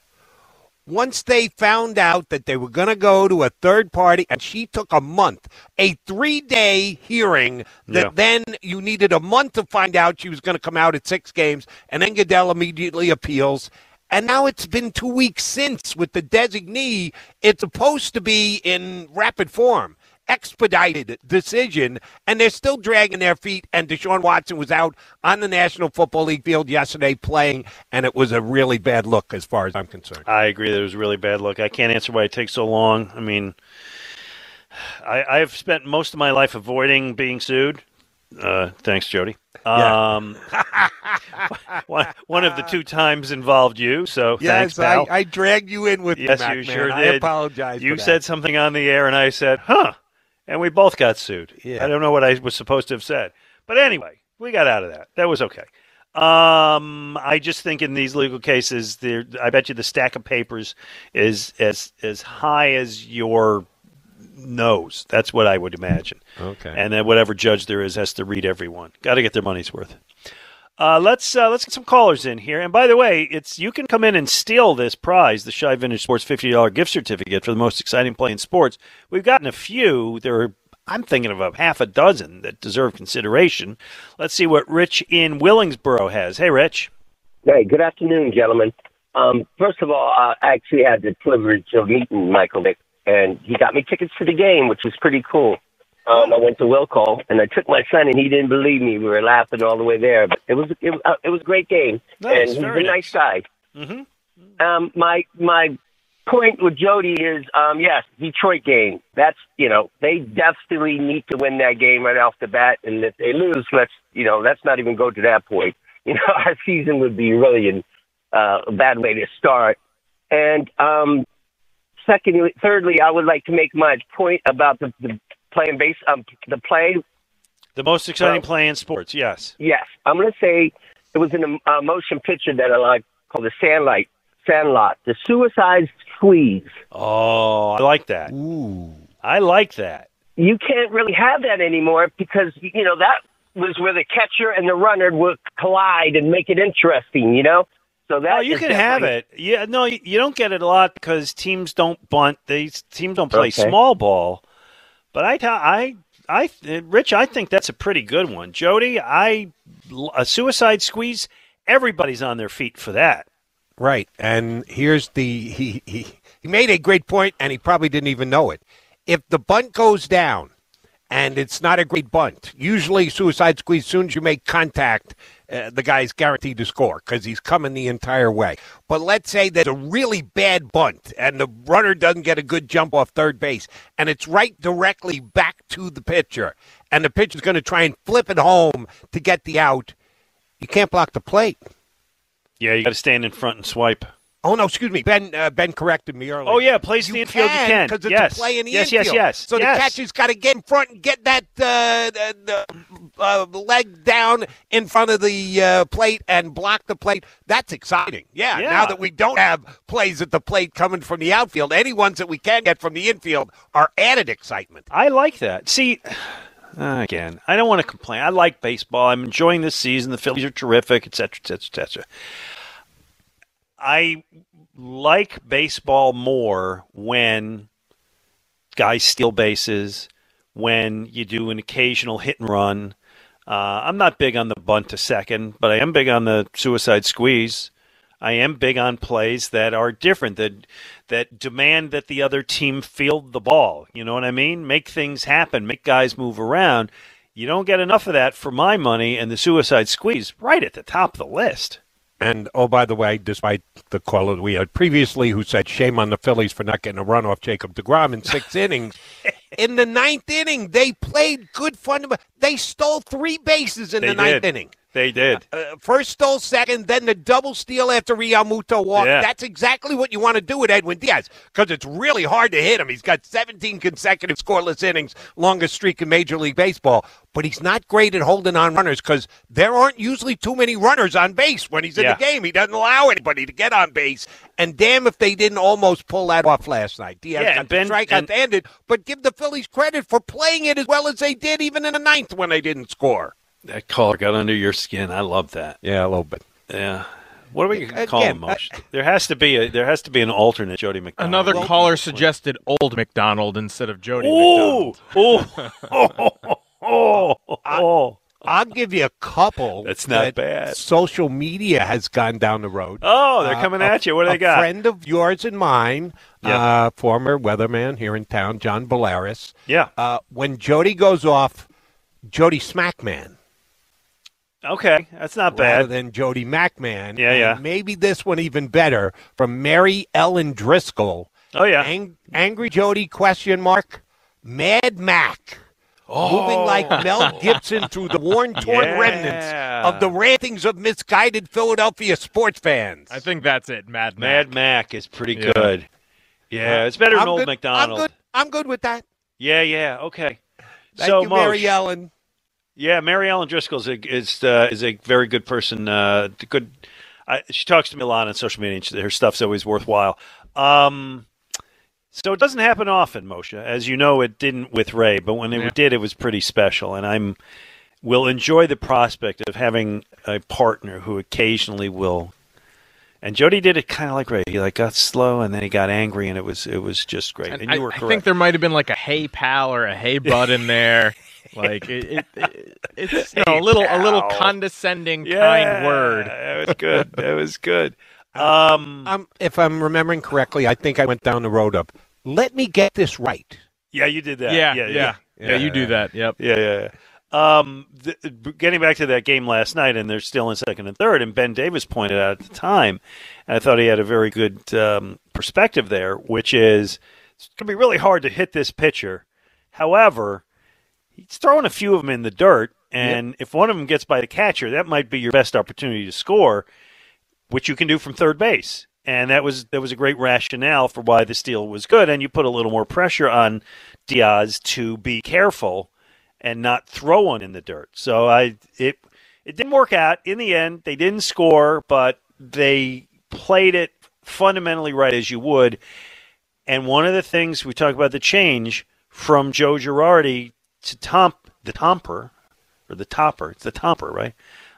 Once they found out that they were going to go to a third party, and she took a month, a three day hearing that Yeah. then you needed a month to find out she was going to come out at six games, and then Goodell immediately appeals. And now it's been two weeks since with the designee. It's supposed to be in rapid form expedited decision, and they're still dragging their feet. And Deshaun Watson was out on the National Football League field yesterday playing, and it was a really bad look as far as I'm concerned. I agree that it was a really bad look. I can't answer why it takes so long. I mean, I, I've spent most of my life avoiding being sued. Uh, thanks, Jody. Um, (laughs) one, one of the two times involved you, so thanks, yes, I, pal. I dragged you in with yes, Mac, you man. sure I apologize. You said something on the air, and I said, "Huh." And we both got sued. Yeah. I don't know what I was supposed to have said, but anyway, we got out of that. That was okay. Um, I just think in these legal cases, there, I bet you the stack of papers is as as high as your nose. That's what I would imagine. Okay. And then whatever judge there is has to read every one. Got to get their money's worth. Uh, let's uh, let's get some callers in here. And by the way, it's you can come in and steal this prize, the Shibe Vintage Sports fifty dollar gift certificate for the most exciting play in sports. We've gotten a few. There are I'm thinking of a half a dozen that deserve consideration. Let's see what Rich in Willingsboro has. Hey, Rich. Hey, good afternoon, gentlemen. Um, first of all, I actually had the privilege of meeting Michael Vick, and he got me tickets to the game, which was pretty cool. Um, I went to Wilco, and I took my son, and he didn't believe me. We were laughing all the way there, but it was it, was- uh, it was a great game, Nice, and he's a very nice guy. Mm-hmm. Um, my my point with Jody is, um, yes, Detroit game. That's you know they definitely need to win that game right off the bat, and if they lose, let's you know let's not even go to that point. (laughs) You know, our season would be really in, uh, a bad way to start. And um, secondly, thirdly, I would like to make my point about the, the playing base, um, the play The most exciting Well- play in sports. Yes. Yes, I'm going to say it was in a uh, motion picture that I like called the Sandlight, Sandlot, the Suicide Squeeze. Oh, I like that. Ooh. I like that. You can't really have that anymore because you know that was where the catcher and the runner would collide and make it interesting. You know, so that Oh, you is can have it. Yeah, no, you, you don't get it a lot because teams don't bunt. They teams don't play Okay. small ball. But I, I, I, Rich, I think that's a pretty good one. Jody, I, a suicide squeeze. Everybody's on their feet for that. Right. And here's the he, he he made a great point and he probably didn't even know it. If the bunt goes down and it's not a great bunt, usually suicide squeeze as soon as you make contact uh, the guy's guaranteed to score because he's coming the entire way. But let's say there's a really bad bunt and the runner doesn't get a good jump off third base and it's right directly back to the pitcher and the pitcher's going to try and flip it home to get the out. You can't block the plate. Yeah, you got to stand in front and swipe. Oh no, excuse me. Ben uh, Ben corrected me earlier. Oh yeah, plays in the infield. You can because it's yes. a play in the yes, infield. Yes, yes, So yes. the catcher's got to get in front and get that uh, the, the uh, leg down in front of the uh, plate and block the plate. That's exciting. Yeah, Yeah. Now that we don't have plays at the plate coming from the outfield, any ones that we can get from the infield are added excitement. I like that. See, uh, again, I don't want to complain. I like baseball. I'm enjoying this season. The Phillies are terrific, et cetera, et cetera, et cetera. I like baseball more when guys steal bases, when you do an occasional hit and run. Uh, I'm not big on the bunt to second, but I am big on the suicide squeeze. I am big on plays that are different that that demand that the other team field the ball. You know what I mean? Make things happen, make guys move around. You don't get enough of that for my money, and the suicide squeeze right at the top of the list. And oh, by the way, despite the caller we had previously who said shame on the Phillies for not getting a run off Jacob DeGrom in six (laughs) innings, in the ninth inning they played good fundamental. They stole three bases in They the ninth did. inning. They did. Uh, first stole second, then the double steal after Realmuto walked. Yeah. That's exactly what you want to do with Edwin Diaz because it's really hard to hit him. He's got 17 consecutive scoreless innings, longest streak in Major League Baseball. But he's not great at holding on runners because there aren't usually too many runners on base when he's in Yeah. the game. He doesn't allow anybody to get on base. And damn if they didn't almost pull that off last night. Diaz Yeah, got the strikeout and- to but give the Phillies credit for playing it as well as they did even in the ninth when they didn't score. That caller got under your skin. I love that. Yeah, a little bit. Yeah. What do we going to call Again, emotion? there has to be a there has to be an alternate Jody McDonald. Another caller suggested Old McDonald instead of Jody Ooh, McDonald. oh, oh, oh. oh. I'll give you a couple. That's not that bad. Social media has gone down the road. Oh, they're Uh, coming a- at you. What do they got? friend of yours and mine, Yep. uh, former weatherman here in town, John Bolaris. Yeah. Uh, when Jody goes off, Jody Smackman. Okay, that's not Rather bad. than Jody Macman. Yeah, And yeah. Maybe this one even better from Mary Ellen Driscoll. Oh yeah. Ang- Angry Jody question mark. Mad Mac. Moving like oh. Mel Gibson through the worn, torn (laughs) Yeah. remnants of the rantings of misguided Philadelphia sports fans. I think that's it. Mad Mac. Mad Mac is pretty Yeah. good. Yeah, it's better than I'm Old good, McDonald. I'm good. I'm good with that. Yeah, yeah, okay. Thank so, you, Mary Ellen. Yeah, Mary Ellen Driscoll is a, is, uh, is a very good person. Uh, good. I, she talks to me a lot on social media. And she, her stuff's always worthwhile. Um, so it doesn't happen often, Moshe. As you know, it didn't with Ray, but when it Yeah. did, it was pretty special. And I'm will enjoy the prospect of having a partner who occasionally will. And Jody did it kind of like Ray. He like got slow, and then he got angry, and it was it was just great. And, I, you were I think there might have been like a hey pal or a hey bud in there. (laughs) Like it, it, it it's (laughs) you know, a little a little condescending Yeah, kind word. That was good. (laughs) that was good. Um, um, if I'm remembering correctly, I think I went down the road of let me get this right. Yeah, you did that. Yeah, yeah, yeah. Yeah, you do that. Yep. Yeah, yeah. yeah. Um, th- getting back to that game last night, and they're still in second and third, and Ben Davis pointed out at the time, and I thought he had a very good um, perspective there, which is it's going to be really hard to hit this pitcher. However, he's throwing a few of them in the dirt, and if one of them gets by the catcher, that might be your best opportunity to score, which you can do from third base. And that was that was a great rationale for why the steal was good. And you put a little more pressure on Diaz to be careful and not throw one in the dirt. So I it it didn't work out in the end. They didn't score, but they played it fundamentally right as you would. And one of the things we talk about the change from Joe Girardi to Tom the Tomper or the Topper. It's the Topper, right?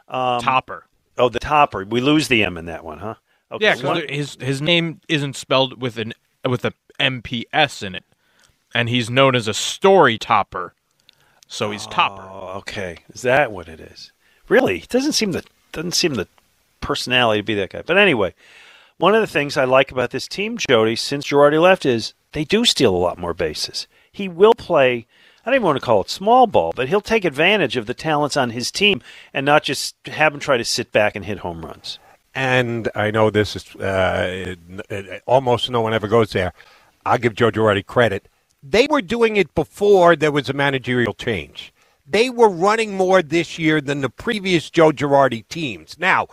Um, Topper. Oh, the Topper. We lose the M in that one, huh? Okay. Yeah, because his his name isn't spelled with an with a MPS in it, and he's known as a story topper, so he's topper. Oh, okay. Is that what it is? Really? He doesn't seem the doesn't seem the personality to be that guy. But anyway, one of the things I like about this team, Jody, since Girardi left, is they do steal a lot more bases. He will play. I don't even want to call it small ball, but he'll take advantage of the talents on his team and not just have them try to sit back and hit home runs. And I know this is uh, it- it- almost no one ever goes there. I'll give Joe Girardi credit. They were doing it before there was a managerial change. They were running more this year than the previous Joe Girardi teams. Now,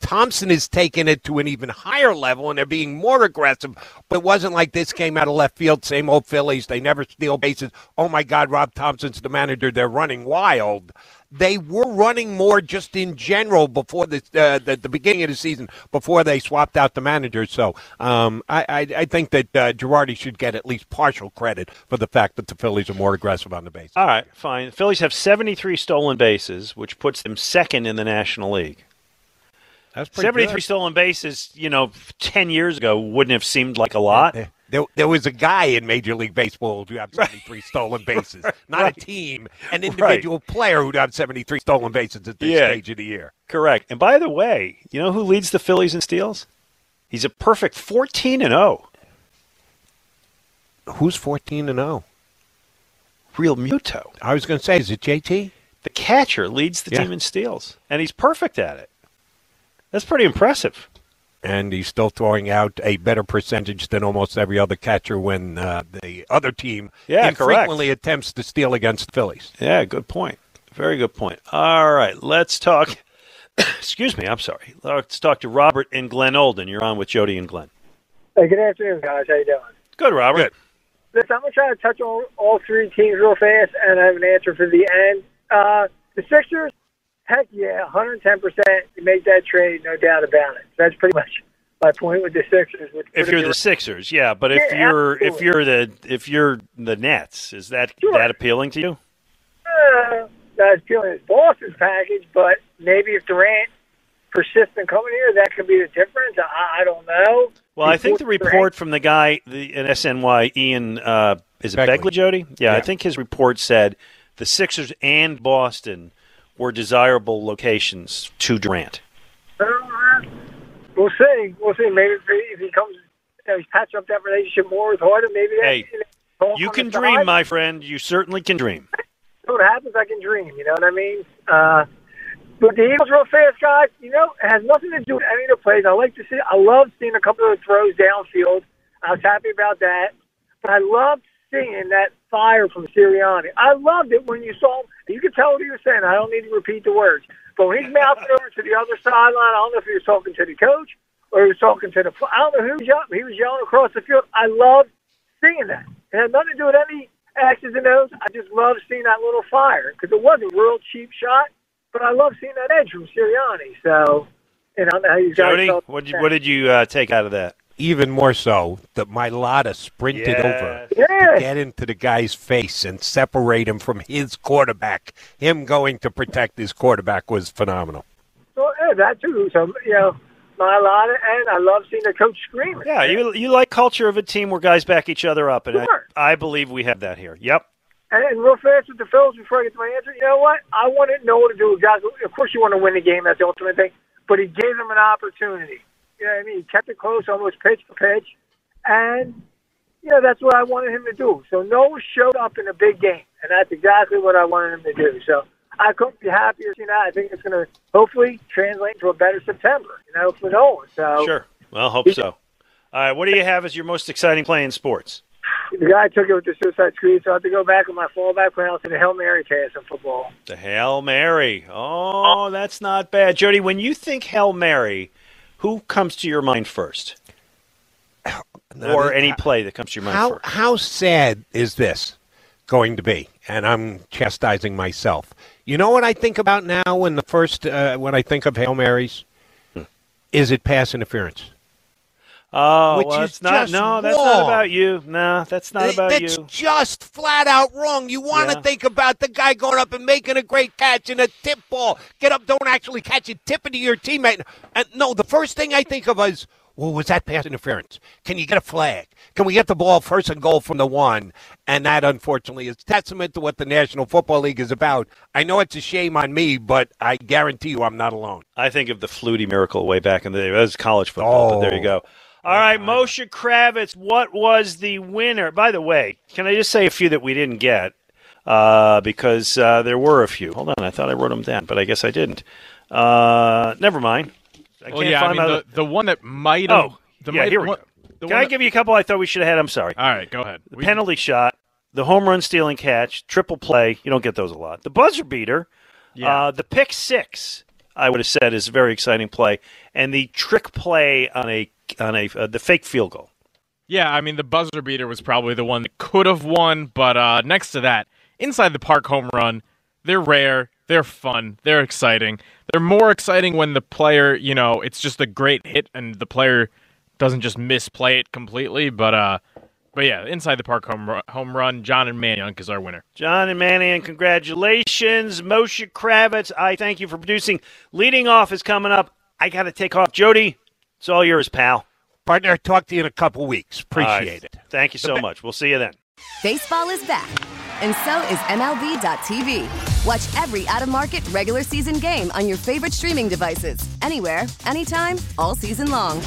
Thomson is taking it to an even higher level and they're being more aggressive. But it wasn't like this came out of left field, same old Phillies. They never steal bases. Oh my God, Rob Thomson's the manager. They're running wild. They were running more just in general before the uh, the, the beginning of the season, before they swapped out the manager. So um, I, I I think that uh, Girardi should get at least partial credit for the fact that the Phillies are more aggressive on the base. All right, fine. The Phillies have 73 stolen bases, which puts them second in the National League. That's pretty 73 good. stolen bases, you know, 10 years ago wouldn't have seemed like a lot. There, there was a guy in Major League Baseball who had 73 stolen (laughs) bases, not Right. a team, an individual player who'd have 73 stolen bases at this Yeah. stage of the year. Correct. And by the way, you know who leads the Phillies in steals? He's a perfect 14 and oh. 0. Who's 14 and oh? 0? Realmuto. I was going to say, is it JT? The catcher leads the Yeah. team in steals, and he's perfect at it. That's pretty impressive. And he's still throwing out a better percentage than almost every other catcher when uh, the other team Yeah, infrequently attempts to steal against the Phillies. Yeah, good point. Very good point. All right, let's talk. (coughs) excuse me, I'm sorry. Let's talk to Robert and Glenolden. You're on with Jody and Glenn. Hey, good afternoon, guys. How you doing? Good, Robert. Listen, I'm gonna try to touch on all three teams real fast, and I have an answer for the end. Uh, the Sixers, heck yeah, 110 percent. You make that trade, no doubt about it. That's pretty much my point with the Sixers. With If you're the Sixers, yeah, but if Yeah, you're if you're the if you're the Nets, is that that appealing to you? uh, not as appealing as Boston's package, but maybe if Durant persists in coming here, that could be the difference. I, I don't know. Well, I think the Before report from the guy the in SNY, Ian, uh, is it Begley, Jody? Yeah, I think his report said the Sixers and Boston were desirable locations to Durant. Uh, we'll see. We'll see. Maybe if he, comes, you know, he's patch up that relationship more with Harden. Maybe that. Hey, you know, You can dream, side. my friend. You certainly can dream. So (laughs) what happens, I can dream. You know what I mean? Uh, but the Eagles, real fast, guys. You know, it has nothing to do with any of the plays. I like to see. I love seeing a couple of throws downfield. I was happy about that. But I loved seeing that fire from Sirianni. I loved it when you saw him. You could tell what he was saying. I don't need to repeat the words. But when he's mouthing over to the other sideline, I don't know if he was talking to the coach or he was talking to the. I don't know who was yelling. He was yelling across the field. I loved seeing that. It had nothing to do with any X's and O's. I just love seeing that little fire because it was a real cheap shot, but I love seeing that edge from Sirianni. So, you know, how you guys Jody, felt what did you, what did you uh, take out of that? Even more so that Mailata sprinted Yes. over Yeah. to get into the guy's face and separate him from his quarterback. Him going to protect his quarterback was phenomenal. So yeah, that too. So you know, Mailata, and I love seeing the coach screaming. Yeah, you you like culture of a team where guys back each other up, and Sure. I, I believe we have that here. Yep. And, and real fast with the Phils before I get to my answer, you know what? I want to know what to do exactly. Of course, you want to win the game. That's the ultimate thing. But he gave them an opportunity. You know what I mean? He kept it close, almost pitch for pitch, and you know that's what I wanted him to do. So Noah showed up in a big game, and that's exactly what I wanted him to do. So I couldn't be happier. You know, I think it's going to hopefully translate into a better September. You know, for Noah. So Sure. Well, hope so. All right. What do you have as your most exciting play in sports? The guy took it with the suicide screen, so I have to go back with my fallback plan to the Hail Mary pass in football. The Hail Mary. Oh, that's not bad. Jody, when you think Hail Mary, who comes to your mind first? (sighs) or any play that comes to your mind How first? how sad is this going to be? And I'm chastising myself. You know what I think about now when the first uh, when I think of hail marys, is it pass interference? Oh, Which well, is it's not. just No, that's not about you. No, that's not about That's you. It's just flat out wrong. You want to Yeah. think about the guy going up and making a great catch and a tip ball. Get up, don't actually catch it, tip it to your teammate. And no, the first thing I think of is, well, was that pass interference? Can you get a flag? Can we get the ball first and goal from the one? And that, unfortunately, is testament to what the National Football League is about. I know it's a shame on me, but I guarantee you I'm not alone. I think of the Flutie miracle way back in the day. That was college football, but there you oh. go. All right, Moshe Kravitz, what was the winner? By the way, can I just say a few that we didn't get? Uh, because uh, there were a few. Hold on, I thought I wrote them down, but I guess I didn't. Uh, never mind. I well, yeah, I mean, the, the one that might have. Oh, the yeah, might- here we one- go. Can I that- give you a couple I thought we should have had? I'm sorry. All right, go ahead. The We- penalty shot, the home run stealing catch, triple play. You don't get those a lot. The buzzer beater, uh, the pick six. I would have said is a very exciting play, and the trick play on a on a uh, the fake field goal. Yeah, I mean the buzzer beater was probably the one that could have won, but uh, next to that, inside the park home run, they're rare, they're fun, they're exciting. They're more exciting when the player, you know, it's just a great hit and the player doesn't just misplay it completely. But uh, but yeah, inside the park home run, home run, John and Mannion is our winner. John and Manny, congratulations, Moshe Kravitz. I thank you for producing. Leading off is coming up. I got to take off, Jody. It's all yours, pal. Partner, talk to you in a couple weeks. Appreciate All right. it. Thank you so much. We'll see you then. Baseball is back, and so is MLB.tv. Watch every out of market regular season game on your favorite streaming devices, anywhere, anytime, all season long.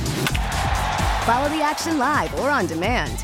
Follow the action live or on demand.